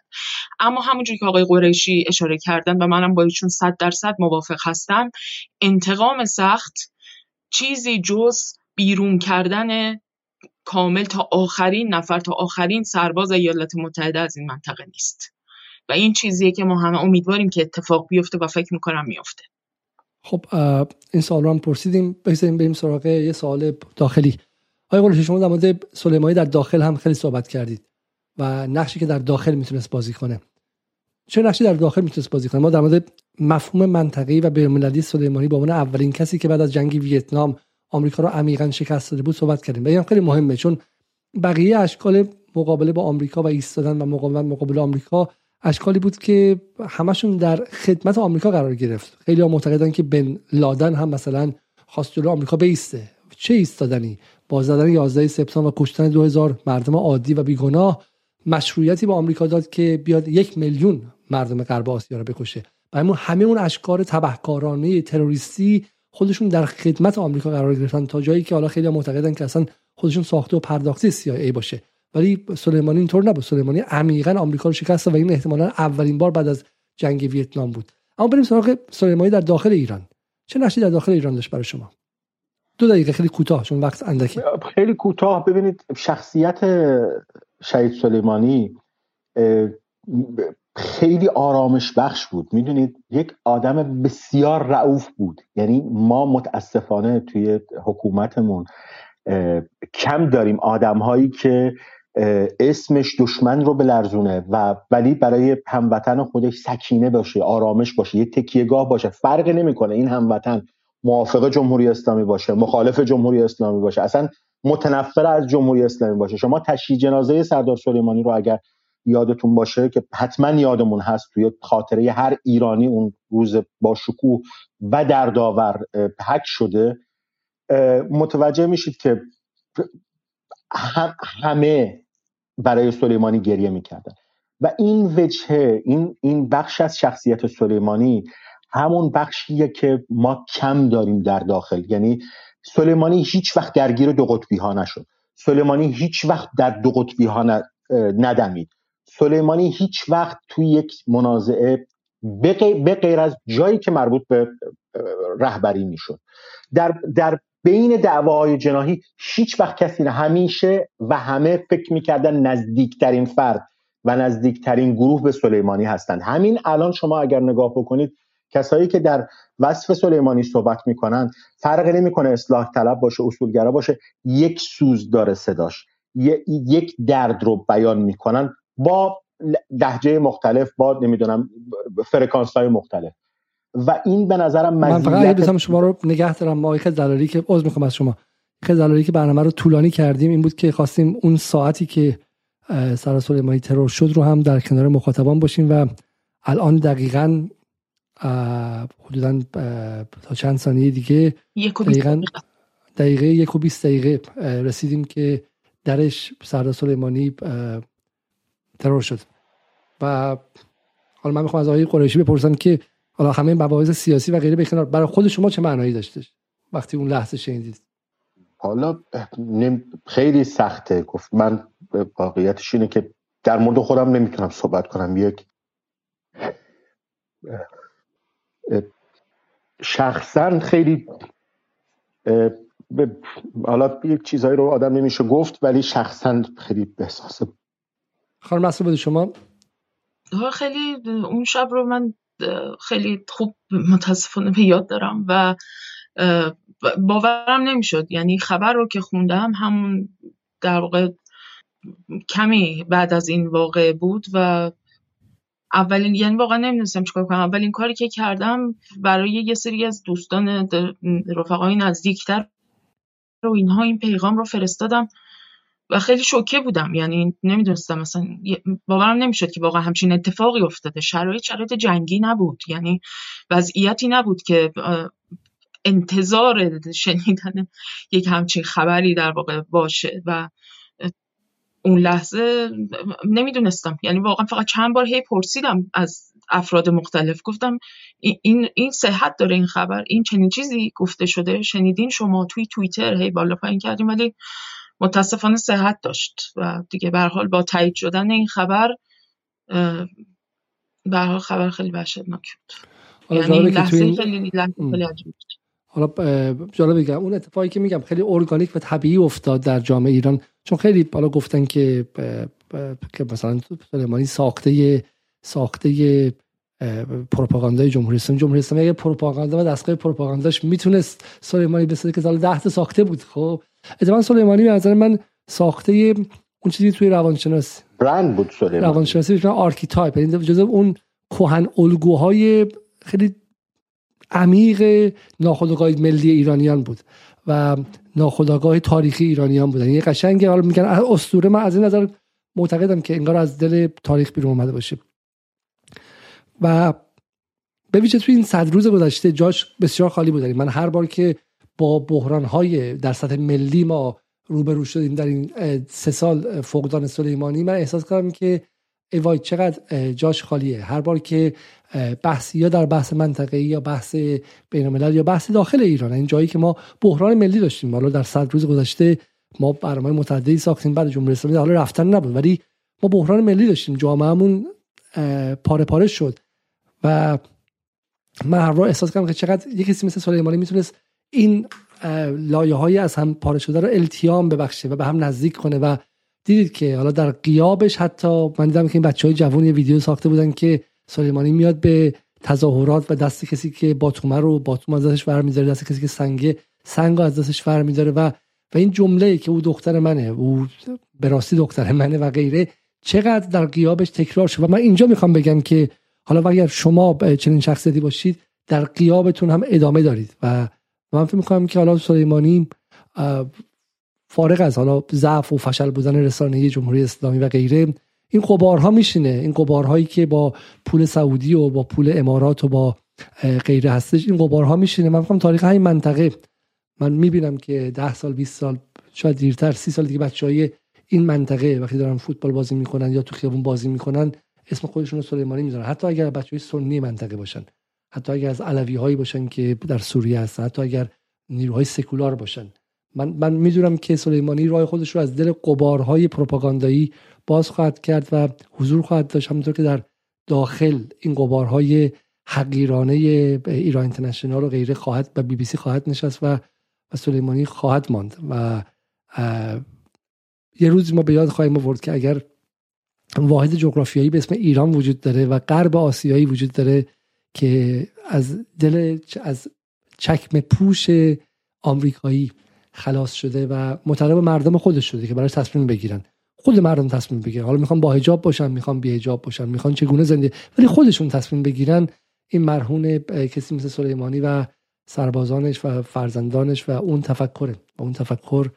Speaker 3: اما همونجوری که آقای قریشی اشاره کردن و منم با ایشون صد درصد موافق هستم انتقام سخت چیزی جز بیرون کردن کامل تا آخرین نفر تا آخرین سرباز ایالات متحده از این منطقه نیست. و این چیزیه که ما همه امیدواریم که اتفاق بیفته و فکر می‌کنم میفته
Speaker 1: خب این سوال رو هم پرسیدیم. بگذاریم بریم سراغ یه سوال داخلی. آقای قلوشی شما در مورد سلیمانی در داخل هم خیلی صحبت کردید و نقشی که در داخل می‌تونست بازی کنه. چه نقشی در داخل می‌تونست بازی کنه؟ ما در مورد مفهوم منطقی و بین‌المللی سلیمانی به عنوان اولین کسی که بعد از جنگ ویتنام آمریکا رو عمیقا شکست داده بود صحبت کردیم. و این خیلی مهمه چون بقیه اشکال مقابله با آمریکا و ایستادن و مقاومت مقابل آمریکا اشکالی بود که همشون در خدمت آمریکا قرار گرفت. خیلی ها معتقدن که بن لادن هم مثلا خواست جلو آمریکا بیسته. چه ایستادنی؟ با زدن 11 سپتامبر و کشتن 2000 مردم عادی و بیگناه مشروعیتی به آمریکا داد که بیاد یک میلیون مردم غرب آسیا رو بکشه. و همه اون اشکار تبهکارانه تروریستی خودشون در خدمت آمریکا قرار گرفتن تا جایی که حالا خیلی معتقدن که اصلا خودشون ساخته و پرداختی CIA باشه. ولی سلیمانی اینطور نبود. سلیمانی عمیقا آمریکا رو شکست و این احتمالا اولین بار بعد از جنگ ویتنام بود. اما بریم سراغ سلیمانی در داخل ایران. چه نقشی در داخل ایران داشت برای شما؟ دو دقیقه خیلی کوتاه چون وقت اندکی.
Speaker 2: خیلی کوتاه. ببینید شخصیت شهید سلیمانی خیلی آرامش بخش بود. می‌دونید یک آدم بسیار رعوف بود. یعنی ما متاسفانه توی حکومتمون کم داریم آدم هایی که اسمش دشمن رو بلرزونه و ولی برای هموطن خودش سکینه باشه آرامش باشه یه تکیهگاه باشه. فرق نمی‌کنه این هموطن موافق جمهوری اسلامی باشه مخالف جمهوری اسلامی باشه. اصلا متنفر از جمهوری اسلامی باشه. شما تشییع جنازه سردار سلیمانی رو اگر یادتون باشه که حتما یادمون هست توی خاطره هر ایرانی اون روز با شکوه و دردآور حک شده. متوجه میشید که همه برای سلیمانی گریه می‌کردن. و این وجهه این این بخش از شخصیت سلیمانی همون بخشیه که ما کم داریم در داخل. یعنی سلیمانی هیچ وقت درگیر دو قطبی ها نشد. سلیمانی هیچ وقت در دو قطبی ها ندمید. سلیمانی هیچ وقت توی یک منازعه به غیر از جایی که مربوط به رهبری می‌شد. در, در بین دعواهای جناهی هیچ وقت کسی نه همیشه و همه فکر می‌کردن نزدیکترین فرد و نزدیکترین گروه به سلیمانی هستند. همین الان شما اگر نگاه بکنید کسایی که در وصف سلیمانی صحبت می‌کنن فرقی نمی‌کنه اصلاح طلب باشه اصولگرا باشه یک سوز داره صداش. یک درد رو بیان می‌کنن. با لحجه مختلف با نمی‌دونم فرکانس های مختلف. و این به نظرم
Speaker 1: من فقط شما رو نگه دارم ما یک دلالی که عذر می‌خوام از شما. خیلی دلالی که برنامه رو طولانی کردیم این بود که خواستیم اون ساعتی که سر سلیمانی ترور شد رو هم در کنار مخاطبان باشیم و الان دقیقا حدودا تا چند ثانیه دیگه دقیقا دقیقه. یک و بیست دقیقه رسیدیم که درش سردار سلیمانی ترور شد. و حالا من می‌خوام از آقای قریشی بپرسم که حالا همه مباحث سیاسی و غیره بکنار برای خود شما چه معنایی داشتش وقتی اون لحظه شنیدید.
Speaker 2: حالا خیلی سخته. گفت من واقعیتش اینه که در مورد خودم نمی‌تونم صحبت کنم. یک شخصا خیلی حالا یک چیزهایی رو آدم نمیشه گفت ولی شخصا خیلی به احساس
Speaker 1: خانم مسئول شما.
Speaker 3: خیلی اون شب رو من خیلی خوب متاسفانه به یاد دارم و باورم نمی‌شد. یعنی خبر رو که خوندم همون در واقع کمی بعد از این واقع بود و اولین یعنی واقعا نمی‌دونستم چیکار کنم. اولین کاری که کردم برای یه سری از دوستان رفقای نزدیکتر رو اینها این پیغام رو فرستادم. و خیلی شوکه بودم. یعنی نمی‌دونستم مثلا باورم نمی‌شد که واقعا همچین اتفاقی افتاده. شرایط شرایط جنگی نبود. یعنی وضعیتی نبود که انتظار شنیدن یک همچین خبری در واقع باشه و اون لحظه نمی‌دونستم. یعنی واقعا فقط چند بار هی پرسیدم از افراد مختلف. گفتم این این صحت داره این خبر؟ این چنین چیزی گفته شده؟ شنیدین شما توی توییتر هی بالا پایین کردیم. ولی متاسفانه صحت داشت و دیگه به حال با تایید شدن این خبر به حال خبر خیلی وحشتناک بود. یعنی لحظه خیلی لحظه
Speaker 1: حالا جالب بگم اون اتفاقی که میگم خیلی ارگانیک و طبیعی افتاد در جامعه ایران چون خیلی بالا گفتن که که مثلا سلیمانی ساخته ساخته پروپاگاندای جمهوری اسلامی. جمهوری اسلامی اگه پروپاگاندا و دستگاه پروپاگانداش می‌تونست سلیمانی بسازه که سالی 10 تا ساخته بود خب اتفاقا سلیمانی به نظر من ساخته اون چیزی توی روانشناسی.
Speaker 2: برند بود سلیمانی.
Speaker 1: روانشناسی میشه archetype یعنی جزء اون کهن الگوهای خیلی عمیق ناخودآگاه ملی ایرانیان بود و ناخودآگاه تاریخی ایرانیان بودن. یه قشنگ حالا میگن اسطوره من از این نظر معتقدم که انگار از دل تاریخ بیرون اومده باشه. و به ویژه توی این صد روز گذشته جاش بسیار خالی بود. من هر بار که با بحران های در سطح ملی ما روبرو شدیم در این سه سال فقدان سلیمانی. من احساس کردم که ای وای چقدر جاش خالیه. هر بار که بحث یا در بحث منطقه یا بحث بین الملل یا بحث داخل ایران این جایی که ما بحران ملی داشتیم. حالا در صد روز گذشته ما برنامه متعددی ساختیم. بعد جمهوری اسلامی حالا رفتن نبود. ولی ما بحران ملی داشتیم. جامعهمون پاره پاره شد. و من هر احساس کردم که چقدر یه کسی مثل سلیمانی می‌تونست این لایه های از هم پاره شده رو التیام ببخشه و به هم نزدیک کنه و دیدید که حالا در قیابش حتی من دیدم که این بچه های جوان یه ویدیو ساخته بودن که سلیمانی میاد به تظاهرات و دست کسی که باتومه رو باتوم از دستش ور می‌ذاره دست کسی که سنگ سنگ از دستش ور می‌ذاره و و این جمله که او دختر منه او به راستی دختر منه و غیره چقدر در قیابش تکرار شد؟ و من اینجا می‌خوام بگم که حالا اگر شما چنین شخصیتی باشید در قیابتون هم ادامه دارید و من فکر می‌کنم که حالا سلیمانی فارغ از حالا ضعف و فشل بودن رسانه جمهوری اسلامی و غیره این قبارها میشینه. این قبارهایی که با پول سعودی و با پول امارات و با غیره هستش این قبارها میشینه. من می‌خوام تاریخ همین منطقه. من می‌بینم که ده سال 20 سال شاید دیرتر سی سال دیگه بچه های این منطقه وقتی دارن فوتبال بازی می‌کنن یا تو خیابون بازی می‌کنن اسم خودشون رو سلیمانی می‌ذارن. حتی اگر بچه های سنی منطقه باشن. حتی اگر از علوی هایی باشن که در سوریه هستن حتی اگر نیروهای سکولار باشن. من من می‌دونم که سلیمانی راه خودش رو از دل قبارهای پروپاگاندایی باز خواهد کرد و حضور خواهد داشت همونطور که در داخل این قبارهای حقیرانه ایران اینترنشنال و غیره خواهد و بی بی سی خواهد نشست و و سلیمانی خواهد ماند. و یه روز ما به یاد خواهیم آورد که اگر واحد جغرافیایی به اسم ایران وجود داره و غرب آسیایی وجود داره که از دل از چکم پوش آمریکایی خلاص شده و مطالب مردم خودش شده که برای تصمیم بگیرن. خود مردم تصمیم بگیرن. حالا می‌خوان با حجاب باشن می‌خوان بی حجاب باشن می‌خوان چگونه زنده ولی خودشون تصمیم بگیرن. این مرهون کسی مثل سلیمانی و سربازانش و فرزندانش و اون تفکره. و اون تفکر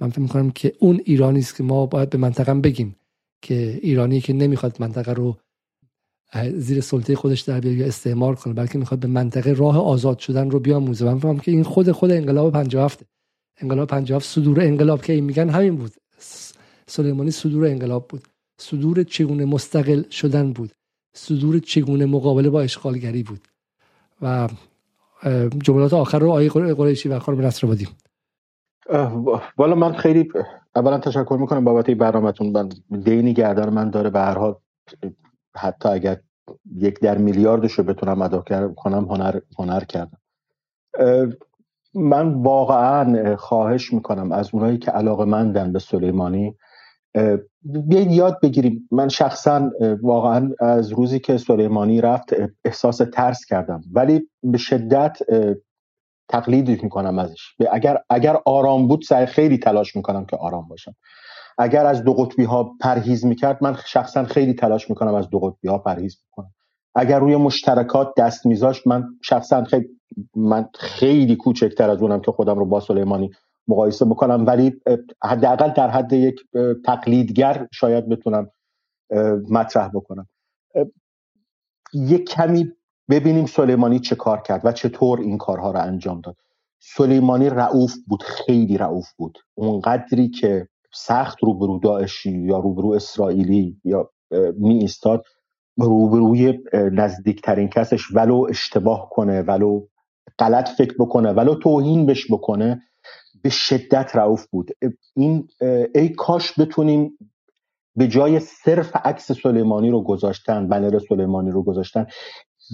Speaker 1: من فکر می‌کنم که اون ایرانی است که ما باید به منطقه بگیم که ایرانی که نمی‌خواد منطقه رو زیر سلطه خودش در بیاره یا استعمار کنه بلکه می‌خواد به منطقه راه آزاد شدن رو بیاموزه. من فهمم که این خود خود انقلاب 57 انقلاب 57 صدور انقلاب که این میگن همین بود. سلیمانی صدور انقلاب بود. صدور چگونه مستقل شدن بود. صدور چگونه مقابله با اشغالگری بود. و جملات آخر رو آقای قریشی و خانم نصر
Speaker 2: والا من خیلی اولا تشکر می‌کنم بابت برنامهتون. من دینی گردن من داره به هر حال حتی اگر یک در میلیاردش رو بتونم ادا کنم هنر, هنر کردم. من واقعا خواهش می‌کنم از اونایی که علاقه مندن به سلیمانی بیاین یاد بگیریم. من شخصا واقعا از روزی که سلیمانی رفت احساس ترس کردم. ولی به شدت تقلید می‌کنم ازش. اگر اگر آرام بود سعی خیلی تلاش می‌کنم که آرام باشم. اگر از دو قطبی ها پرهیز می‌کرد من شخصا خیلی تلاش می‌کنم از دو قطبی ها پرهیز می‌کنم اگر روی مشترکات دست میذاشت من شخصا خیلی من خیلی کوچکتر از اونم که خودم رو با سلیمانی مقایسه بکنم. ولی حداقل در حد یک تقلیدگر شاید بتونم مطرح بکنم. یک کمی ببینیم سلیمانی چه کار کرد و چطور این کارها رو انجام داد. سلیمانی رعوف بود خیلی رعوف بود. اونقدری که سخت روبرو داعشی یا روبرو اسرائیلی یا می ایستاد روبروی نزدیکترین کسش ولو اشتباه کنه ولو غلط فکر بکنه ولو توهین بش بکنه به شدت رعوف بود. این ای کاش بتونیم به جای صرف عکس سلیمانی رو گذاشتن بنر سلیمانی رو گذاشتن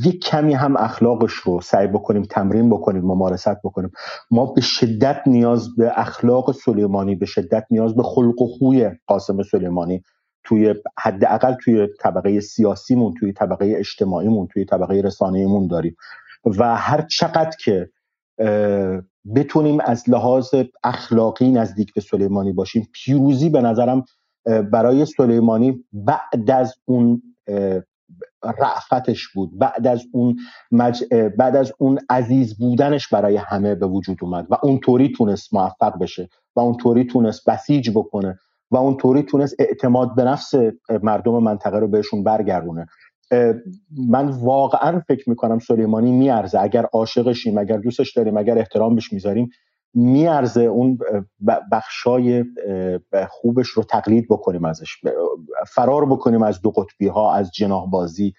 Speaker 2: یک کمی هم اخلاقش رو سعی بکنیم تمرین بکنیم ممارست بکنیم. ما به شدت نیاز به اخلاق سلیمانی به شدت نیاز به خلق و خوی قاسم سلیمانی توی حداقل توی طبقه سیاسیمون توی طبقه اجتماعیمون توی طبقه رسانه‌ایمون داریم. و هر چقدر که بتونیم از لحاظ اخلاقی نزدیک به سلیمانی باشیم پیروزی به نظرم برای سلیمانی بعد از اون رعفتش بود. بعد از اون مج... بعد از اون عزیز بودنش برای همه به وجود اومد و اونطوری تونست موفق بشه و اونطوری تونست بسیج بکنه و اونطوری تونست اعتماد به نفس مردم منطقه رو بهشون برگردونه. من واقعا فکر می‌کنم سلیمانی میارزه. اگر عاشقشیم اگر دوستش داریم اگر احترام بهش می‌ذاریم میارزه اون بخشای خوبش رو تقلید بکنیم ازش فرار بکنیم از دو قطبی ها از جناح بازی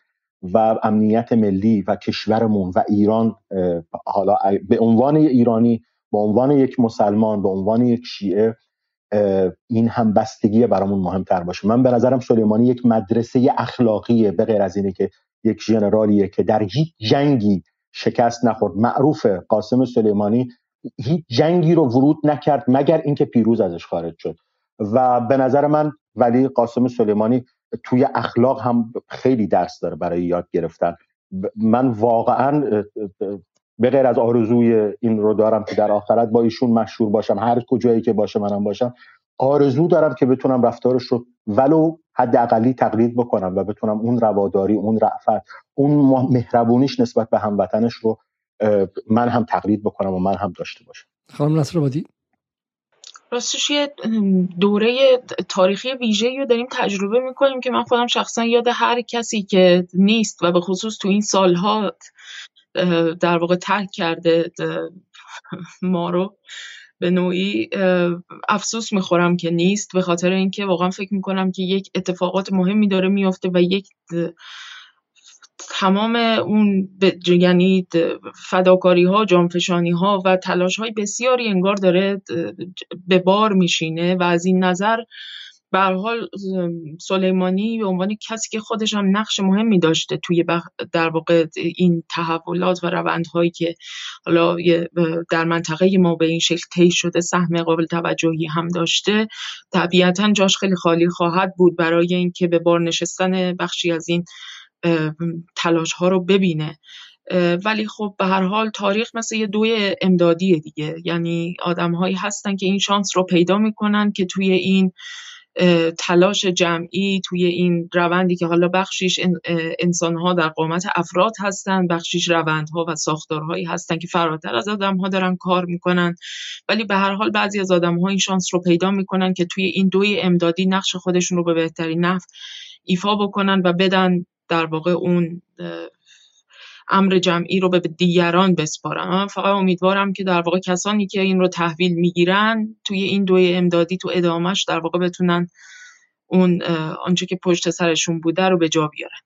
Speaker 2: و امنیت ملی و کشورمون و ایران حالا به عنوان ایرانی به عنوان یک مسلمان به عنوان یک شیعه این هم بستگی برامون مهمتر باشه. من به نظرم سلیمانی یک مدرسه اخلاقیه به غیر از اینه که یک ژنرالیه که در هیچ جنگی شکست نخورد. معروف قاسم سلیمانی هیچ جنگی رو ورود نکرد مگر اینکه پیروز ازش خارج شد. و به نظر من ولی قاسم سلیمانی توی اخلاق هم خیلی درس داره برای یاد گرفتن. من واقعا به غیر از آرزوی این رو دارم که در آخرت با ایشون مشهور باشم هر کجایی که باشه منم باشم آرزو دارم که بتونم رفتارش رو ولو حد اقلی تقلید بکنم و بتونم اون رواداری اون رعفت اون مهربونیش نسبت به هموطنش رو من هم تقلید بکنم و من هم داشته باشم.
Speaker 1: خانم نصر بادی
Speaker 3: راستش یه دوره تاریخی ویژه‌ای رو داریم تجربه می‌کنیم که من خودم شخصا یاد هر کسی که نیست و به خصوص تو این سالها در واقع ترک کرده ما رو به نوعی افسوس می‌خورم که نیست به خاطر اینکه واقعا فکر می‌کنم که یک اتفاقات مهمی داره میافته و یک تمام اون یعنی فداکاری ها جانفشانی ها و تلاش های بسیاری انگار داره به بار میشینه و از این نظر به حال سلیمانی به عنوان کسی که خودش هم نقش مهمی داشته توی در واقع این تحولات و روندهایی که حالا در منطقه ما به این شکل طی شده سهم قابل توجهی هم داشته طبیعتا جاش خیلی خالی خواهد بود برای اینکه به بار نشستن بخشی از این تلاش ها رو ببینه. ولی خب به هر حال تاریخ مثل یه دوی امدادیه دیگه. یعنی آدم هایی هستن که این شانس رو پیدا می‌کنن که توی این تلاش جمعی توی این روندی که حالا بخشیش انسانها در قامت افراد هستن بخشیش روندها و ساختارهایی هستن که فراتر از آدمها دارن کار می‌کنن. ولی به هر حال بعضی از آدمها این شانس رو پیدا می‌کنن که توی این دوی امدادی نقش خودشون رو به بهترین نفع ایفا بکنن و بدن در واقع اون امر جمعی رو به دیگران بسپارم. من فقط امیدوارم که در واقع کسانی که این رو تحویل می‌گیرن توی این دوی امدادی تو ادامهش در واقع بتونن اون آنچه که پشت سرشون بوده رو به جا بیارن.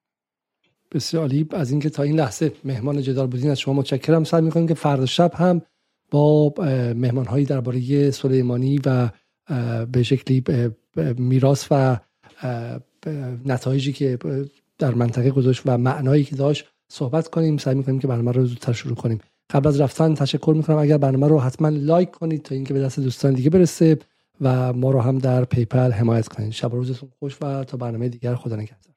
Speaker 1: بسیار عالی. از اینکه تا این لحظه مهمان جدال بودین از شما متشکرم. سعی می‌کنیم که فردا شب هم با مهمان هایی درباره سلیمانی و به شکلی میراث و نتایجی که در منطقه گذاشت و معنایی که داشت صحبت کنیم. سعی می‌کنیم که برنامه رو زودتر شروع کنیم. قبل از رفتن تشکر می‌کنم. اگر برنامه رو حتما لایک کنید تا اینکه به دست دوستان دیگه برسه و ما رو هم در پیپل حمایت کنید. شب روزتون خوش و تا برنامه دیگر. خدا نگهدار.